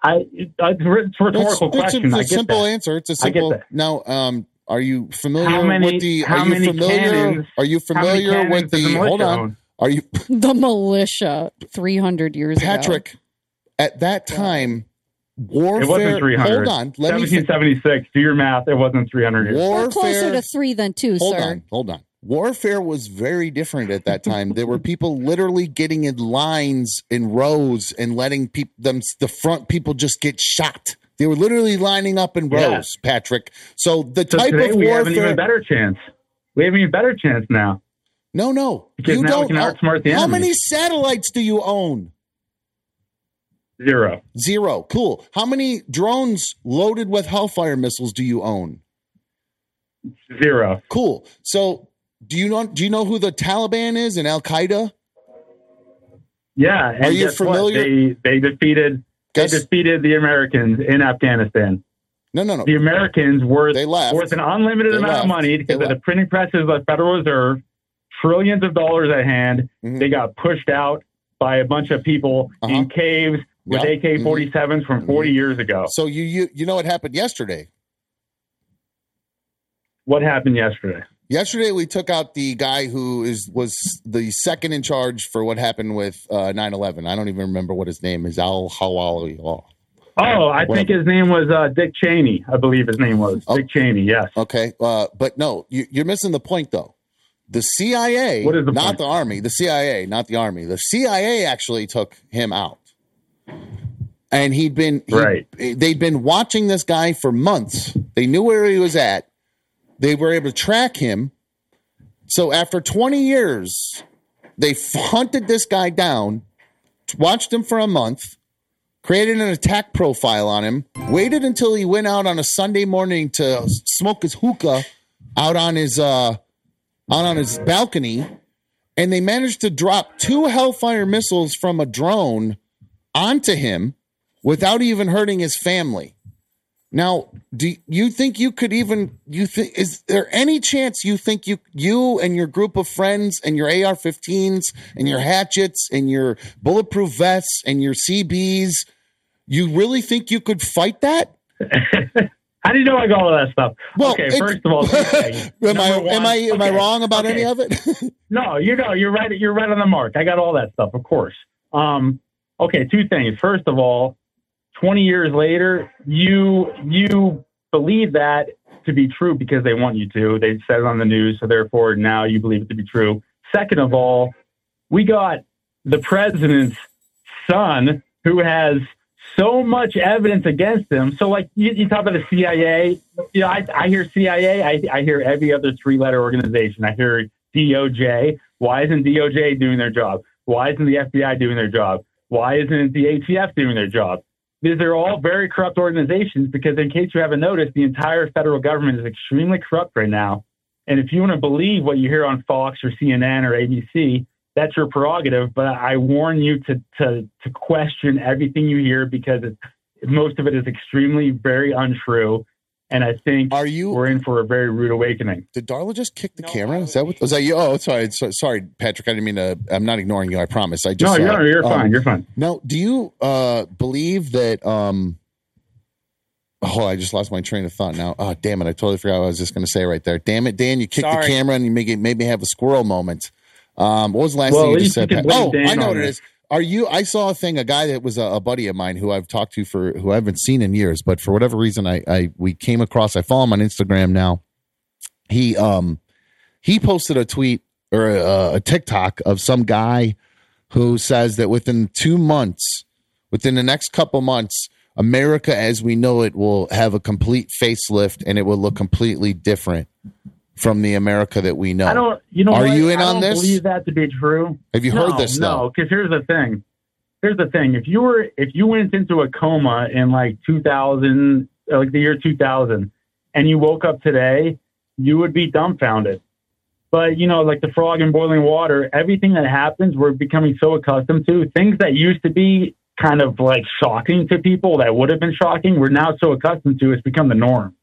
I it's a rhetorical It's, it's a, it's a I get simple that. answer. It's a simple. Now, um, are you familiar How many- with the? how are you many familiar? cannons- are you familiar with the? the Hold militia on. Are you [LAUGHS] The militia, three hundred years ago? Patrick? At that time, warfare. It wasn't 300. Hold on. Let me. 1776. Do your math. It wasn't 300 years. ago. We're Warfare. closer to three than two, hold sir. on. Hold on. Warfare was very different at that time. there were people literally getting in lines in rows and letting people them the front people just get shot. They were literally lining up in Yeah. rows, Patrick. So the So type of we have an even better chance. We have an even better chance now. No, no. Because you don't. outsmart the how enemy. many satellites do you own? Zero. Zero. Cool. How many drones loaded with Hellfire missiles do you own? Zero. Cool. So, do you know? Do you know who the Taliban is and Al Qaeda? Yeah. Are you familiar- They they defeated They defeated the Americans in Afghanistan. No, no, no. The Americans were They left. worth an unlimited They amount left. of money because of the printing presses of the Federal Reserve, trillions of dollars at hand. Mhm. They got pushed out by a bunch of people Uh-huh. in caves with Yeah. AK 47s from 40 years ago. So you you you know what happened yesterday? What happened yesterday? Yesterday we took out the guy who is was the second in charge for what happened with uh, 9/11. I don't even remember what his name is. Al Hawali. Oh, I think his name was uh, Dick Cheney. I believe his name was Oh. Dick Cheney. Yes. Okay, uh, but no, you, you're missing the point though. The CIA, What is the not point? the army. The CIA, not the army. The CIA actually took him out, and he'd been he- Right. They'd been watching this guy for months. They knew where he was at. They were able to track him, So after 20 years, they hunted this guy down, watched him for a month, created an attack profile on him, waited until he went out on a Sunday morning to smoke his hookah out on his uh out on his balcony, and they managed to drop two Hellfire missiles from a drone onto him without even hurting his family. Now, do you think you could even you think is there any chance you think you you and your group of friends and your AR-15s and your hatchets and your bulletproof vests and your CBs you really think you could fight that? [LAUGHS] How do you know I got all that stuff? Well, okay, it- first of all, [LAUGHS] okay, Am I number am I am I wrong about any of it? [LAUGHS] No, you know, you're right. You're right on the mark. I got all that stuff, of course. Um, okay, two things. First of all, 20 years later, you you believe that to be true because they want you to. They said it on the news, so therefore now you believe it to be true. Second of all, we got the president's son who has so much evidence against him. So, like you, you talk about the CIA, you know, I, I hear CIA, I, I hear every other three-letter organization. I hear DOJ. Why isn't DOJ doing their job? Why isn't the FBI doing their job? Why isn't the ATF doing their job? Because they're all very corrupt organizations. Because in case you haven't noticed, the entire federal government is extremely corrupt right now. And if you want to believe what you hear on Fox or CNN or ABC, that's your prerogative. But I warn you to to to question everything you hear because most of it is extremely very untrue. And I think Are you, we're in for a very rude awakening. Did Darla just kick the camera? Is that what was that you? Oh, sorry, so, sorry, Patrick. I didn't mean to. I'm not ignoring you. I promise. I just No, uh, you're, you're um, fine. You're fine. Now, do you uh believe that um Oh, I just lost my train of thought now. Oh, damn it. I totally forgot what I was just going to say right there. Damn it, Dan. You kicked the camera and you make it, made me have a squirrel moment. Um, what was the last Well, thing you just said? can Pat? Oh, Dan I know on what it it. is. Are you? I saw a thing. A guy that was a, a buddy of mine who I've talked to for who I haven't seen in years, but for whatever reason, I, I we came across. I follow him on Instagram now. He um he posted a tweet or a, a TikTok of some guy who says that within two months, within the next couple months, America as we know it will have a complete facelift and it will look completely different from the America that we know. I don't. You know, Are what? you in I on don't this? Believe that to be true? Have you no, heard this, Though? No, because here's the thing. Here's the thing. If you were, if you went into a coma in like 2000, uh, like the year 2000, and you woke up today, you would be dumbfounded. But you know, like the frog in boiling water, everything that happens, we're becoming so accustomed to. Things that used to be kind of like shocking to people, that would have been shocking, we're now so accustomed to, it's become the norm.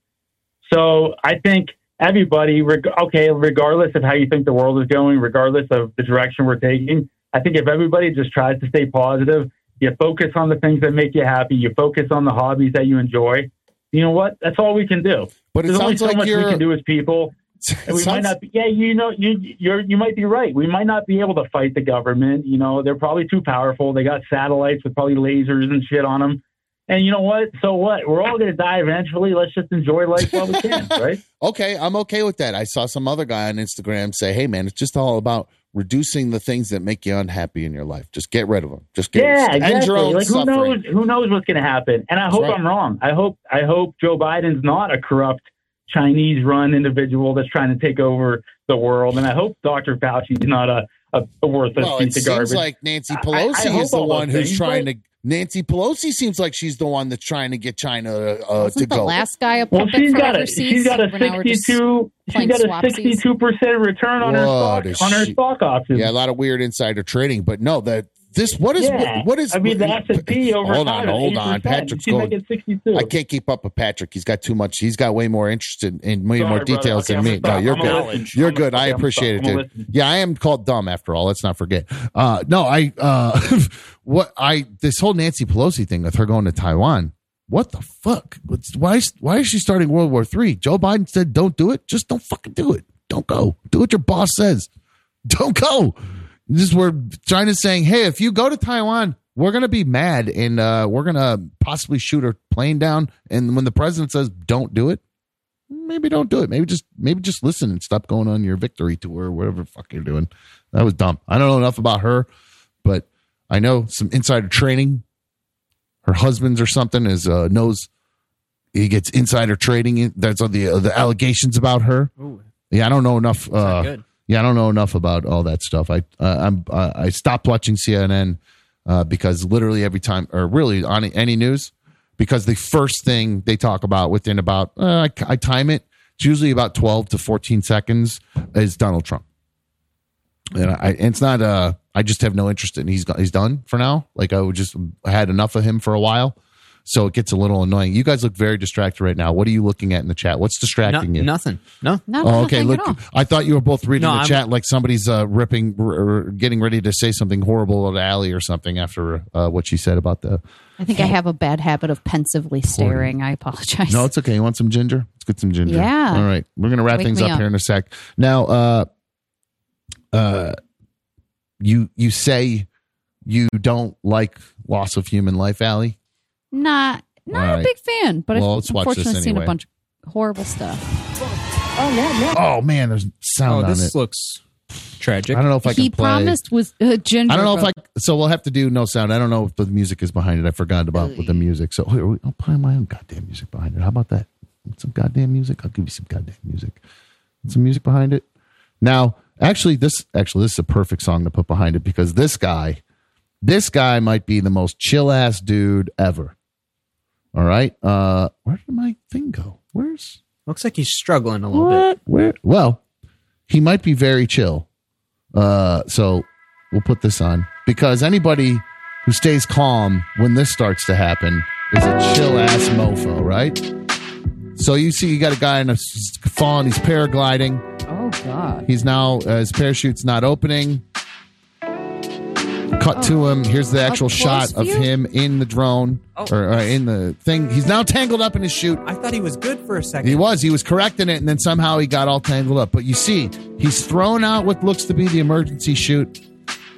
So I think everybody, reg- okay, regardless of how you think the world is going, regardless of the direction we're taking, I think if everybody just tries to stay positive, you focus on the things that make you happy, you focus on the hobbies that you enjoy. You know what? That's all we can do. But it There's only sounds so like much we can do as people. [LAUGHS] And we might not be, yeah, you know, you you're you might be right. We might not be able to fight the government. You know, they're probably too powerful. They got satellites with probably lasers and shit on them. And you know what? So what? We're all going to die eventually. Let's just enjoy life while we can, [LAUGHS] right? Okay, I'm okay with that. I saw some other guy on Instagram say, "Hey, man, it's just all about reducing the things that make you unhappy in your life. Just get rid of them. Just get Yeah, exactly. Like who suffering." knows? Who knows what's going to happen? And I hope right. I'm wrong. I hope I hope Joe Biden's not a corrupt Chinese-run individual that's trying to take over the world. And I hope Dr. Fauci's not a, a, a worthless Well, it piece of seems like Nancy I- I Pelosi is the one who's things, trying but- to. Nancy Pelosi seems like she's the one that's trying to get China uh, to Wasn't the go. last guy a Well, puppet she's for got a overseas? she's got a When now we're just sixty-two she's playing got a swapsies? sixty-two percent return on her stock is on her she- stock options. yeah, a lot of weird insider trading, but no, that this what is Yeah. what is I mean, the S&P over Hold on, hold on. 8%. Patrick's going. I can't keep up with Patrick. He's got too much. He's got way more interested in way Sorry, more brother. details Okay, than me. No, you're I'm good. You're good. I I'm appreciate it, dude. Yeah, I am called dumb after all. Let's not forget. Uh, no, I uh, [LAUGHS] what I this whole Nancy Pelosi thing with her going to Taiwan. What the fuck? What's, why? is- Why is she starting World War Three? Joe Biden said, "Don't do it. Just don't fucking do it. Don't go. Do what your boss says. Don't go." Just we're China's saying, "Hey, if you go to Taiwan, we're gonna be mad and uh, we're gonna possibly shoot our plane down." And when the president says, "Don't do it," maybe don't do it. Maybe just maybe just listen and stop going on your victory tour or whatever the fuck you're doing. That was dumb. I don't know enough about her, but I know some insider trading. Her husband's or something is uh, knows he gets insider trading. That's all the uh, the allegations about her. Ooh. Yeah, I don't know enough. Uh, good. Yeah, I don't know enough about all that stuff. I uh, I'm uh, I stopped watching CNN uh, because literally every time, or really on any news, because the first thing they talk about within about uh, I, I time it, it's usually about twelve to fourteen seconds is Donald Trump, and I and it's not. Uh, I just have no interest in. He's he's done for now. Like I would just I had enough of him for a while. So it gets a little annoying. You guys look very distracted right now. What are you looking at in the chat? What's distracting No- you? Nothing. No. oh, okay. Look, I thought you were both reading No, the I'm- chat like somebody's uh, ripping or or getting ready to say something horrible about Ali or something after uh, what she said about the. I think I have a bad habit of pensively staring. I apologize. No, it's okay. You want some ginger? Let's get some ginger. Yeah. All right. We're gonna wrap Wake things up, up. here in a sec. Now, uh, uh, you you say you don't like loss of human life, Ali. Not not All a right. big fan, but Well, I've let's watch this unfortunately seen anyway. a bunch of horrible stuff. Oh, yeah, yeah. Oh man, there's sound Oh, on this it. looks tragic. I don't know if I can he play. promised was uh, ginger. I don't know if I. So we'll have to do no sound. I don't know if the music is behind it. I forgot about with the music. So here, we- I'll play my own goddamn music behind it. How about that? Want Some goddamn music. I'll give you some goddamn music. Some music behind it. Now, actually, this actually this is a perfect song to put behind it because this guy, this guy might be the most chill ass dude ever. All right. Uh, where did my thing go? Where's Looks like he's struggling a little what? bit. Where? Well, he might be very chill. Uh, so we'll put this on because anybody who stays calm when this starts to happen is a chill ass mofo, right? So you see, you got a guy in a s- falling. He's paragliding. Oh God. He's now uh, his parachute's not opening. Cut to him. Here's the actual shot of him in the drone Oh. or uh, in the thing. He's now tangled up in his chute. I thought he was good for a second. He was. He was correcting it, and then somehow he got all tangled up. But you see, he's thrown out what looks to be the emergency chute.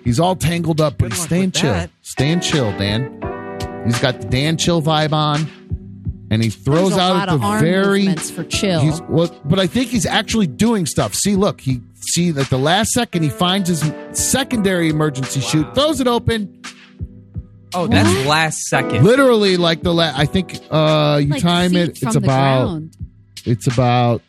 He's all tangled up, but he's staying chill. that. Staying chill, Dan. He's got the Dan chill vibe on, and he throws out at of the very. for chill. He's well, but I think he's actually doing stuff. See, look, he see at the last second he finds his secondary emergency chute, throws it open. Oh, that's last second. Literally, like the last. I think uh you Like time it. It's about ground. it's about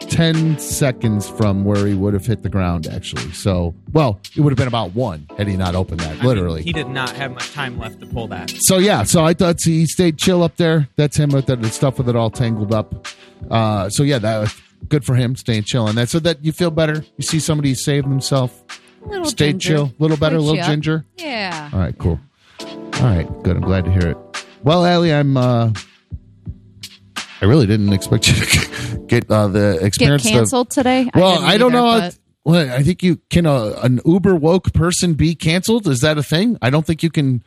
10 seconds from where he would have hit the ground actually so well it would have been about one had he not opened that I mean, literally he did not have much time left to pull that. so yeah so i thought see, he stayed chill up there that's him with the, the stuff with it all tangled up uh so yeah that was good for him staying chill and that so that you feel better you see somebody save themselves little stay ginger. chill a little better a little you ginger Yeah. all right cool all right good i'm glad to hear it well Ali, i'm uh i really didn't expect you to [LAUGHS] get uh the Get experience of- canceled today? well, didn't I, don't either, know. but- Well, I think you can. A, an uber woke person be canceled? Is that a thing? I don't think you can.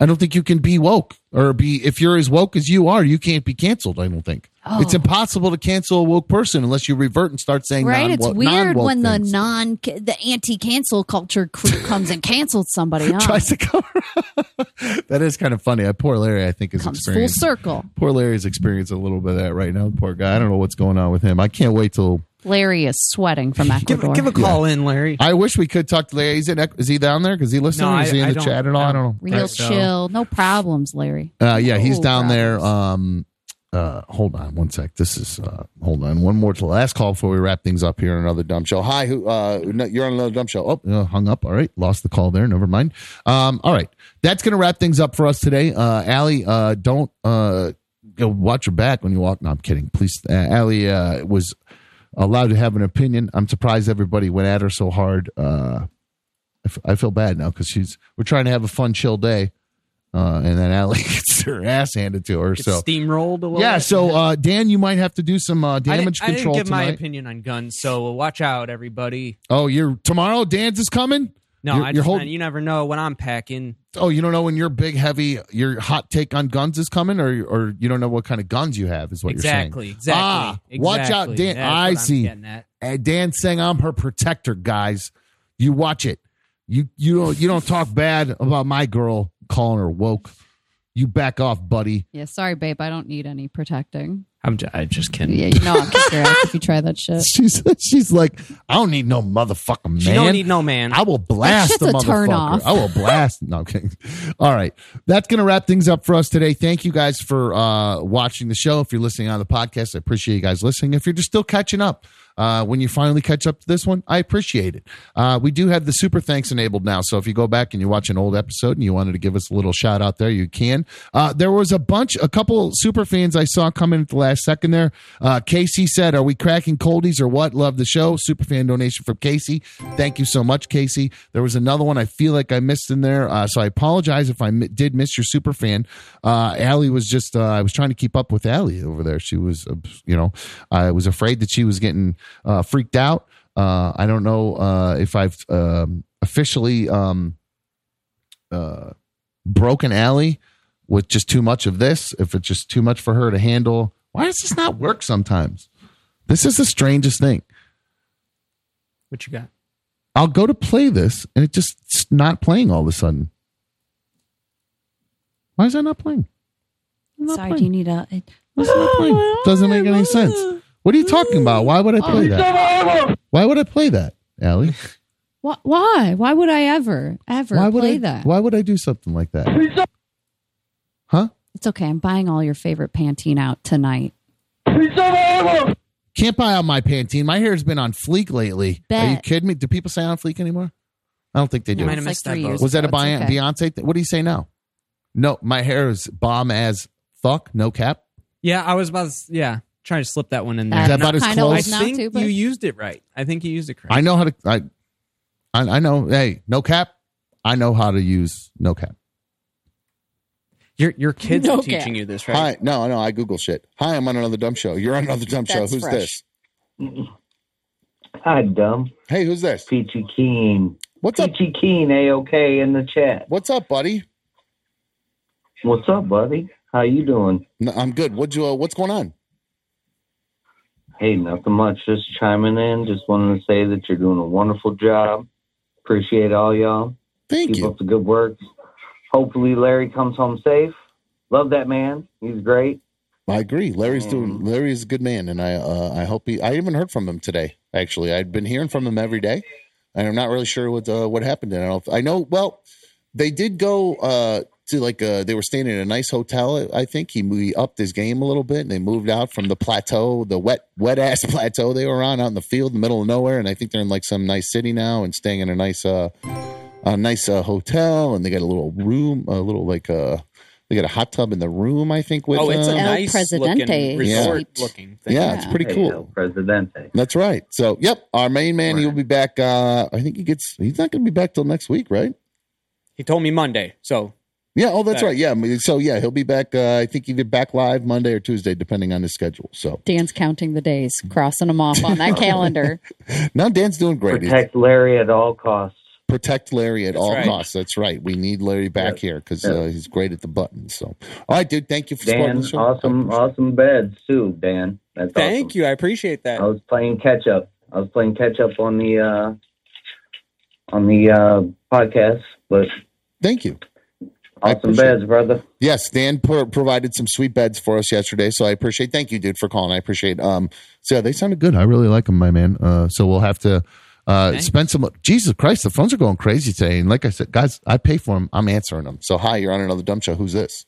I don't think you can be woke or be if you're as woke as you are. You can't be canceled. I don't think Oh. it's impossible to cancel a woke person unless you revert and start saying Right, it's weird when the non the anti cancel culture crew [LAUGHS] comes and cancels somebody. Huh? tries to cover. [LAUGHS] that is kind of funny. Uh, poor Larry, I think is Comes full circle. Poor Larry's experiencing a little bit of that right now. Poor guy. I don't know what's going on with him. I can't wait till Larry is sweating from [LAUGHS] Ecuador. Give a call in, Larry. I wish we could talk to Larry. He's in, is he down there? Because he listening? No, or is I- he in I the chat at all? I don't know. Real Right. chill, no problems, Larry. Uh, yeah, he's No down there. Um, uh, hold on one sec. This is uh, hold on one more to the last call before we wrap things up here on another dumb show. Hi, who? Uh, you're on another dumb show. Oh, uh, hung up. All right, lost the call there. Never mind. Um, all right, that's gonna wrap things up for us today. Uh, Ali, uh, don't uh, go watch your back when you walk. No, I'm kidding. Please, uh, Ali uh, was allowed to have an opinion. I'm surprised everybody went at her so hard. Uh, I, f- I feel bad now because she's we're trying to have a fun, chill day. Uh, and then Ali [LAUGHS] gets her ass handed to her. Get So steamrolled a little yeah, bit. so uh, Dan, you might have to do some uh, I damage didn't, control I didn't give my opinion on guns, so watch out, everybody. Oh, you're tomorrow. Dan's is coming. No, you're, I you're just hold- you never know when I'm packing. Oh, you don't know when your big heavy your hot take on guns is coming, or or you don't know what kind of guns you have is what Exactly, you're saying. exactly, Ah, watch out. Dan. That's I see. getting at. Uh, saying I'm her protector, guys. You watch it. You you don't you don't talk bad about my girl calling her woke. You back off, buddy. Yeah, sorry, babe. I don't need any protecting. I'm just, I just kidding. Yeah, you know I'll kick your ass if you try that shit. [LAUGHS] She's she's like, I don't need no motherfucking man. She don't need no man. I will blast shit's the a motherfucker. turn off. I will blast. No, I'm kidding. All right. That's going to wrap things up for us today. Thank you guys for uh, watching the show. If you're listening on the podcast, I appreciate you guys listening. If you're just still catching up, uh, when you finally catch up to this one, I appreciate it. Uh, we do have the super thanks enabled now. So if you go back and you watch an old episode and you wanted to give us a little shout out there, you can. Uh, there was a bunch, a couple super fans I saw come in at the last second there. Uh, Casey said, Are we cracking coldies or what? Love the show. Super fan donation from Casey. Thank you so much, Casey. There was another one I feel like I missed in there. Uh, so I apologize if I did miss your super fan. Uh, Ali was just, I was trying to keep up with Ali over there. She was, you know, I was afraid that she was getting uh, freaked out. Uh, I don't know uh, if I've um, officially um, uh, broken Ali with just too much of this, if it's just too much for her to handle. Why does this not work sometimes? This is the strangest thing. What you got? I'll go to play this and it just it's not playing all of a sudden. Why is that not playing? Sorry, do you need a? What's not playing? Doesn't make any sense. What are you talking about? Why would I play that? Why would I play that, Ali? Why? Why? Why would I ever, ever Why would play I? that? Why would I do something like that? Huh? It's okay. I'm buying all your favorite Pantene out tonight. Can't buy out my Pantene. My hair's been on fleek lately. Are you Bet. kidding me? Do people say on fleek anymore? I don't think they do. No, might have it's missed like that three boat. years Was that a ago. It's Beyonce, okay. Beyonce thing? What do you say now? No, my hair is bomb as fuck. No cap. Yeah, I was about to, s- yeah, trying to slip that one in there. Is that about as Kinda close? I think too, you used it right. I think you used it correct. I know how to. I, I, I know. Hey, no cap. I know how to use no cap. Your your kids No are teaching cap. you this, right? Hi, no, no, I Google shit. Hi, I'm on another dumb show. You're on another dumb show. Who's fresh. this? Hi, dumb. Hey, who's this? Peachy Keen. What's up? Peachy Keen, A-OK in the chat. What's up, buddy? What's up, buddy? How you doing? No, I'm good. What'd you? Uh, what's going on? Hey, nothing much. Just chiming in. Just wanted to say that you're doing a wonderful job. Appreciate all y'all. Thank Keep up the good work. Hopefully, Larry comes home safe. Love that man. He's great. I agree. Larry's doing. Larry's a good man, and I uh, I hope he. I haven't heard from him today. Actually, I'd been hearing from him every day, and I'm not really sure what uh, what happened. And I don't. I know. Well, they did go uh, to like uh, they were staying in a nice hotel. I think he we upped his game a little bit, and they moved out from the plateau, the wet wet ass [LAUGHS] plateau they were on out in the field, in the middle of nowhere. And I think they're in like some nice city now, and staying in a nice uh, a nice uh, hotel, and they got a little room, a little like uh they got a hot tub in the room. I think with Oh, it's a uh, nice Presidente looking resort suite. looking thing. yeah, it's pretty cool. El Presidente. That's right. So, yep, our main man, he'll be back. Uh, I think he gets. He's not going to be back till next week, right? He told me Monday. So Yeah. Oh, that's Back. right. Yeah. So, yeah, he'll be back. Uh, I think either back live Monday or Tuesday, depending on his schedule. So Dan's counting the days, crossing them off on that [LAUGHS] calendar. now Dan's doing great. Protect Larry at all costs. protect Larry at all right. costs. That's right. We need Larry back Yes. here because Yes. uh, he's great at the button. So, all right, dude. Thank you for supporting Dan, the show. awesome, awesome beds too, Dan. That's thank you. I appreciate that. I was playing catch up. I was playing catch up on the uh on the uh podcast, but Thank you. Awesome beds, brother. Yes, Dan pro- provided some sweet beds for us yesterday, so I appreciate. Thank you, dude, for calling. I appreciate. Um, so yeah, they sounded good. I really like them, my man. Uh, so we'll have to uh spend some. Jesus Christ, the phones are going crazy today. And like I said, guys, I pay for them. I'm answering them. So hi, you're on another dumb show. Who's this?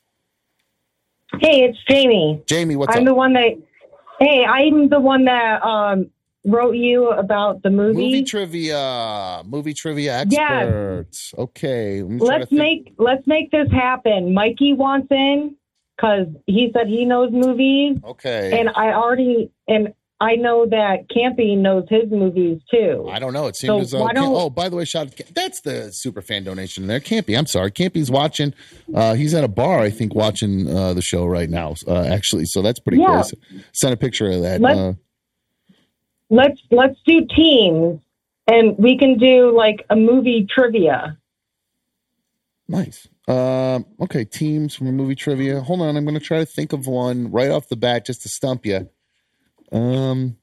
Hey, it's Jamie. Jamie, what's up? I'm up? the one that. Hey, I'm the one that um wrote you about the movie. Movie trivia, movie trivia Yes. experts. Okay, let me try to let's make let's make this happen. Mikey wants in because he said he knows movies, Okay, and I already and I know that Campy knows his movies too. I don't know. It So seems as though. don't- oh, by the way, shout that's the super fan donation there. Campy, I'm sorry. Campy's watching. Uh, he's at a bar, I think, watching uh, the show right now. Uh, actually, so that's pretty Yeah. cool. Send a picture of that. Let's- Uh, Let's let's do teams, and we can do like a movie trivia. nice. Um, okay, teams from a movie trivia. Hold on, I'm going to try to think of one right off the bat just to stump you. Um.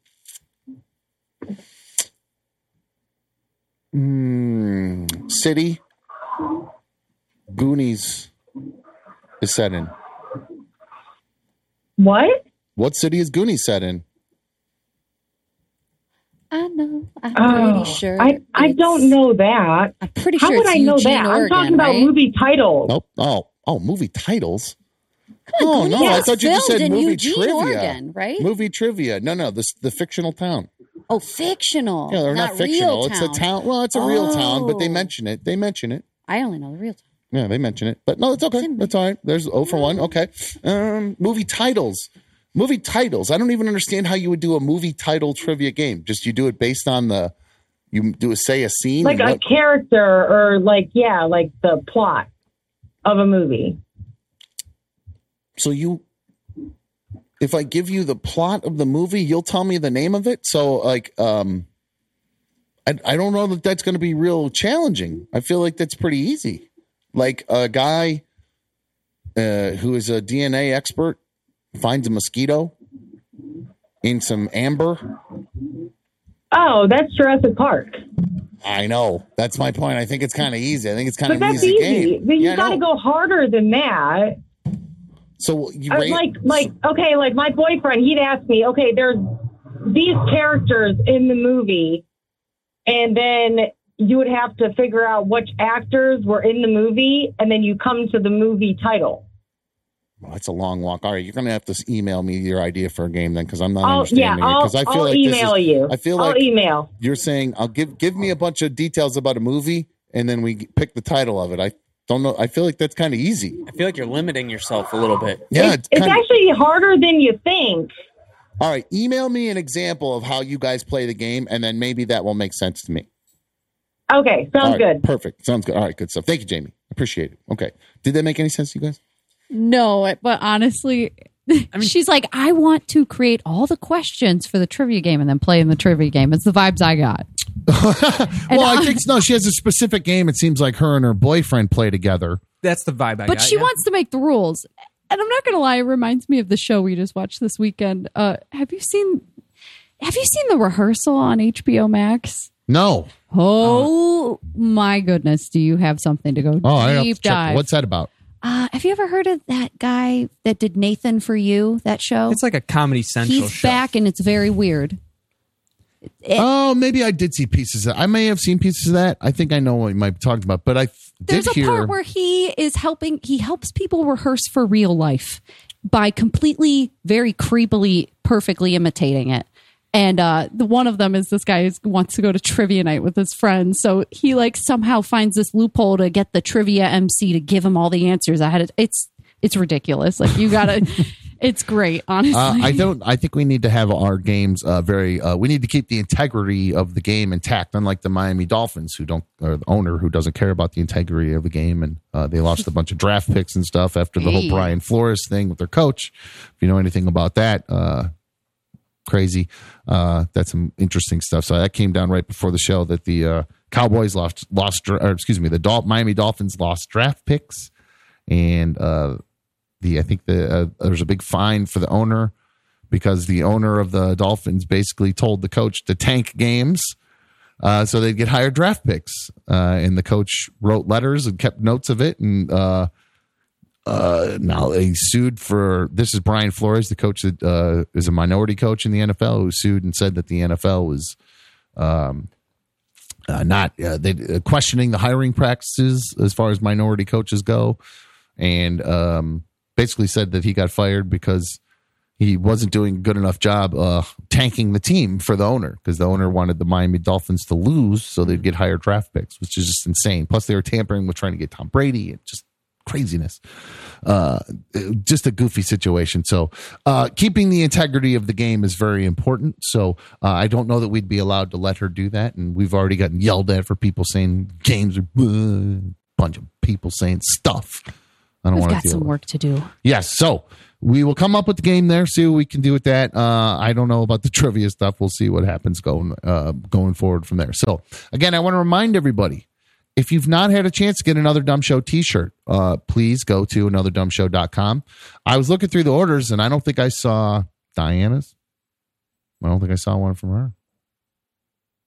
hmm, City. Goonies is set in. What? What city is Goonies set in? I know. I'm Oh, pretty sure. I I don't know that. I'm pretty sure. How would it's I know Eugene, that? I'm talking about right? movie titles. Oh, oh, oh, movie titles. Oh no, Yeah, I thought you just said movie Eugene, trivia. Oregon, right? Movie trivia. No, no, the the fictional town. Oh, fictional. Yeah, they're not, fictional. Real It's a town. town. Well, it's a real town, but they Oh. mention it. They mention it. I only know the real town. Yeah, they mention it. But no, it's okay. That's all right. There's 0 for 1. Okay. Um, movie titles. Movie titles. I don't even understand how you would do a movie title trivia game. Just you do it based on the, you do a, say a scene. like a what- character or like yeah, like the plot of a movie. so you, if I give you the plot of the movie, you'll tell me the name of it. So like, um, I, I don't know that that's going to be real challenging. I feel like that's pretty easy. Like a guy uh, who is a DNA expert finds a mosquito in some amber. Oh, that's Jurassic Park. I know. That's my point. I think it's kind of easy. I think it's kind of an easy, easy. game. But you Yeah, got to go harder than that. So you Uh, rate, like like okay, like my boyfriend, he'd ask me, okay, there's these characters in the movie, and then you would have to figure out which actors were in the movie, and then you come to the movie title. Oh, that's a long walk. All right, you're gonna have to email me your idea for a game then, because I'm not I'll, yeah, understanding it. I'll, Because I feel I'll like this email is- you. I feel I'll like email. you're saying I'll give give me a bunch of details about a movie, and then we pick the title of it. I don't know. I feel like that's kind of easy. I feel like you're limiting yourself a little bit. Yeah, it's, It's kind of. actually harder than you think. All right, email me an example of how you guys play the game, and then maybe that will make sense to me. Okay, sounds right, good. Perfect. Sounds good. All right, good stuff. Thank you, Jamie. Appreciate it. Okay. Did that make any sense to you guys? No, but honestly, she's like, I want to create all the questions for the trivia game and then play in the trivia game. It's the vibes I got. [LAUGHS] well, I think no. She has a specific game. It seems like her and her boyfriend play together. That's the vibe I but got. she yeah. wants to make the rules. And I'm not gonna lie, it reminds me of the show we just watched this weekend. Uh, have you seen have you seen the rehearsal on HBO Max? No. Oh my goodness, do you have something to go Oh, I have to deep check. dive? What's that about? Uh, have you ever heard of that guy that did Nathan for You, that show? It's like a Comedy Central He's show. back and it's very weird. oh, maybe I did see pieces. of that. I may have seen pieces of that. I think I know what you might be talking about, but I f- There's did a hear. part where he is helping he helps people rehearse for real life by completely very creepily perfectly imitating it and uh the one of them is this guy who wants to go to trivia night with his friends so he like somehow finds this loophole to get the trivia mc to give him all the answers i had it it's it's ridiculous like you gotta [LAUGHS] it's great honestly Uh, I don't. I think we need to have our games uh, very. Uh, we need to keep the integrity of the game intact, unlike the Miami Dolphins, who don't, or the owner who doesn't care about the integrity of the game, and uh, they lost a bunch of draft picks and stuff after the whole Brian Flores thing with their coach. If you know anything about that, uh, crazy. Uh, that's some interesting stuff. So that came down right before the show that the uh, Cowboys lost lost or excuse me, the Dol- Miami Dolphins lost draft picks, and uh, the I think the uh, there's a big fine for the owner because the owner of the Dolphins basically told the coach to tank games. Uh, so they'd get higher draft picks, uh, and the coach wrote letters and kept notes of it, and uh, now he sued for this is Brian Flores, the coach that uh, is a minority coach in the NFL, who sued and said that the NFL was um, uh, not uh, they uh, questioning the hiring practices as far as minority coaches go, and um, basically said that he got fired because he wasn't doing a good enough job uh, tanking the team for the owner because the owner wanted the Miami Dolphins to lose so they'd get higher draft picks, which is just insane. Plus, they were tampering with trying to get Tom Brady and just craziness. Uh, just a goofy situation. So, uh, keeping the integrity of the game is very important. So, uh, I don't know that we'd be allowed to let her do that. And we've already gotten yelled at for people saying games are bunch of people saying stuff. I don't want got to deal some with. work to do Yes. So we will come up with the game there. See what we can do with that. Uh, I don't know about the trivia stuff. We'll see what happens going uh, going forward from there. So again, I want to remind everybody. If you've not had a chance to get another Dumb Show t-shirt, uh, please go to anotherdumbshow.com. I was looking through the orders and I don't think I saw Diana's. I don't think I saw one from her.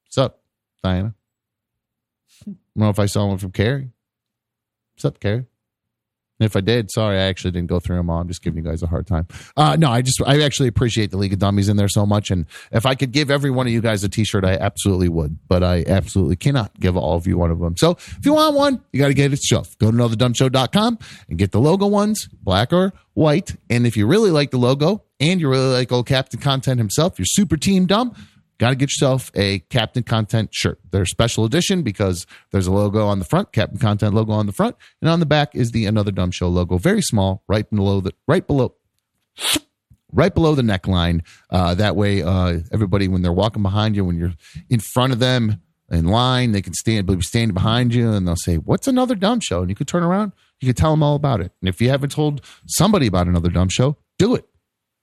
What's up, Diana? I don't know if I saw one from Carrie. What's up, Carrie? If I did, sorry, I actually didn't go through them all. I'm just giving you guys a hard time. Uh, no, I just I actually appreciate the League of Dummies in there so much, and if I could give every one of you guys a T-shirt, I absolutely would. But I absolutely cannot give all of you one of them. So if you want one, you got to get it yourself. Go to anotherdumbshow.com and get the logo ones, black or white. And if you really like the logo and you really like old Captain Content himself, you're super team dumb. Got to get yourself a Captain Content shirt. They're special edition because there's a logo on the front, Captain Content logo on the front, and on the back is the Another Dumb Show logo, very small, right below the right below right below the neckline. Uh, that way, uh, everybody, when they're walking behind you, when you're in front of them in line, they can stand, be standing behind you, and they'll say, "What's another dumb show?" And you could turn around, you could tell them all about it. And if you haven't told somebody about another dumb show, do it.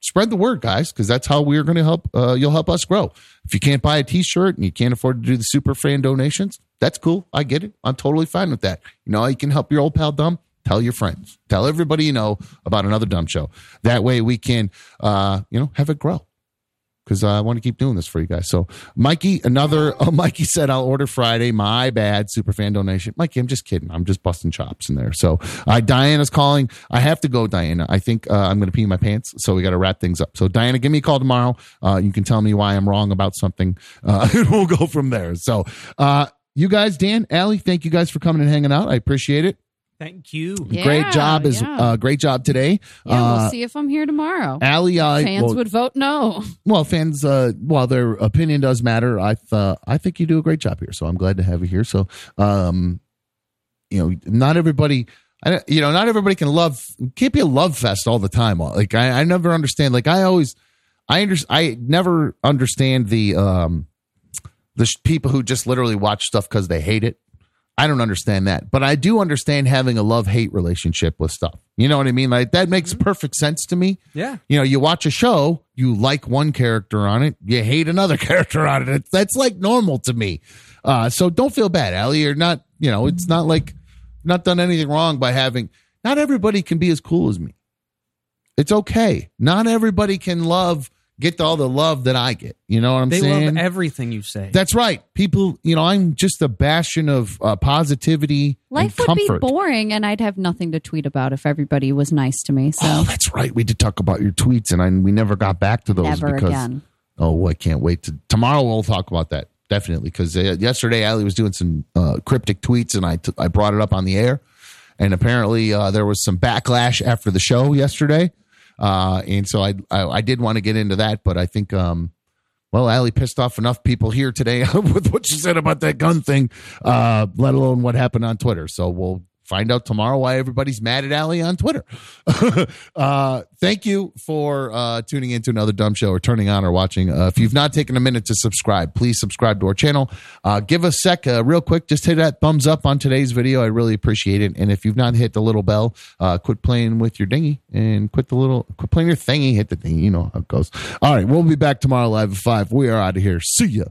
Spread the word, guys, because that's how we're going to help. Uh, you'll help us grow. If you can't buy a T-shirt and you can't afford to do the super fan donations, that's cool. I get it. I'm totally fine with that. You know, you can help your old pal dumb tell your friends tell everybody you know about another dumb show that way we can uh you know have it grow because i want to keep doing this for you guys. So mikey another [LAUGHS] oh mikey said i'll order friday. My bad super fan donation. Mikey i'm just kidding. I'm just busting chops in there. So uh, diana's calling. I have to go diana. I think uh, i'm going to pee my pants so we got to wrap things up. So diana give me a call tomorrow. Uh, you can tell me why i'm wrong about something. Uh, [LAUGHS] we'll go from there. So uh, you guys dan Ali, thank you guys for coming and hanging out. I appreciate it Thank you. great job is yeah. uh, great job today. Yeah, uh, we'll see if I'm here tomorrow. Ali, I Fans well, would vote no. well, fans, uh, while their opinion does matter, I uh, I think you do a great job here. So I'm glad to have you here. So, um, you know, not everybody, I, you know, not everybody can love. Can't be a love fest all the time. Like I, I never understand. Like I always, I under, I never understand the um, the sh- people who just literally watch stuff because they hate it. I don't understand that, but I do understand having a love hate relationship with stuff. You know what I mean? Like that makes perfect sense to me. Yeah. You know, you watch a show, you like one character on it, you hate another [LAUGHS] character on it. It's, that's like normal to me. Uh, so don't feel bad, Ali. You're not, you know, it's not like not done anything wrong by having. Not everybody can be as cool as me. It's okay. Not everybody can love get all the love that I get. You know what I'm they saying? They love everything you say. That's right. People, you know, I'm just a bastion of uh, positivity Life and would comfort. be boring, and I'd have nothing to tweet about if everybody was nice to me. So Oh, that's right. We did talk about your tweets, and I, we never got back to those. Never because, again. Oh, I can't wait to tomorrow. We'll talk about that definitely because uh, yesterday Ali was doing some uh, cryptic tweets, and I t- I brought it up on the air, and apparently uh, there was some backlash after the show yesterday, uh, and so I, I I did want to get into that, but I think um. Well, Ali pissed off enough people here today [LAUGHS] with what she said about that gun thing, uh, let alone what happened on Twitter. So we'll find out tomorrow why everybody's mad at Ali on Twitter. [LAUGHS] uh, thank you for uh, tuning into another dumb show or turning on or watching. Uh, if you've not taken a minute to subscribe, please subscribe to our channel. Uh, give a sec, uh, real quick. Just hit that thumbs up on today's video. I really appreciate it. And if you've not hit the little bell, uh, quit playing with your dinghy and quit the little, quit playing your thingy. Hit the thingy. You know how it goes. All right, we'll be back tomorrow live at five. We are out of here. See ya.